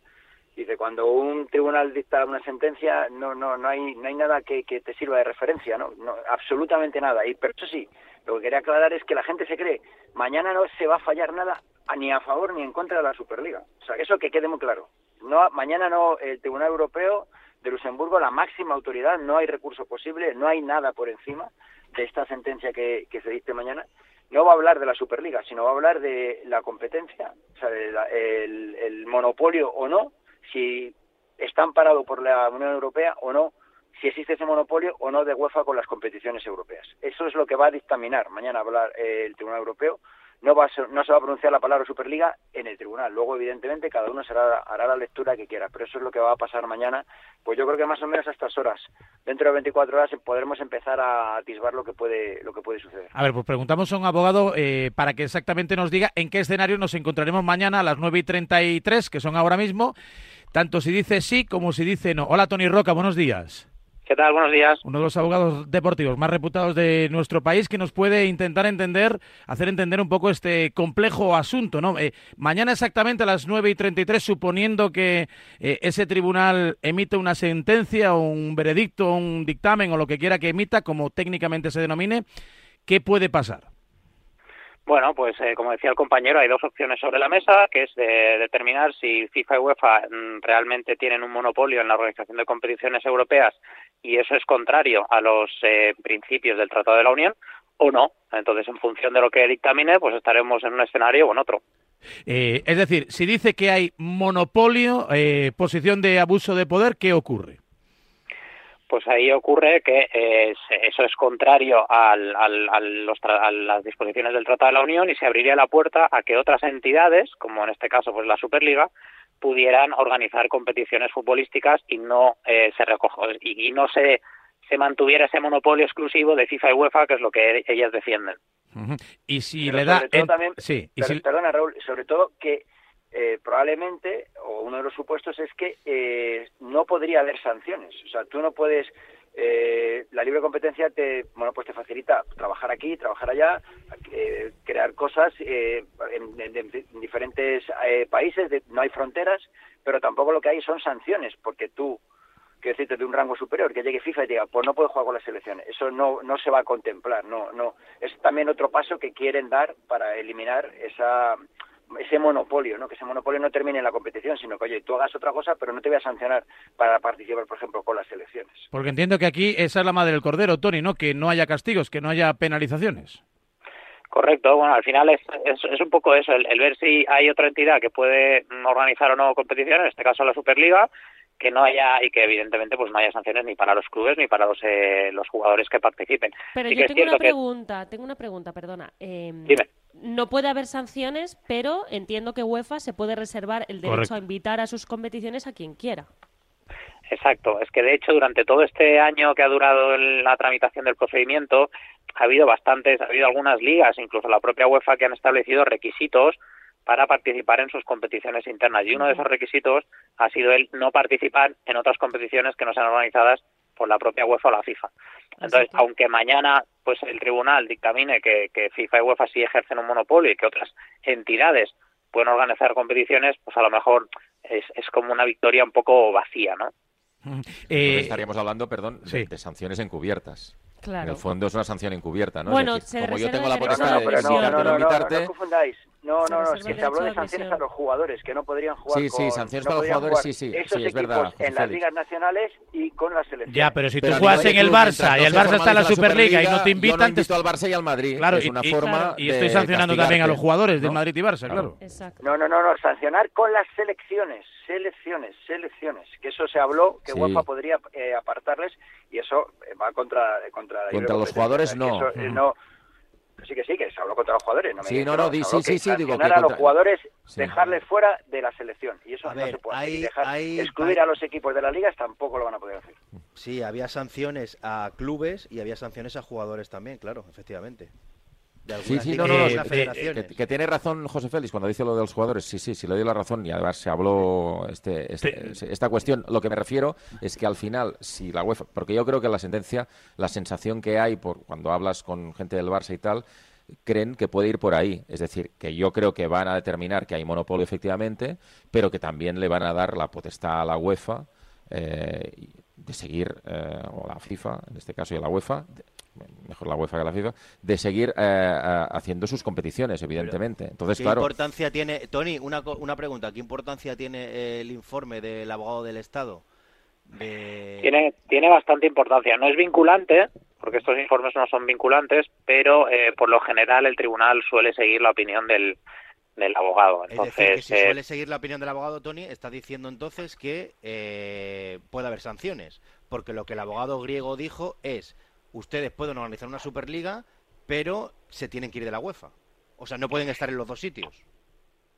Speaker 37: dice, cuando un tribunal dicta una sentencia, no no no hay no hay nada que, que te sirva de referencia, ¿no? no absolutamente nada. Y pero eso sí, lo que quería aclarar es que la gente se cree, mañana no se va a fallar nada ni a favor ni en contra de la Superliga. O sea, eso que quede muy claro. No, mañana no, el Tribunal Europeo de Luxemburgo, la máxima autoridad, no hay recurso posible, no hay nada por encima de esta sentencia que, se dicte mañana. No va a hablar de la Superliga, sino va a hablar de la competencia, o sea, de la- el, el monopolio o no, si está amparado por la Unión Europea o no, si existe ese monopolio o no de UEFA con las competiciones europeas. Eso es lo que va a dictaminar mañana hablar eh, el Tribunal Europeo. No, va a no se va a pronunciar la palabra Superliga en el tribunal. Luego, evidentemente, cada uno será, hará la lectura que quiera. Pero eso es lo que va a pasar mañana. Pues yo creo que más o menos a estas horas, dentro de 24 horas, podremos empezar a atisbar lo que puede, lo que puede suceder.
Speaker 2: A ver, pues preguntamos a un abogado eh, para que exactamente nos diga en qué escenario nos encontraremos mañana a las 9 y 33, que son ahora mismo, tanto si dice sí como si dice no. Hola, Tony Roca, buenos días.
Speaker 40: ¿Qué tal? Buenos días.
Speaker 2: Uno de los abogados deportivos más reputados de nuestro país que nos puede intentar entender, hacer entender un poco este complejo asunto, ¿no? Eh, mañana exactamente a las 9 y 33, suponiendo que eh, ese tribunal emite una sentencia o un veredicto, un dictamen o lo que quiera que emita, como técnicamente se denomine, ¿qué puede pasar?
Speaker 40: Bueno, pues eh, como decía el compañero, hay dos opciones sobre la mesa, que es de determinar si FIFA y UEFA mm, realmente tienen un monopolio en la organización de competiciones europeas y eso es contrario a los eh, principios del Tratado de la Unión o no. Entonces, en función de lo que dictamine, pues estaremos en un escenario o en otro.
Speaker 2: Eh, es decir, si dice que hay monopolio, eh, posición de abuso de poder, ¿qué ocurre?
Speaker 40: pues ahí ocurre que eh, eso es contrario al, al- al los tra- a las disposiciones del Tratado de la Unión y se abriría la puerta a que otras entidades, como en este caso pues la Superliga, pudieran organizar competiciones futbolísticas y no eh, se recojo y, y no se se mantuviera ese monopolio exclusivo de FIFA y UEFA, que es lo que ellas defienden.
Speaker 2: Y si
Speaker 37: Pero
Speaker 2: le da... en-
Speaker 37: también-
Speaker 2: Sí, y
Speaker 37: Pero,
Speaker 2: si-
Speaker 37: Perdona, Raúl, sobre todo que eh, probablemente, o uno de los supuestos es que eh, no podría haber sanciones. O sea, tú no puedes... eh, la libre competencia te bueno pues te facilita trabajar aquí trabajar allá eh, crear cosas eh, en, en- en diferentes eh, países de- no hay fronteras pero tampoco lo que hay son sanciones porque tú quiero decirte de un rango superior que llegue FIFA y diga pues no puedo jugar con las selecciones eso no no se va a contemplar no no. Es también otro paso que quieren dar para eliminar esa ese monopolio, ¿no? Que ese monopolio no termine en la competición, sino que, oye, tú hagas otra cosa, pero no te voy a sancionar para participar, por ejemplo, con las selecciones.
Speaker 2: Porque entiendo que aquí esa es la madre del cordero, Tony, ¿no? Que no haya castigos, que no haya penalizaciones.
Speaker 40: Correcto, bueno, al final es, es, es un poco eso, el, el ver si hay otra entidad que puede mm, organizar o no competiciones, en este caso la Superliga, que no haya y que evidentemente pues no haya sanciones ni para los clubes ni para los eh, los jugadores que participen.
Speaker 39: Pero
Speaker 40: Sí
Speaker 39: yo
Speaker 40: que
Speaker 39: tengo una
Speaker 40: que-
Speaker 39: pregunta, tengo una pregunta, perdona. Eh,
Speaker 40: Dime.
Speaker 39: No puede haber sanciones, pero entiendo que UEFA se puede reservar el derecho
Speaker 40: Correcto.
Speaker 39: a invitar a sus competiciones a quien quiera.
Speaker 40: Exacto, es que de hecho durante todo este año que ha durado la tramitación del procedimiento ha habido bastantes, ha habido algunas ligas, incluso la propia UEFA, que han establecido requisitos para participar en sus competiciones internas y uno de esos requisitos ha sido el no participar en otras competiciones que no sean organizadas por la propia UEFA o la FIFA. Entonces, aunque mañana pues el tribunal dictamine que, que FIFA y UEFA sí ejercen un monopolio y que otras entidades pueden organizar competiciones, pues a lo mejor es, es como una victoria un poco vacía, ¿no?
Speaker 2: Eh,
Speaker 29: estaríamos hablando, perdón, de, de sanciones encubiertas.
Speaker 39: Claro.
Speaker 29: En el fondo es una sanción encubierta, ¿no?
Speaker 39: Bueno,
Speaker 29: es decir,
Speaker 39: se
Speaker 29: como yo tengo la potestad de no
Speaker 39: No, no, no,
Speaker 29: invitarte,
Speaker 37: No confundáis. No, no, no, es que se habló de sanciones a los jugadores, que no podrían jugar
Speaker 3: Sí, sí, sanciones a los jugadores, sí, sí, sí, es verdad.
Speaker 37: en las ligas nacionales y con la selección.
Speaker 2: Ya, pero si tú juegas en el Barça y el Barça está en la Superliga y no te invitan... Yo no
Speaker 3: invito al Barça y al Madrid, claro, es una forma
Speaker 2: Y estoy sancionando también a los jugadores de Madrid y Barça, claro.
Speaker 37: No, no, no, no, sancionar con las selecciones, selecciones, selecciones, que eso se habló, que UEFA podría eh, apartarles y eso eh, va contra... Contra,
Speaker 3: contra los jugadores no.
Speaker 37: no sí que sí, que se habló contra los jugadores. No me
Speaker 3: sí, no, no, sí, sí, sí, digo
Speaker 37: que a los jugadores, dejarles fuera de la selección. Y eso no se puede Dejar, excluir a los equipos de las ligas tampoco lo van a poder hacer.
Speaker 5: Sí, había sanciones a clubes y había sanciones a jugadores también, claro, efectivamente.
Speaker 3: Sí, sí, no, no, que, tiene razón José Félix cuando dice lo de los jugadores. Sí, sí, sí, le doy la razón y además se habló este, este esta cuestión. Lo que me refiero es que al final, si la UEFA, porque yo creo que la sentencia, la sensación que hay por cuando hablas con gente del Barça y tal, creen que puede ir por ahí. Es decir, que yo creo que van a determinar que hay monopolio efectivamente, pero que también le van a dar la potestad a la UEFA eh, de seguir, eh, o la FIFA, en este caso y a la UEFA, mejor la UEFA que la FIFA, de seguir eh, eh, haciendo sus competiciones, evidentemente. Entonces,
Speaker 5: ¿Qué
Speaker 3: claro.
Speaker 5: importancia tiene, Tony, una, una pregunta, ¿qué importancia tiene el informe del abogado del Estado?
Speaker 40: Tiene, tiene bastante importancia. No es vinculante, porque estos informes no son vinculantes, pero eh, por lo general el tribunal suele seguir la opinión del, del abogado. Entonces,
Speaker 5: si suele seguir la opinión del abogado, Tony, está diciendo entonces que puede haber sanciones, porque lo que el abogado griego dijo es ustedes pueden organizar una Superliga, pero se tienen que ir de la UEFA. O sea, no pueden estar en los dos sitios.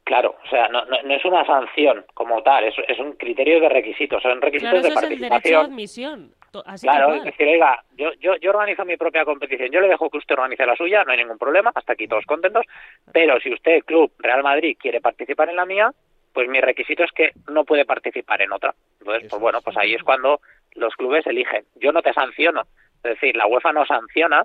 Speaker 40: Claro, o sea, no, no, es una sanción como tal, es, es, un criterio de requisitos, son requisitos de participación. Es el derecho
Speaker 4: de admisión.
Speaker 40: claro, es decir, oiga, yo, yo, yo organizo mi propia competición, yo le dejo que usted organice la suya, no hay ningún problema, hasta aquí todos contentos, pero si usted, Club Real Madrid, quiere participar en la mía, pues mi requisito es que no puede participar en otra. Entonces, pues bueno, pues ahí es cuando los clubes eligen. Yo no te sanciono, es decir, la UEFA no sanciona,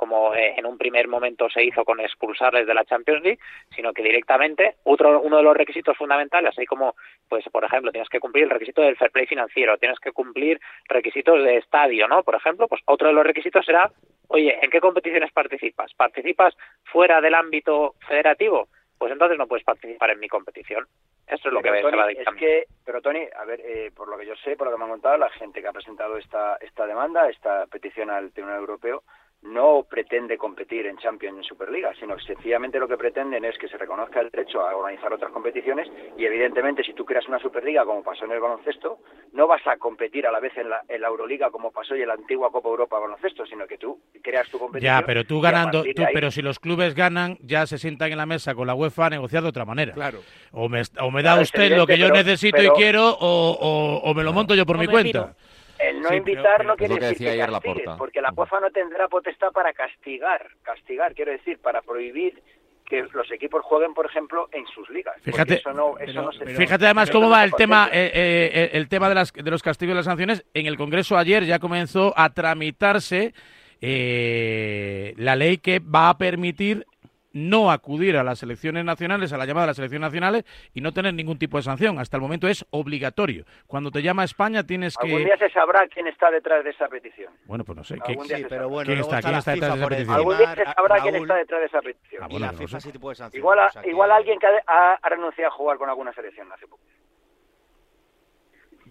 Speaker 40: como eh, en un primer momento se hizo con expulsarles de la Champions League, sino que directamente otro, uno de los requisitos fundamentales, así como, pues por ejemplo, tienes que cumplir el requisito del fair play financiero, tienes que cumplir requisitos de estadio, ¿no? Por ejemplo, pues otro de los requisitos será, oye, ¿en qué competiciones participas? ¿Participas fuera del ámbito federativo? Pues entonces no puedes participar en mi competición. Eso es lo que
Speaker 37: Tony, es que, Pero Tony, a ver, eh, por lo que yo sé, por lo que me han contado, la gente que ha presentado esta, esta demanda, esta petición al Tribunal Europeo, no pretende competir en Champions en Superliga, sino que sencillamente lo que pretenden es que se reconozca el derecho a organizar otras competiciones y evidentemente si tú creas una Superliga como pasó en el baloncesto, no vas a competir a la vez en la, en la Euroliga como pasó en la antigua Copa Europa baloncesto, sino que tú creas tu competición.
Speaker 2: Ya, pero tú ganando, tú, pero si los clubes ganan, ya se sientan en la mesa con la UEFA a negociar de otra manera.
Speaker 8: Claro.
Speaker 2: O me, o me da usted lo que yo necesito y quiero o, o, me lo monto yo por mi cuenta.
Speaker 37: El no invitar no quiere decir que castigues, porque la UEFA no tendrá potestad para castigar, castigar, quiero decir, para prohibir que los equipos jueguen, por ejemplo, en sus ligas.
Speaker 2: Fíjate, eso no, fíjate además cómo va el tema, eh, eh, el tema de, las, de los castigos y las sanciones. En el Congreso ayer ya comenzó a tramitarse eh, la ley que va a permitir no acudir a las elecciones nacionales, a la llamada de las elecciones nacionales y no tener ningún tipo de sanción. Hasta el momento es obligatorio. Cuando te llama a España tienes que...
Speaker 37: Algún día se sabrá quién está detrás de esa petición.
Speaker 2: Bueno, pues no sé.
Speaker 37: ¿Quién,
Speaker 5: pero bueno,
Speaker 2: ¿quién está, ¿quién está detrás de esa petición?
Speaker 37: Algún día se sabrá quién está detrás de esa petición.
Speaker 5: Ah, y la FIFA sí te puede sancionar.
Speaker 37: Igual, igual alguien que ha, ha renunciado a jugar con alguna selección hace poco.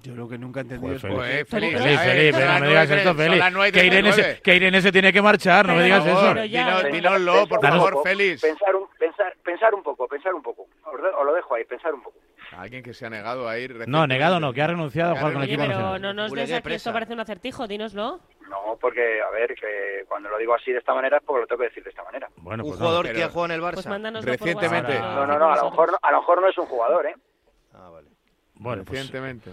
Speaker 8: Yo lo que nunca he entendido es...
Speaker 2: Pues, Felipe, Felipe, no me digas esto, Felipe. Que Irene, se, que Irene se tiene que marchar, no me digas eso.
Speaker 8: Dínoslo, por favor, Félix.
Speaker 37: Pensar un, pensar, pensar un poco, pensar un poco. Os lo dejo ahí, pensar un poco.
Speaker 8: Alguien que se ha negado a ir...
Speaker 2: No, negado no, que ha renunciado a jugar con el equipo
Speaker 4: pero no nos des aquí, esto parece un acertijo, dínoslo.
Speaker 37: No, porque, a ver, que cuando lo digo así de esta manera es porque lo tengo que decir de esta manera.
Speaker 5: Bueno, un jugador que ha jugado en el Barça.
Speaker 4: Pues
Speaker 8: Recientemente.
Speaker 37: No, no, no, a lo, mejor, a lo mejor no es un jugador, ¿eh?
Speaker 5: Ah, vale.
Speaker 2: Bueno,
Speaker 8: Recientemente.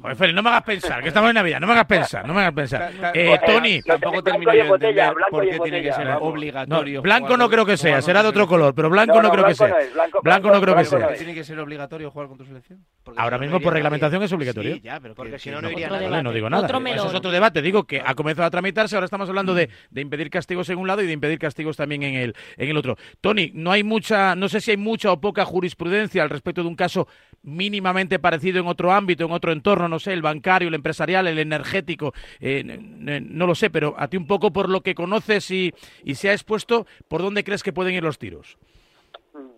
Speaker 2: Joder, no me hagas pensar, que estamos en Navidad, no me hagas pensar, no me hagas pensar. Eh, Tony,
Speaker 8: tampoco termino de entender por qué tiene que ser obligatorio.
Speaker 2: blanco no creo que sea, será de otro color, pero blanco no, creo que sea. Blanco no creo que sea.
Speaker 8: ¿Tiene que ser obligatorio jugar con tu selección?
Speaker 2: Ahora mismo por reglamentación es obligatorio.
Speaker 5: Sí, ya, pero porque si no, no iría nadie.
Speaker 2: No digo nada. Eso es otro debate. Digo que ha comenzado a tramitarse, ahora estamos hablando de, de impedir castigos en un lado y de impedir castigos también en el, en el otro. Tony, no hay mucha, no sé si hay mucha o poca jurisprudencia al respecto de un caso mínimamente parecido en otro ámbito, en otro entorno, no sé, el bancario, el empresarial, el energético, eh, no lo sé, pero a ti un poco por lo que conoces y, y se ha expuesto, ¿por dónde crees que pueden ir los tiros?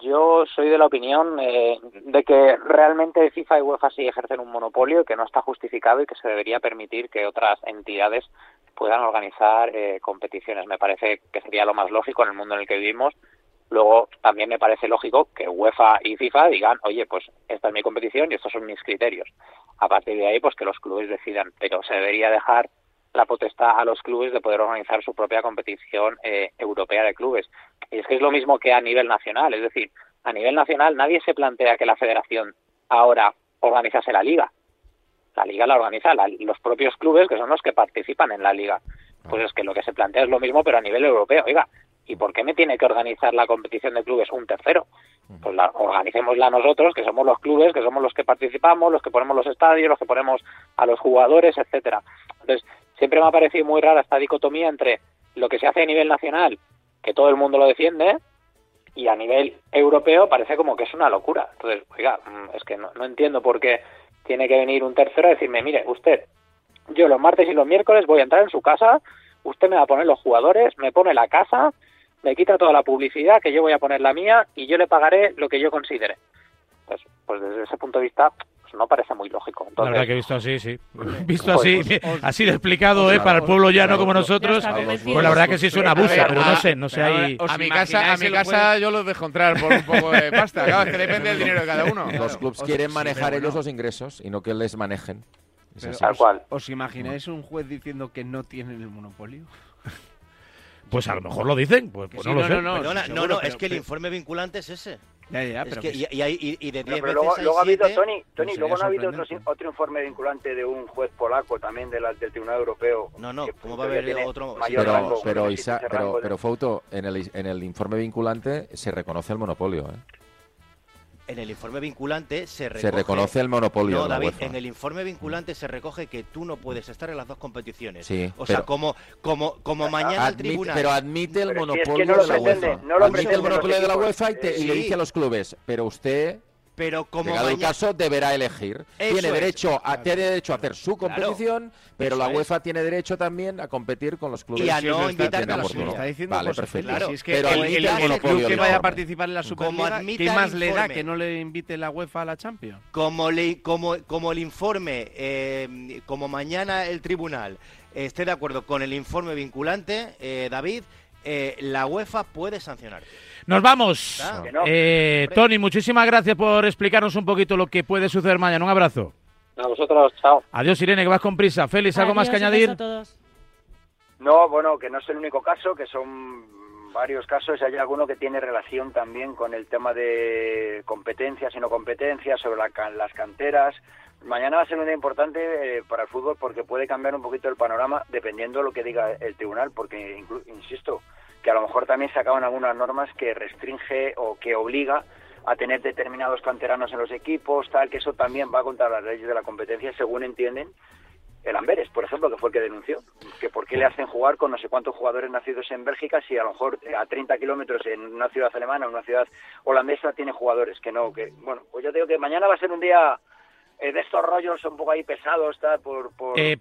Speaker 40: Yo soy de la opinión eh, de que realmente FIFA y UEFA sí ejercen un monopolio que no está justificado y que se debería permitir que otras entidades puedan organizar eh, competiciones. Me parece que sería lo más lógico en el mundo en el que vivimos. Luego también me parece lógico que UEFA y FIFA digan, oye, pues esta es mi competición y estos son mis criterios. A partir de ahí, pues que los clubes decidan, pero se debería dejar la potestad a los clubes de poder organizar su propia competición eh, europea de clubes. Y es que es lo mismo que a nivel nacional, es decir, a nivel nacional nadie se plantea que la federación ahora organizase la liga. La liga la organiza los propios clubes que son los que participan en la liga. Pues es que lo que se plantea es lo mismo, pero a nivel europeo. Oiga, ¿y por qué me tiene que organizar la competición de clubes un tercero? Pues la, organicémosla nosotros, que somos los clubes, que somos los que participamos, los que ponemos los estadios, los que ponemos a los jugadores, etcétera. Entonces, siempre me ha parecido muy rara esta dicotomía entre lo que se hace a nivel nacional, que todo el mundo lo defiende, y a nivel europeo parece como que es una locura. Entonces, oiga, mm, es que no, entiendo por qué tiene que venir un tercero a decirme, mire, usted, yo los martes y los miércoles voy a entrar en su casa, usted me va a poner los jugadores, me pone la casa, me quita toda la publicidad, que yo voy a poner la mía y yo le pagaré lo que yo considere. Pues, pues desde ese punto de vista, no parece muy lógico.
Speaker 2: la verdad que visto así, sí. Visto así, así de explicado, ¿eh? Para el pueblo llano como nosotros, pues la verdad que sí es una abusa, pero no sé, no sé ahí...
Speaker 8: A mi casa, a mi casa yo los dejo entrar por un poco de pasta, claro, es que depende del dinero de cada uno.
Speaker 3: Los clubes quieren manejar ellos los ingresos y no que les manejen.
Speaker 8: Tal cual. ¿Os imagináis un juez diciendo que no tienen el monopolio?
Speaker 2: Pues a lo mejor lo dicen, pues, pues no lo sé.
Speaker 5: No, no, no, es que el informe vinculante es ese.
Speaker 8: Ya, ya, pero
Speaker 5: y, y, y, de 10
Speaker 37: veces
Speaker 5: luego,
Speaker 37: luego ha habido, Tony, Tony luego no ha habido otro, otro, informe vinculante de un juez polaco también de la, del Tribunal Europeo.
Speaker 5: No, no, ¿cómo va a haber otro?
Speaker 3: Mayor pero, rango, pero, Isa, pero, pero, Fouto, en el, en el informe vinculante se reconoce el monopolio, ¿eh?
Speaker 5: En el informe vinculante se recoge...
Speaker 3: Se reconoce el monopolio.
Speaker 5: No, David, en el informe vinculante se recoge que tú no puedes estar en las dos competiciones.
Speaker 3: Sí,
Speaker 5: o sea, como, como, como mañana el tribunal...
Speaker 3: Pero admite el monopolio de la UEFA. admite el monopolio de la UEFA y, le dice a los clubes, pero usted
Speaker 5: pero como
Speaker 3: Llegado el caso deberá elegir. tiene derecho a tiene derecho a hacer su competición, pero la UEFA tiene derecho también a competir con los clubes.
Speaker 5: Y a no invitar
Speaker 8: a los Está diciendo
Speaker 3: vale, perfecto.
Speaker 8: Claro. Si es que pero el, el, club que vaya a participar en la Superliga, ¿qué más le da que no le invite la UEFA a la Champions?
Speaker 5: Como le, como como el informe eh, como mañana el tribunal esté de acuerdo con el informe vinculante, eh, David, eh, la UEFA puede sancionar.
Speaker 2: Nos vamos. Eh, Tony, muchísimas gracias por explicarnos un poquito lo que puede suceder mañana. Un abrazo.
Speaker 40: A vosotros, chao.
Speaker 2: Adiós, Irene, que vas con prisa. Félix, ¿algo más que añadir?
Speaker 37: No, bueno, que no es el único caso, que son varios casos y hay alguno que tiene relación también con el tema de competencias y no competencias, sobre las canteras. Mañana va a ser un día importante eh, para el fútbol porque puede cambiar un poquito el panorama dependiendo de lo que diga el tribunal, porque, insisto, que a lo mejor también se acaban algunas normas que restringe o que obliga a tener determinados canteranos en los equipos, tal, que eso también va contra las leyes de la competencia, según entienden el Amberes, por ejemplo, que fue el que denunció, que por qué le hacen jugar con no sé cuántos jugadores nacidos en Bélgica si a lo mejor a 30 kilómetros en una ciudad alemana o una ciudad holandesa tiene jugadores que no, que bueno, pues yo digo que mañana va a ser un día eh, de estos rollos un poco ahí pesados, está por, por,
Speaker 2: eh,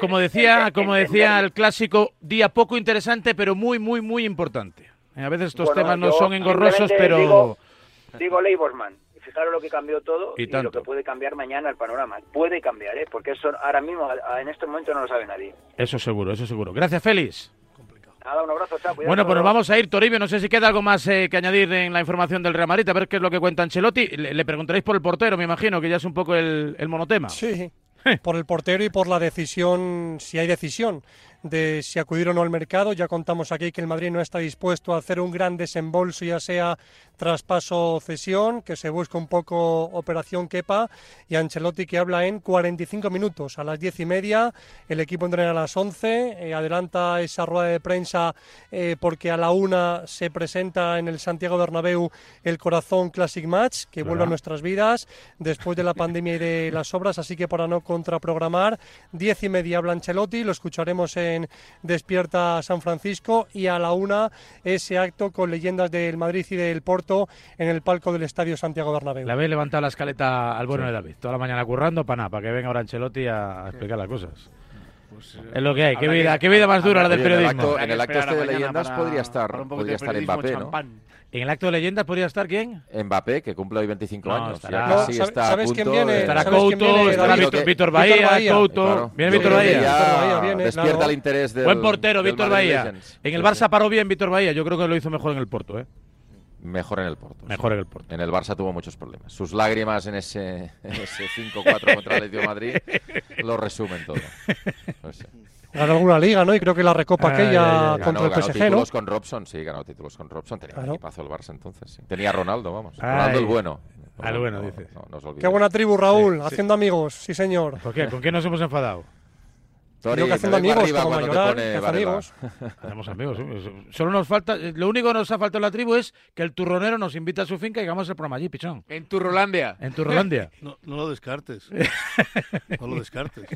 Speaker 2: como decía, como decía el clásico, día poco interesante, pero muy, muy, muy importante. Eh, a veces estos temas no son engorrosos, pero
Speaker 37: digo, digo Leiborsman. Fijaros lo que cambió todo y, lo que puede cambiar mañana el panorama. Puede cambiar, ¿eh? porque eso ahora mismo, en este momento, no lo sabe nadie.
Speaker 2: Eso seguro, eso seguro. Gracias, Félix.
Speaker 37: Nada, un abrazo, chao.
Speaker 2: Bueno, pues nos vamos a ir, Toribio. No sé si queda algo más eh, que añadir en la información del Real Madrid, a ver qué es lo que cuenta Ancelotti. Le, preguntaréis por el portero, me imagino, que ya es un poco el, el monotema.
Speaker 36: Sí, por el portero y por la decisión, si hay decisión de si acudir o no al mercado. Ya contamos aquí que el Madrid no está dispuesto a hacer un gran desembolso, ya sea traspaso o cesión, que se busca un poco operación quepa. Y Ancelotti que habla en 45 minutos, a las 10 y media. El equipo entrena a las 11. Eh, adelanta esa rueda de prensa eh, porque a la una se presenta en el Santiago Bernabéu el Corazón Classic Match, que vuelve a nuestras vidas después de la pandemia y de las obras. Así que para no contraprogramar, 10 y media habla Ancelotti. Lo escucharemos en Despierta San Francisco y a la una ese acto con leyendas del Madrid y del Porto en el palco del Estadio Santiago Bernabéu.
Speaker 2: Le habéis levantado la escaleta al bueno de David, toda la mañana currando para nada, para que venga ahora Ancelotti a, explicar las cosas. Pues, es lo que hay. Qué vida, qué vida más dura la del periodismo.
Speaker 3: En el acto, este de leyendas podría estar, podría estar Mbappé, ¿no?
Speaker 2: ¿En el acto de leyendas podría estar quién?
Speaker 3: Mbappé, que cumple hoy 25 años.
Speaker 36: Estará, no, está ¿Sabes quién viene?
Speaker 2: Estará Couto, estará Víctor Bahía, Couto. Viene Víctor Bahía.
Speaker 3: Despierta el interés del
Speaker 2: Buen portero, Víctor Bahía. En el Barça paró bien Víctor Bahía. Yo creo que lo hizo mejor en el Porto, ¿eh?
Speaker 3: Mejor en el Porto.
Speaker 2: Mejor en el Porto.
Speaker 3: En el Barça tuvo muchos problemas. Sus lágrimas en ese, ese 5-4 contra el Atlético de Madrid lo resumen todo.
Speaker 36: No sé. Ganó alguna liga, ¿no? Y creo que la recopa aquella contra el PSG, ganó
Speaker 3: títulos con Robson, sí, ganó títulos con Robson. Tenía claro. equipazo el Barça entonces, sí. Tenía Ronaldo, vamos. Ronaldo el bueno.
Speaker 2: Al bueno, dices.
Speaker 36: Qué buena tribu, Raúl. haciendo amigos, sí, señor.
Speaker 2: ¿Por qué? ¿Con qué nos hemos enfadado?
Speaker 36: Creo que haciendo amigos, como Mayoral, que amigos.
Speaker 2: Hacemos amigos. Solo nos falta, lo único que nos ha faltado en la tribu es que el turronero nos invita a su finca y hagamos el programa allí, pichón.
Speaker 9: En Turrolandia.
Speaker 2: En Turrolandia.
Speaker 7: no, no lo descartes. no lo descartes.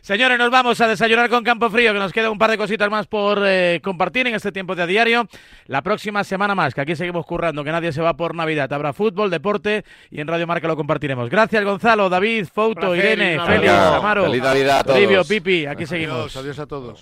Speaker 2: Señores, nos vamos a desayunar con Campo Frío, que nos queda un par de cositas más por eh, compartir en este tiempo de a diario. La próxima semana más, que aquí seguimos currando, que nadie se va por Navidad. Habrá fútbol, deporte y en Radio Marca lo compartiremos. Gracias, Gonzalo, David, Fouto, Irene, Félix, Amaro,
Speaker 3: Feliz Navidad
Speaker 2: Pipi. Aquí seguimos.
Speaker 7: adiós a todos.